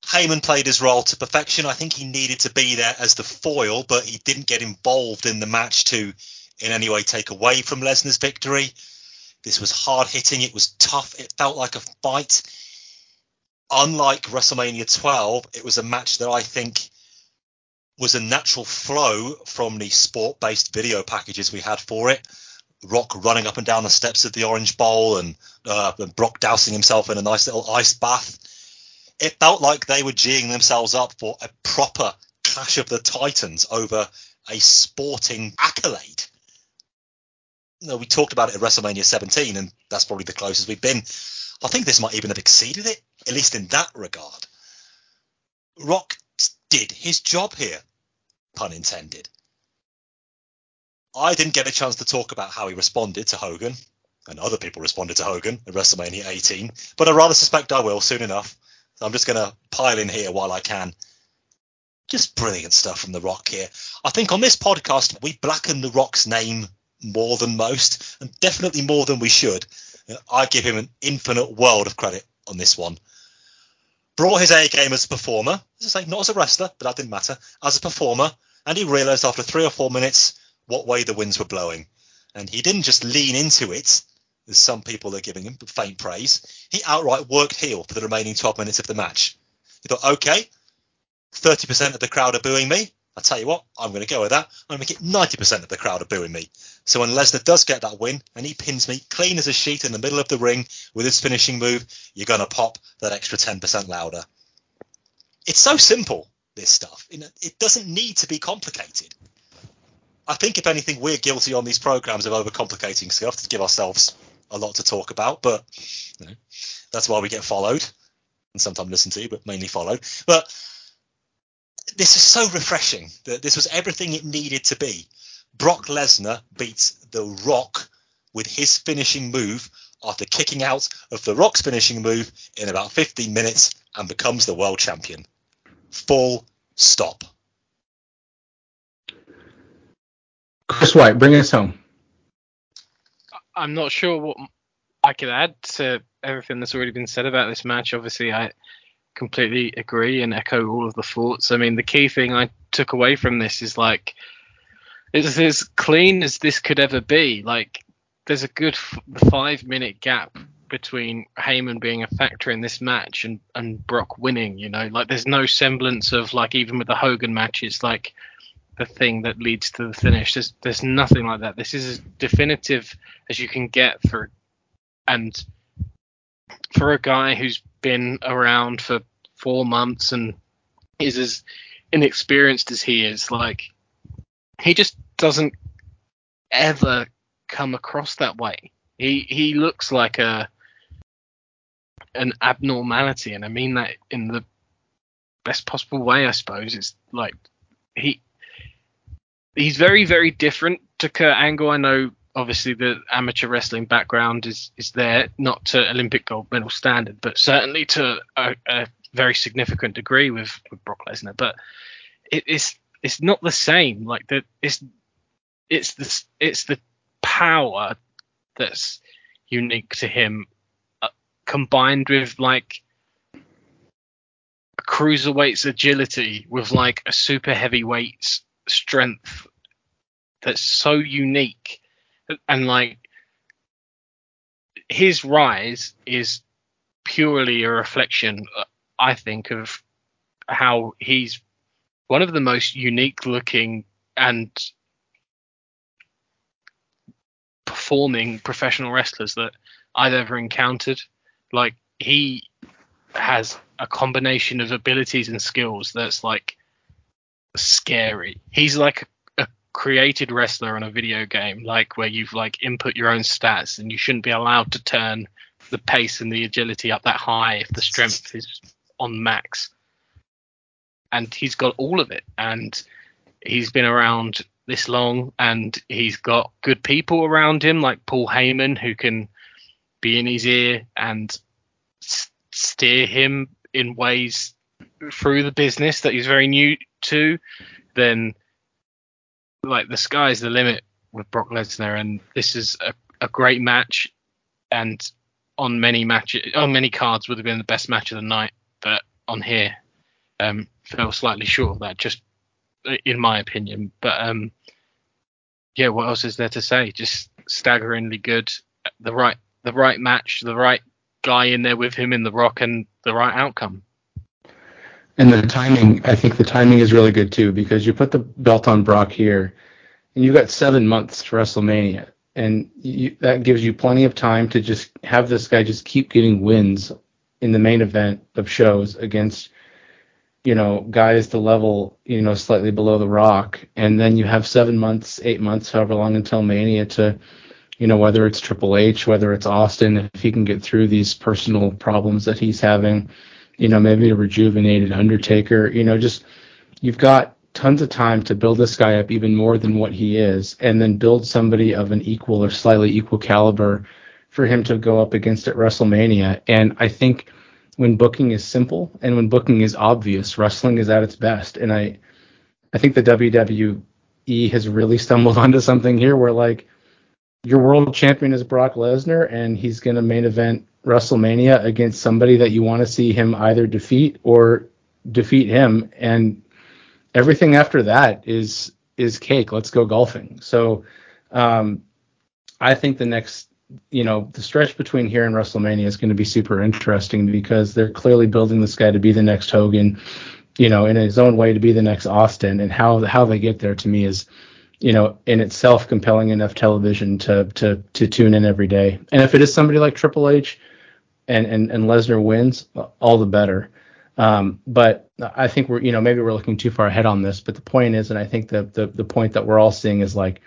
Heyman played his role to perfection. I think he needed to be there as the foil, but he didn't get involved in the match to in any way take away from Lesnar's victory. This was hard hitting. It was tough. It felt like a fight. Unlike WrestleMania 12, it was a match that I think was a natural flow from the sport based video packages we had for it. Rock running up and down the steps of the Orange Bowl and, uh, and Brock dousing himself in a nice little ice bath. It felt like they were geeing themselves up for a proper clash of the titans over a sporting accolade. You we talked about it at WrestleMania 17, and that's probably the closest we've been. I think this might even have exceeded it, at least in that regard. Rock did his job here, pun intended. I didn't get a chance to talk about how he responded to Hogan, and other people responded to Hogan at WrestleMania 18, but I rather suspect I will soon enough. So I'm just going to pile in here while I can. Just brilliant stuff from The Rock here. I think on this podcast, we blacken The Rock's name more than most, and definitely more than we should. I give him an infinite world of credit on this one. Brought his A game as a performer, as I say, not as a wrestler, but that didn't matter, as a performer, and he realised after three or four minutes what way the winds were blowing. And he didn't just lean into it, as some people that are giving him faint praise. He outright worked heel for the remaining 12 minutes of the match. He thought, okay, 30% of the crowd are booing me. I tell you what, I'm going to go with that. I'm going to make it 90% of the crowd are booing me. So when Lesnar does get that win and he pins me clean as a sheet in the middle of the ring with his finishing move, you're going to pop that extra 10% louder. It's so simple, this stuff. It doesn't need to be complicated. I think, if anything, we're guilty on these programs of overcomplicating stuff to give ourselves a lot to talk about, but you know, that's why we get followed and sometimes listened to, but mainly followed. But this is so refreshing that this was everything it needed to be. Brock Lesnar beats The Rock with his finishing move after kicking out of The Rock's finishing move in about 15 minutes and becomes the world champion. Full stop. Chris White, bring us home. I'm not sure what I could add to everything that's already been said about this match. Obviously, I completely agree and echo all of the thoughts. I mean, the key thing I took away from this is like, it's as clean as this could ever be. Like, there's a good f- five minute gap between Heyman being a factor in this match and, and Brock winning, you know, like there's no semblance of like even with the Hogan match, it's like the thing that leads to the finish. There's there's nothing like that. This is as definitive as you can get for and for a guy who's been around for four months and is as inexperienced as he is, like he just doesn't ever come across that way. He he looks like a an abnormality, and I mean that in the best possible way, I suppose. It's like he he's very very different to Kurt Angle. I know obviously the amateur wrestling background is is there, not to Olympic gold medal standard, but certainly to a, a very significant degree with, with Brock Lesnar. But it, it's it's not the same. Like the it's it's the it's the power that's unique to him, uh, combined with like cruiserweight's agility with like a super heavyweight's strength that's so unique and like his rise is purely a reflection i think of how he's one of the most unique looking and performing professional wrestlers that I've ever encountered. Like he has a combination of abilities and skills that's like scary. He's like a created wrestler on a video game, like where you've like input your own stats and you shouldn't be allowed to turn the pace and the agility up that high if the strength is on max and he's got all of it, and he's been around this long, and he's got good people around him like Paul Heyman who can be in his ear and steer him in ways through the business that he's very new to. Then, like the sky's the limit with Brock Lesnar, and this is a, a great match, and on many matches, on many cards would have been the best match of the night, but on here, um, fell slightly short of that, just in my opinion. But um, yeah, what else is there to say? Just staggeringly good, the right, the right match, the right guy in there with him in the Rock, and the right outcome. And the timing, I think the timing is really good too because you put the belt on Brock here, and you've got seven months to WrestleMania, and you, that gives you plenty of time to just have this guy just keep getting wins in the main event of shows against, you know, guys the level, you know, slightly below the Rock, and then you have seven months, eight months, however long until Mania to, you know, whether it's Triple H, whether it's Austin, if he can get through these personal problems that he's having you know, maybe a rejuvenated Undertaker. You know, just you've got tons of time to build this guy up even more than what he is, and then build somebody of an equal or slightly equal caliber for him to go up against at WrestleMania. And I think when booking is simple and when booking is obvious, wrestling is at its best. And I, I think the WWE has really stumbled onto something here where like your world champion is Brock Lesnar and he's going to main event WrestleMania against somebody that you want to see him either defeat or defeat him. And everything after that is is cake. Let's go golfing. So um i think the next you know the stretch between here and WrestleMania is going to be super interesting because they're clearly building this guy to be the next Hogan you know in his own way to be the next Austin. And how how they get there to me is you know, in itself compelling enough television to to to tune in every day. And if it is somebody like Triple H and and, and Lesnar wins, all the better. Um, but I think we're you know maybe we're looking too far ahead on this. But the point is, and I think the the the point that we're all seeing is like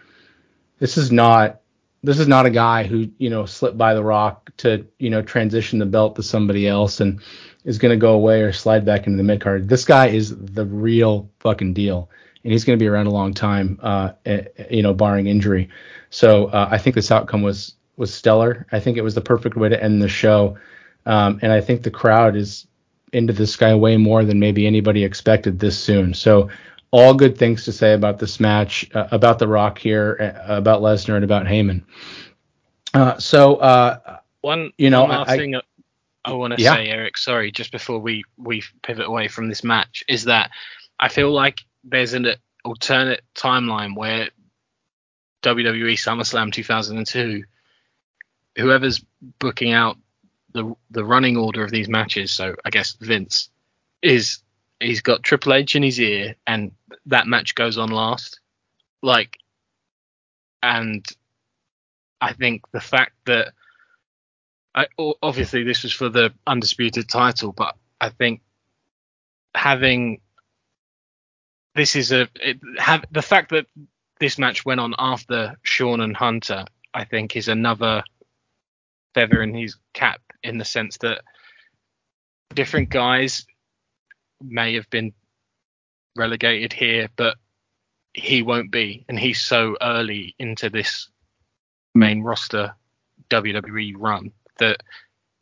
this is not this is not a guy who you know slipped by the rock to you know transition the belt to somebody else and is going to go away or slide back into the mid card. This guy is the real fucking deal and he's going to be around a long time, uh, you know, barring injury. So uh, I think this outcome was was stellar. I think it was the perfect way to end the show, um, and I think the crowd is into this guy way more than maybe anybody expected this soon. So all good things to say about this match, uh, about The Rock here, uh, about Lesnar, and about Heyman. Uh, so uh, one, you know, one last I, thing I, I want to Yeah. say, Eric. Sorry, just before we we pivot away from this match, is that I feel like there's an alternate timeline where WWE SummerSlam 2002, whoever's booking out the the running order of these matches, so I guess Vince is he's got Triple H in his ear, and that match goes on last. Like, and I think the fact that I, obviously this was for the undisputed title, but I think having this is a it, have the fact that this match went on after Shawn and Hunter, I think, is another feather in his cap in the sense that different guys may have been relegated here, but he won't be, and he's so early into this main roster WWE run that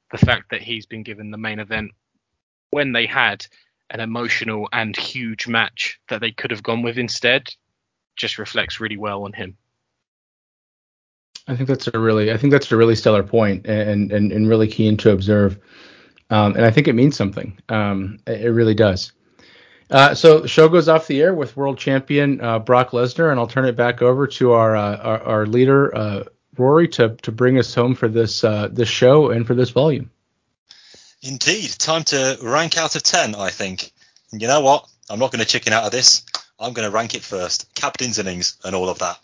the fact that he's been given the main event when they had an emotional and huge match that they could have gone with instead just reflects really well on him. I think that's a really, I think that's a really stellar point and and, and really keen to observe. Um, and I think it means something. Um, it, it really does. Uh, so show goes off the air with world champion uh, Brock Lesnar, and I'll turn it back over to our uh, our, our leader uh, Rory to to bring us home for this uh, this show and for this volume. Indeed, time to rank out of 10, I think. And you know what? I'm not going to chicken out of this. I'm going to rank it first. Captain's innings and all of that.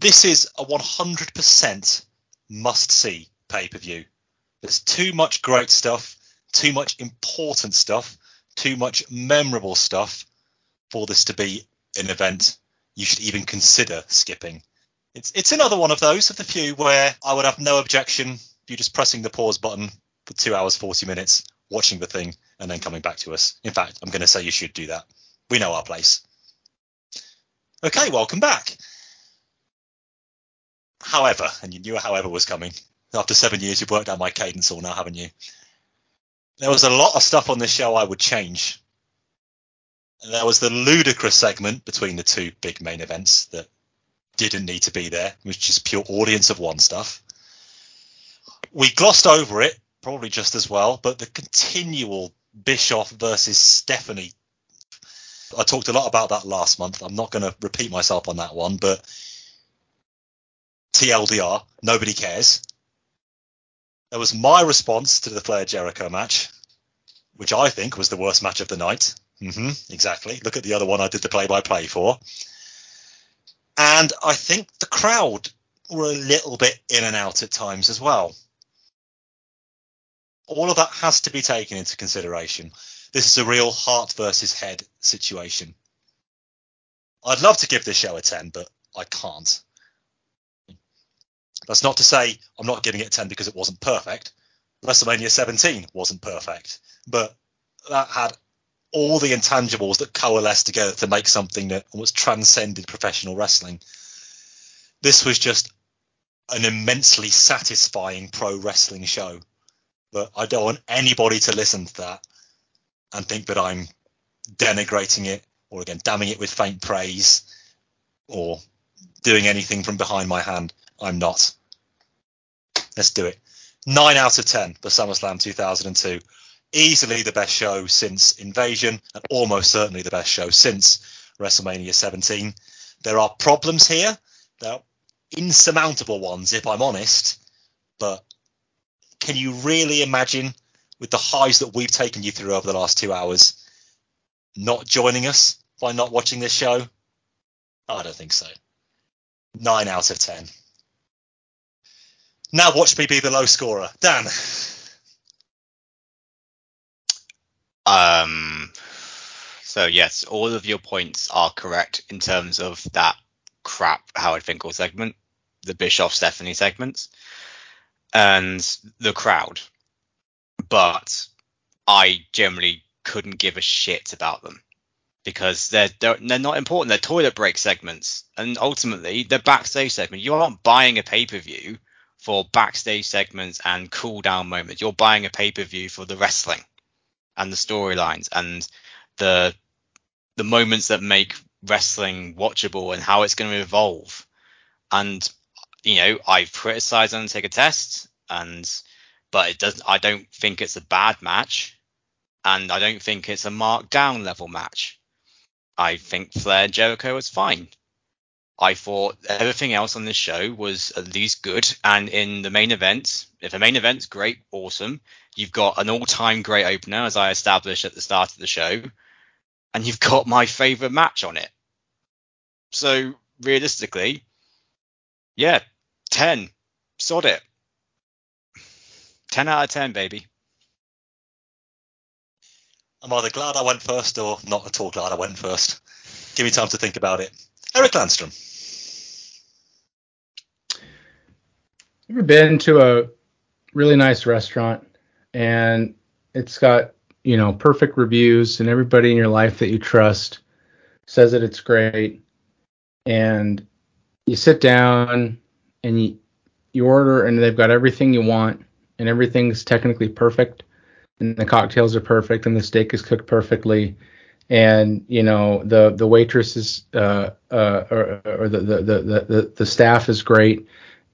This is a 100% must see pay per view. There's too much great stuff, too much important stuff, too much memorable stuff for this to be an event you should even consider skipping. It's it's another one of those of the few where I would have no objection you just pressing the pause button for two hours forty minutes watching the thing, and then coming back to us. In fact, I'm going to say you should do that. We know our place. Okay, welcome back. However, and you knew however was coming. After seven years, you've worked out my cadence all now, haven't you? There was a lot of stuff on this show I would change. And there was the ludicrous segment between the two big main events that didn't need to be there, which is pure audience of one stuff. We glossed over it, probably just as well, but the continual Bischoff versus Stephanie. I talked a lot about that last month. I'm not going to repeat myself on that one, but TLDR, nobody cares. There was my response to the Flair Jericho match, which I think was the worst match of the night. hmm exactly. Look at the other one I did the play by play for. And I think the crowd were a little bit in and out at times as well. All of that has to be taken into consideration. This is a real heart versus head situation. I'd love to give this show a 10, but I can't. That's not to say I'm not giving it a 10 because it wasn't perfect. WrestleMania 17 wasn't perfect, but that had all the intangibles that coalesced together to make something that almost transcended professional wrestling. This was just an immensely satisfying pro wrestling show. But I don't want anybody to listen to that and think that I'm denigrating it or again damning it with faint praise or doing anything from behind my hand. I'm not. Let's do it. Nine out of ten for SummerSlam 2002. Easily the best show since Invasion, and almost certainly the best show since WrestleMania 17. There are problems here. There are insurmountable ones, if I'm honest. But can you really imagine, with the highs that we've taken you through over the last two hours, not joining us by not watching this show? I don't think so. Nine out of ten. Now watch me be the low scorer. Dan. Um. So yes, all of your points are correct in terms of that crap Howard Finkel segment, the Bischoff Stephanie segments, and the crowd. But I generally couldn't give a shit about them because they're they're, they're not important. They're toilet break segments, and ultimately they're backstage segments. You aren't buying a pay per view for backstage segments and cool down moments. You're buying a pay per view for the wrestling and the storylines and the the moments that make wrestling watchable and how it's going to evolve. And you know, I've criticized Undertaker Test, and but it doesn't. I don't think it's a bad match, and I don't think it's a markdown level match. I think Flair Jericho was fine. I thought everything else on this show was at least good. And in the main event, if the main event's great, awesome. You've got an all-time great opener, as I established at the start of the show, and you've got my favorite match on it. So realistically, yeah, ten, sod it, ten out of ten, baby. I'm either glad I went first or not at all glad I went first. Give me time to think about it. Eric Landstrom. You ever been to a really nice restaurant and it's got, you know, perfect reviews and everybody in your life that you trust says that it's great. And you sit down and you you order and they've got everything you want and everything's technically perfect and the cocktails are perfect and the steak is cooked perfectly. And you know the the waitress is uh, uh, or, or the, the, the the the staff is great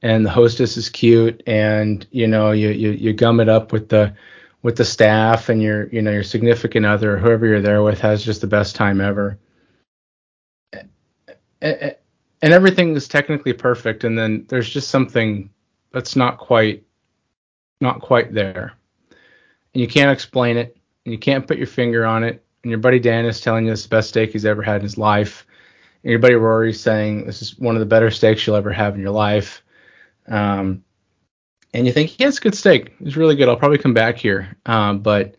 and the hostess is cute and you know you you, you gum it up with the with the staff and your you know your significant other whoever you're there with has just the best time ever. And, everything is technically perfect and then there's just something that's not quite not quite there. And you can't explain it and you can't put your finger on it and your buddy Dan is telling you it's the best steak he's ever had in his life and your buddy Rory's saying this is one of the better steaks you'll ever have in your life um, and you think yeah it's good steak it's really good I'll probably come back here um, but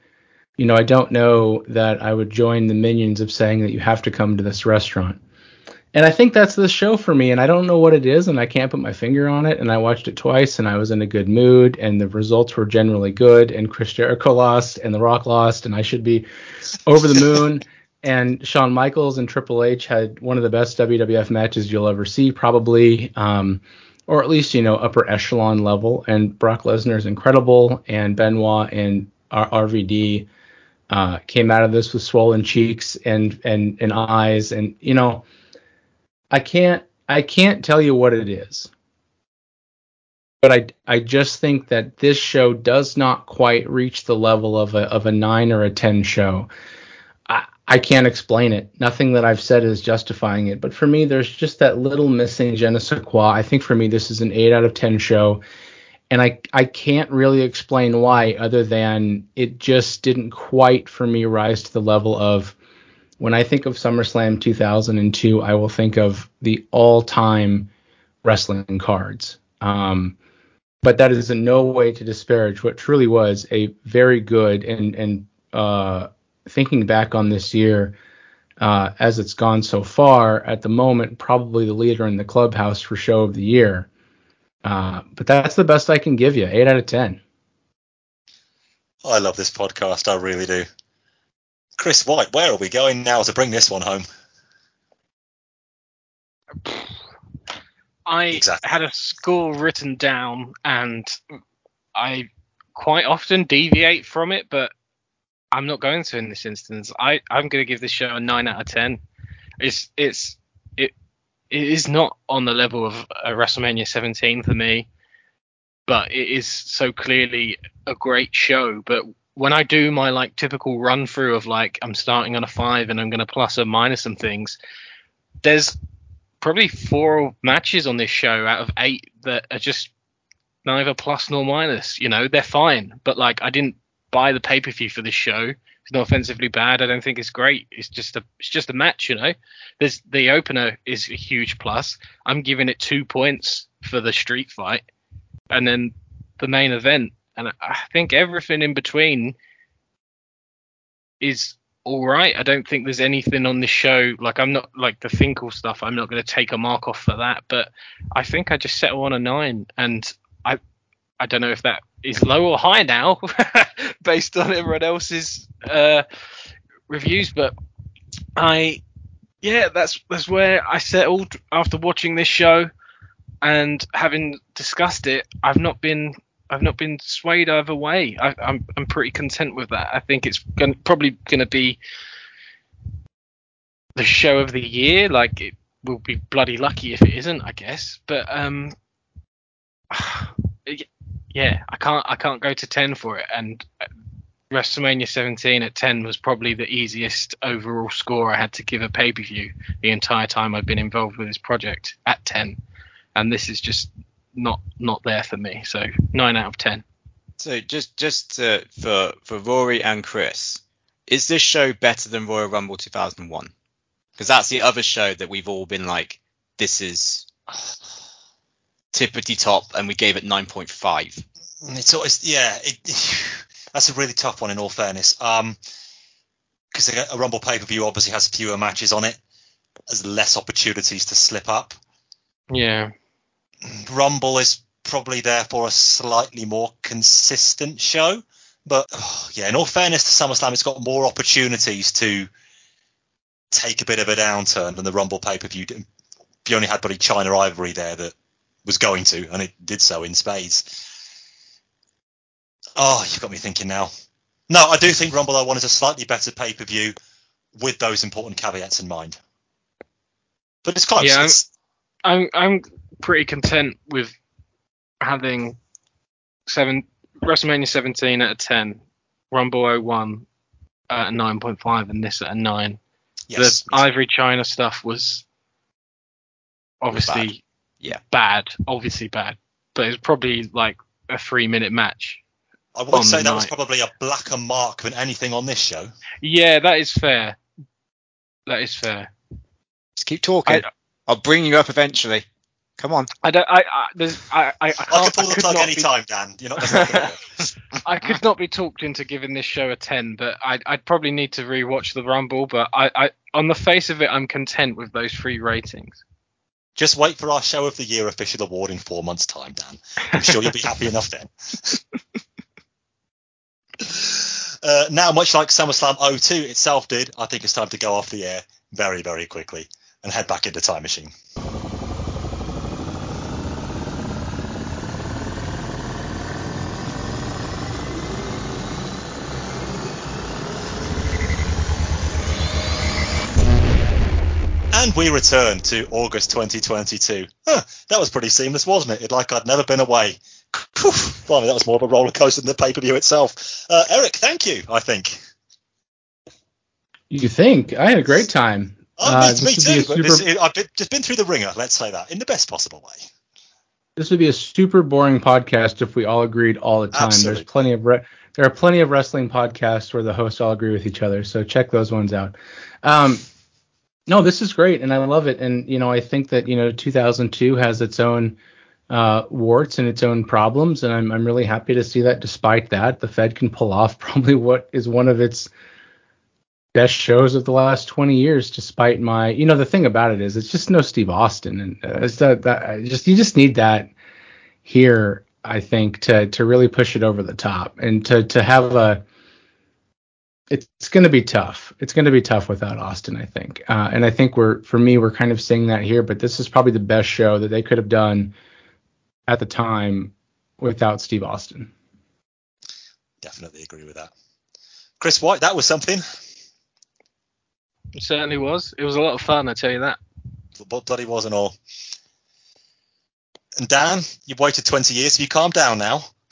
you know I don't know that I would join the minions of saying that you have to come to this restaurant and I think that's the show for me. And I don't know what it is, and I can't put my finger on it. And I watched it twice, and I was in a good mood, and the results were generally good. And Chris Jericho lost, and The Rock lost, and I should be over the moon. and Shawn Michaels and Triple H had one of the best WWF matches you'll ever see, probably, um, or at least you know upper echelon level. And Brock Lesnar is incredible, and Benoit and R- RVD uh, came out of this with swollen cheeks and and and eyes, and you know I can't I can't tell you what it is. But I I just think that this show does not quite reach the level of a of a 9 or a 10 show. I can't explain it. Nothing that I've said is justifying it. But for me, there's just that little missing je ne sais quoi. I think for me, this is an 8 out of 10 show. And I, I can't really explain why, other than it just didn't quite, for me, rise to the level of when I think of SummerSlam 2002, I will think of the all-time wrestling cards. Um, but that is in no way to disparage what truly was a very good and and uh, thinking back on this year uh, as it's gone so far at the moment probably the leader in the clubhouse for show of the year uh, but that's the best i can give you 8 out of 10 I love this podcast. I really do. Chris White, where are we going now to bring this one home? I Exactly. had a score written down, and I quite often deviate from it, but I'm not going to in this instance. I I'm going to give this show a nine out of ten. It's it's it it is not on the level of a WrestleMania 17 for me, but it is so clearly a great show. But when I do my like typical run through of like I'm starting on a five and I'm going to plus or minus some things, there's probably four matches on this show out of eight that are just neither plus nor minus. You know, they're fine, but like I didn't buy the pay per view for this show. It's not offensively bad. I don't think it's great. It's just a it's just a match. You know, there's the opener is a huge plus. I'm giving it two points for the street fight, and then the main event, and I think everything in between is all right. I don't think there's anything on this show like I'm not like the Finkel stuff. I'm not going to take a mark off for that, but I think I just settle on a nine, and I I don't know if that is low or high now based on everyone else's uh, reviews, but I yeah that's that's where I settled after watching this show and having discussed it. I've not been I've not been swayed either way. I, I'm I'm pretty content with that. I think it's gonna, probably going to be the show of the year. Like it will be bloody lucky if it isn't, I guess. But um, yeah, I can't I can't go to ten for it. And WrestleMania 17 at 10 was probably the easiest overall score I had to give a pay per view the entire time I've been involved with this project at 10. And this is just not not there for me. So nine out of ten. So just just uh, for for Rory and Chris, is this show better than Royal Rumble 2001? Because that's the other show that we've all been like, this is tippity top, and we gave it 9.5. It's always yeah. It, that's a really tough one in all fairness. Um, because a Rumble pay per view obviously has fewer matches on it, there's less opportunities to slip up. Yeah. Rumble is probably therefore a slightly more consistent show. But oh, yeah, in all fairness to SummerSlam, it's got more opportunities to take a bit of a downturn than the Rumble pay per view. If you only had bloody Chyna Ivory there that was going to, and it did so in spades. Oh, you've got me thinking now. No, I do think Rumble 01 is a slightly better pay per view with those important caveats in mind. But it's close. Yeah, It's- I'm I'm pretty content with having seven WrestleMania 17 at a 10, Rumble 01 at a 9.5, and this at a 9. yes. The Ivory Chyna stuff was obviously Yeah. bad, obviously bad, but it's probably like a three minute match. I would say the that was probably a blacker mark than anything on this show. Yeah, that is fair. That is fair. Just keep talking. I- I'll bring you up eventually. Come on. I don't. I. I there's. I. I, I I can't. can pull I the could plug not any be- time, Dan. You're not. Not. I could not be talked into giving this show a 10, but I'd, I'd probably need to rewatch the Rumble. But I, I on the face of it, I'm content with those three ratings. Just wait for our show of the year official award in four months' time, Dan. I'm sure you'll be happy enough then. uh, now, much like SummerSlam 02 itself did, I think it's time to go off the air very, very quickly and head back into Time Machine. We return to August 2022. Huh, that was pretty seamless, wasn't it? It like I'd never been away. Blimey, that was more of a roller coaster than the pay per view itself. Uh, Eric, thank you. I think. You think? I had a great time. Oh, Uh, me, this me would be a too. Super- this, it, I've been, just been through the ringer. Let's say that in the best possible way. this would be a super boring podcast if we all agreed all the time. Absolutely. There's plenty of re- there are plenty of wrestling podcasts where the hosts all agree with each other. So check those ones out. Um, no, this is great, and I love it. And you know, I think that you know, 2002 has its own uh, warts and its own problems, and I'm I'm really happy to see that. Despite that, the Fed can pull off probably what is one of its best shows of the last 20 years. Despite my, you know, the thing about it is, it's just no Steve Austin, and uh, it's that, that just you just need that here. I think to to really push it over the top and to to have a it's going to be tough. It's going to be tough without Austin, I think. Uh, and I think we're, for me, we're kind of seeing that here. But this is probably the best show that they could have done at the time without Steve Austin. Definitely agree with that. Chris White, that was something. It certainly was. It was a lot of fun, I tell you that. But bloody wasn't all. And Dan, you've waited 20 years. Have you calm down now?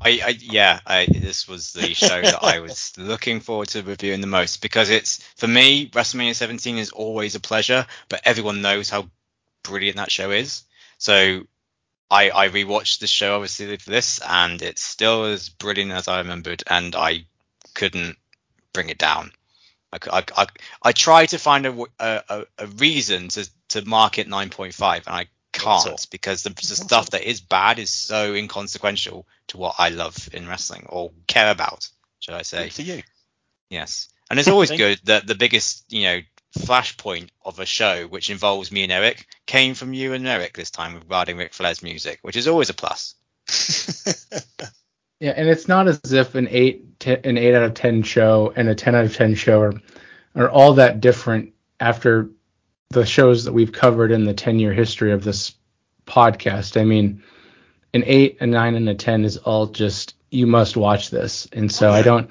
I, I yeah, I, this was the show that I was looking forward to reviewing the most because it's for me WrestleMania 17 is always a pleasure, but everyone knows how brilliant that show is. So I I rewatched the show obviously for this, and it's still as brilliant as I remembered, and I couldn't bring it down. I I tried to find a a reason to, to mark it 9.5 and I Not at all. can't because the, the stuff that is bad is so inconsequential to what I love in wrestling or care about, should I say? Good for you. Yes. And it's always good that the biggest, you know, flashpoint of a show which involves me and Eric came from you and Eric this time regarding Ric Flair's music, which is always a plus. Yeah, and it's not as if an eight, te- an eight out of ten show and a ten out of ten show are, are all that different after the shows that we've covered in the ten year history of this podcast. I mean, an eight, a nine, and a ten is all just you must watch this, and so. I don't.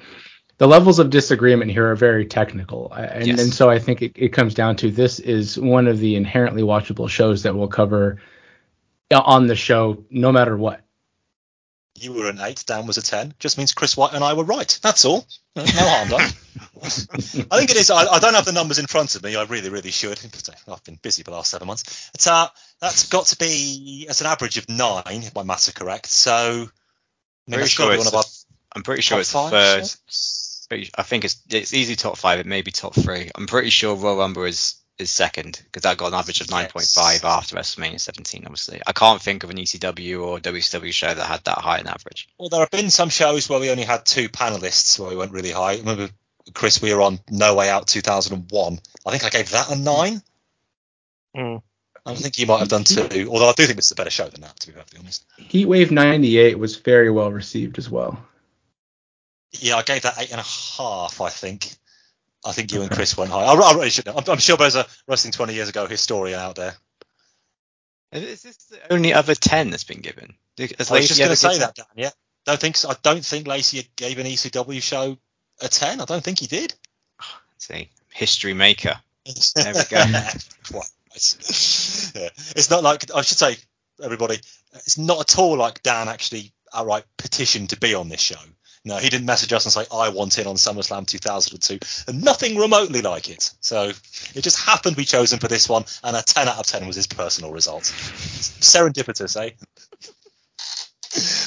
The levels of disagreement here are very technical, and, Yes. and so I think it, it comes down to this is one of the inherently watchable shows that we'll cover uh, on the show, no matter what. You were an eight, Dan was a ten. Just means Chris White and I were right. That's all. No harm done. I think it is. I, I don't have the numbers in front of me. I really, really should. I've been busy the last seven months. It's, uh, that's got to be as an average of nine, if my maths are correct. So, I mean, Pretty sure got to be it's one of our I'm pretty sure top it's five third. pretty- I think it's it's easy top five. It may be top three. I'm pretty sure Royal Rumble is is second because that got an average of Yes. 9.5 after WrestleMania 17. Obviously, I can't think of an ECW or WCW show that had that high an average. Well, there have been some shows where we only had two panelists where we went really high. Remember, Chris, we were on No Way Out 2001. I think I gave that a nine. Mm. I think you might have done two, although I do think this is a better show than that, to be perfectly honest. Heatwave 98 was very well received as well. Yeah, I gave that eight and a half. I think. I think you and Chris went high. I, I really should know. I'm, I'm sure there's a wrestling 20 years ago historian out there. Is this the only other 10 that's been given? Has I was just going to say that, Dan. Yeah, don't think so. I don't think Lacey gave an ECW show a 10. I don't think he did. See, history maker. There we go. Yeah. It's not like I should say, everybody. It's not at all like Dan actually outright petitioned to be on this show. No, he didn't message us and say I want in on SummerSlam 2002, and nothing remotely like it. So it just happened to be chosen for this one, and a 10 out of 10 was his personal result. Serendipitous, eh?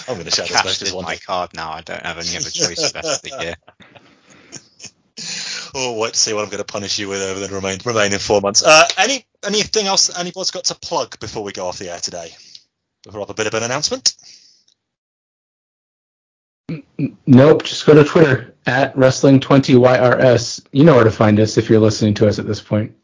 I'm going to share this one. my card now. I don't have any other choice the rest of the year. Oh, wait to see what I'm going to punish you with over the remain, remaining four months. Uh, any anything else anybody's got to plug before we go off the air today? Before I have a bit of an announcement. Nope, just go to Twitter at Wrestling20YRS. You know where to find us if you're listening to us at this point.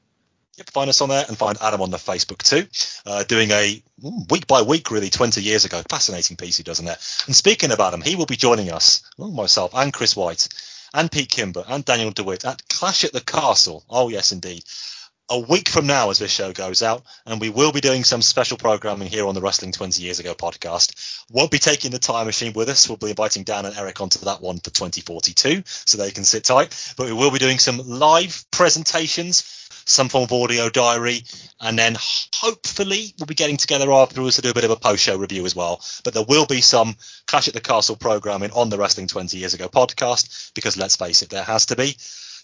Yep, find us on there and find Adam on the Facebook too. Uh, doing a week by week, really, 20 years ago. Fascinating piece he does in there. And speaking of Adam, he will be joining us, well, myself and Chris White and Pete Kimber and Daniel DeWitt at Clash at the Castle. Oh, yes, indeed. A week from now, as this show goes out, and we will be doing some special programming here on the Wrestling 20 Years Ago podcast. Won't be taking the time machine with us. We'll be inviting Dan and Eric onto that one for 2042, so they can sit tight. But we will be doing some live presentations some form of audio diary, and then hopefully we'll be getting together afterwards to do a bit of a post show review as well. But there will be some Clash at the Castle programming on the Wrestling 20 Years Ago podcast because let's face it, there has to be.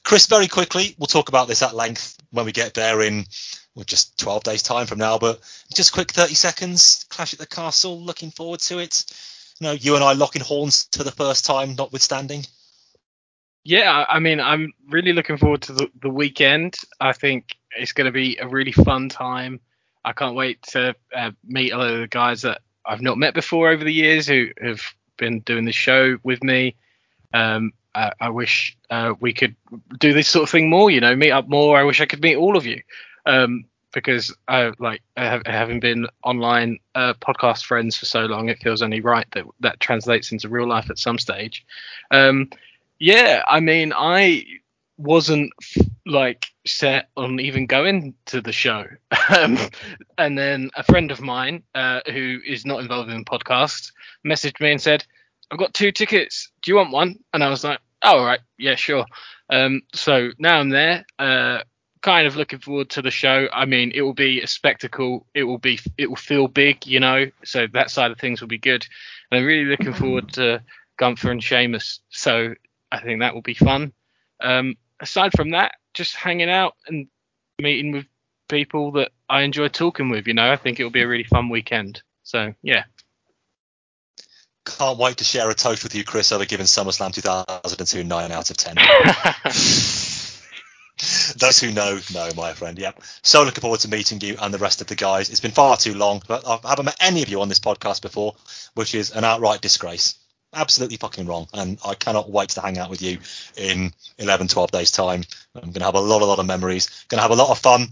Chris, very quickly, we'll talk about this at length when we get there in well, just 12 days' time from now. But just quick 30 seconds Clash at the Castle, looking forward to it. You know, you and I locking horns for the first time, notwithstanding. Yeah, I mean, I'm really looking forward to the, the weekend. I think it's going to be a really fun time. I can't wait to uh, meet a lot of the guys that I've not met before over the years who have been doing the show with me. Um, I, I, wish uh, we could do this sort of thing more. You know, meet up more. I wish I could meet all of you um, because I like having been online uh, podcast friends for so long. It feels only right that that translates into real life at some stage. Um, yeah, I mean, I wasn't like set on even going to the show. Um, and then a friend of mine uh, who is not involved in the podcast messaged me and said, I've got two tickets. Do you want one? And I was like, oh, all right. Yeah, sure. Um, so now I'm there. Uh, kind of looking forward to the show. I mean, it will be a spectacle. It will be, it will feel big, you know. So that side of things will be good. And I'm really looking forward to Gunther and Sheamus. So I think that will be fun. Um, aside from that, just hanging out and meeting with people that I enjoy talking with. You know, I think it will be a really fun weekend. So yeah. Can't wait to share a toast with you, Chris, over giving SummerSlam 2002 nine out of ten. Those who know, know, my friend. Yep. So looking forward to meeting you and the rest of the guys. It's been far too long, but I haven't met any of you on this podcast before, which is an outright disgrace absolutely fucking wrong. And I cannot wait to hang out with you in 11, 12 days' time. I'm going to have a lot, a lot of memories. Going to have a lot of fun.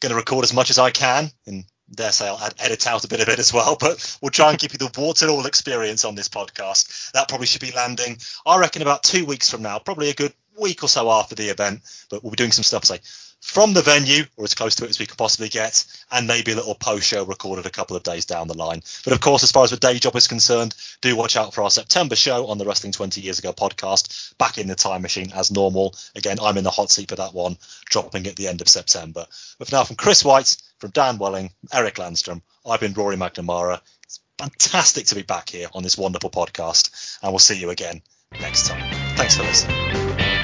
Going to record as much as I can. And dare say I'll add, edit out a bit of it as well. But we'll try and give you the water all experience on this podcast. That probably should be landing, I reckon, about two weeks from now. Probably a good week or so after the event. But we'll be doing some stuff, say, from the venue or as close to it as we can possibly get, and maybe a little post show recorded a couple of days down the line. But of course, as far as the day job is concerned, do watch out for our September show on the Wrestling 20 Years Ago podcast, back in the time machine as normal. Again, I'm in the hot seat for that one, dropping at the end of September. But for now, from Chris White, from Dan Welling, Eric Landstrom, I've been Rory McNamara. It's fantastic to be back here on this wonderful podcast, and we'll see you again next time. Thanks for listening.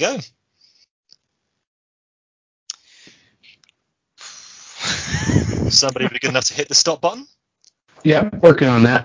Go. Somebody be good enough to hit the stop button? Yeah, working on that.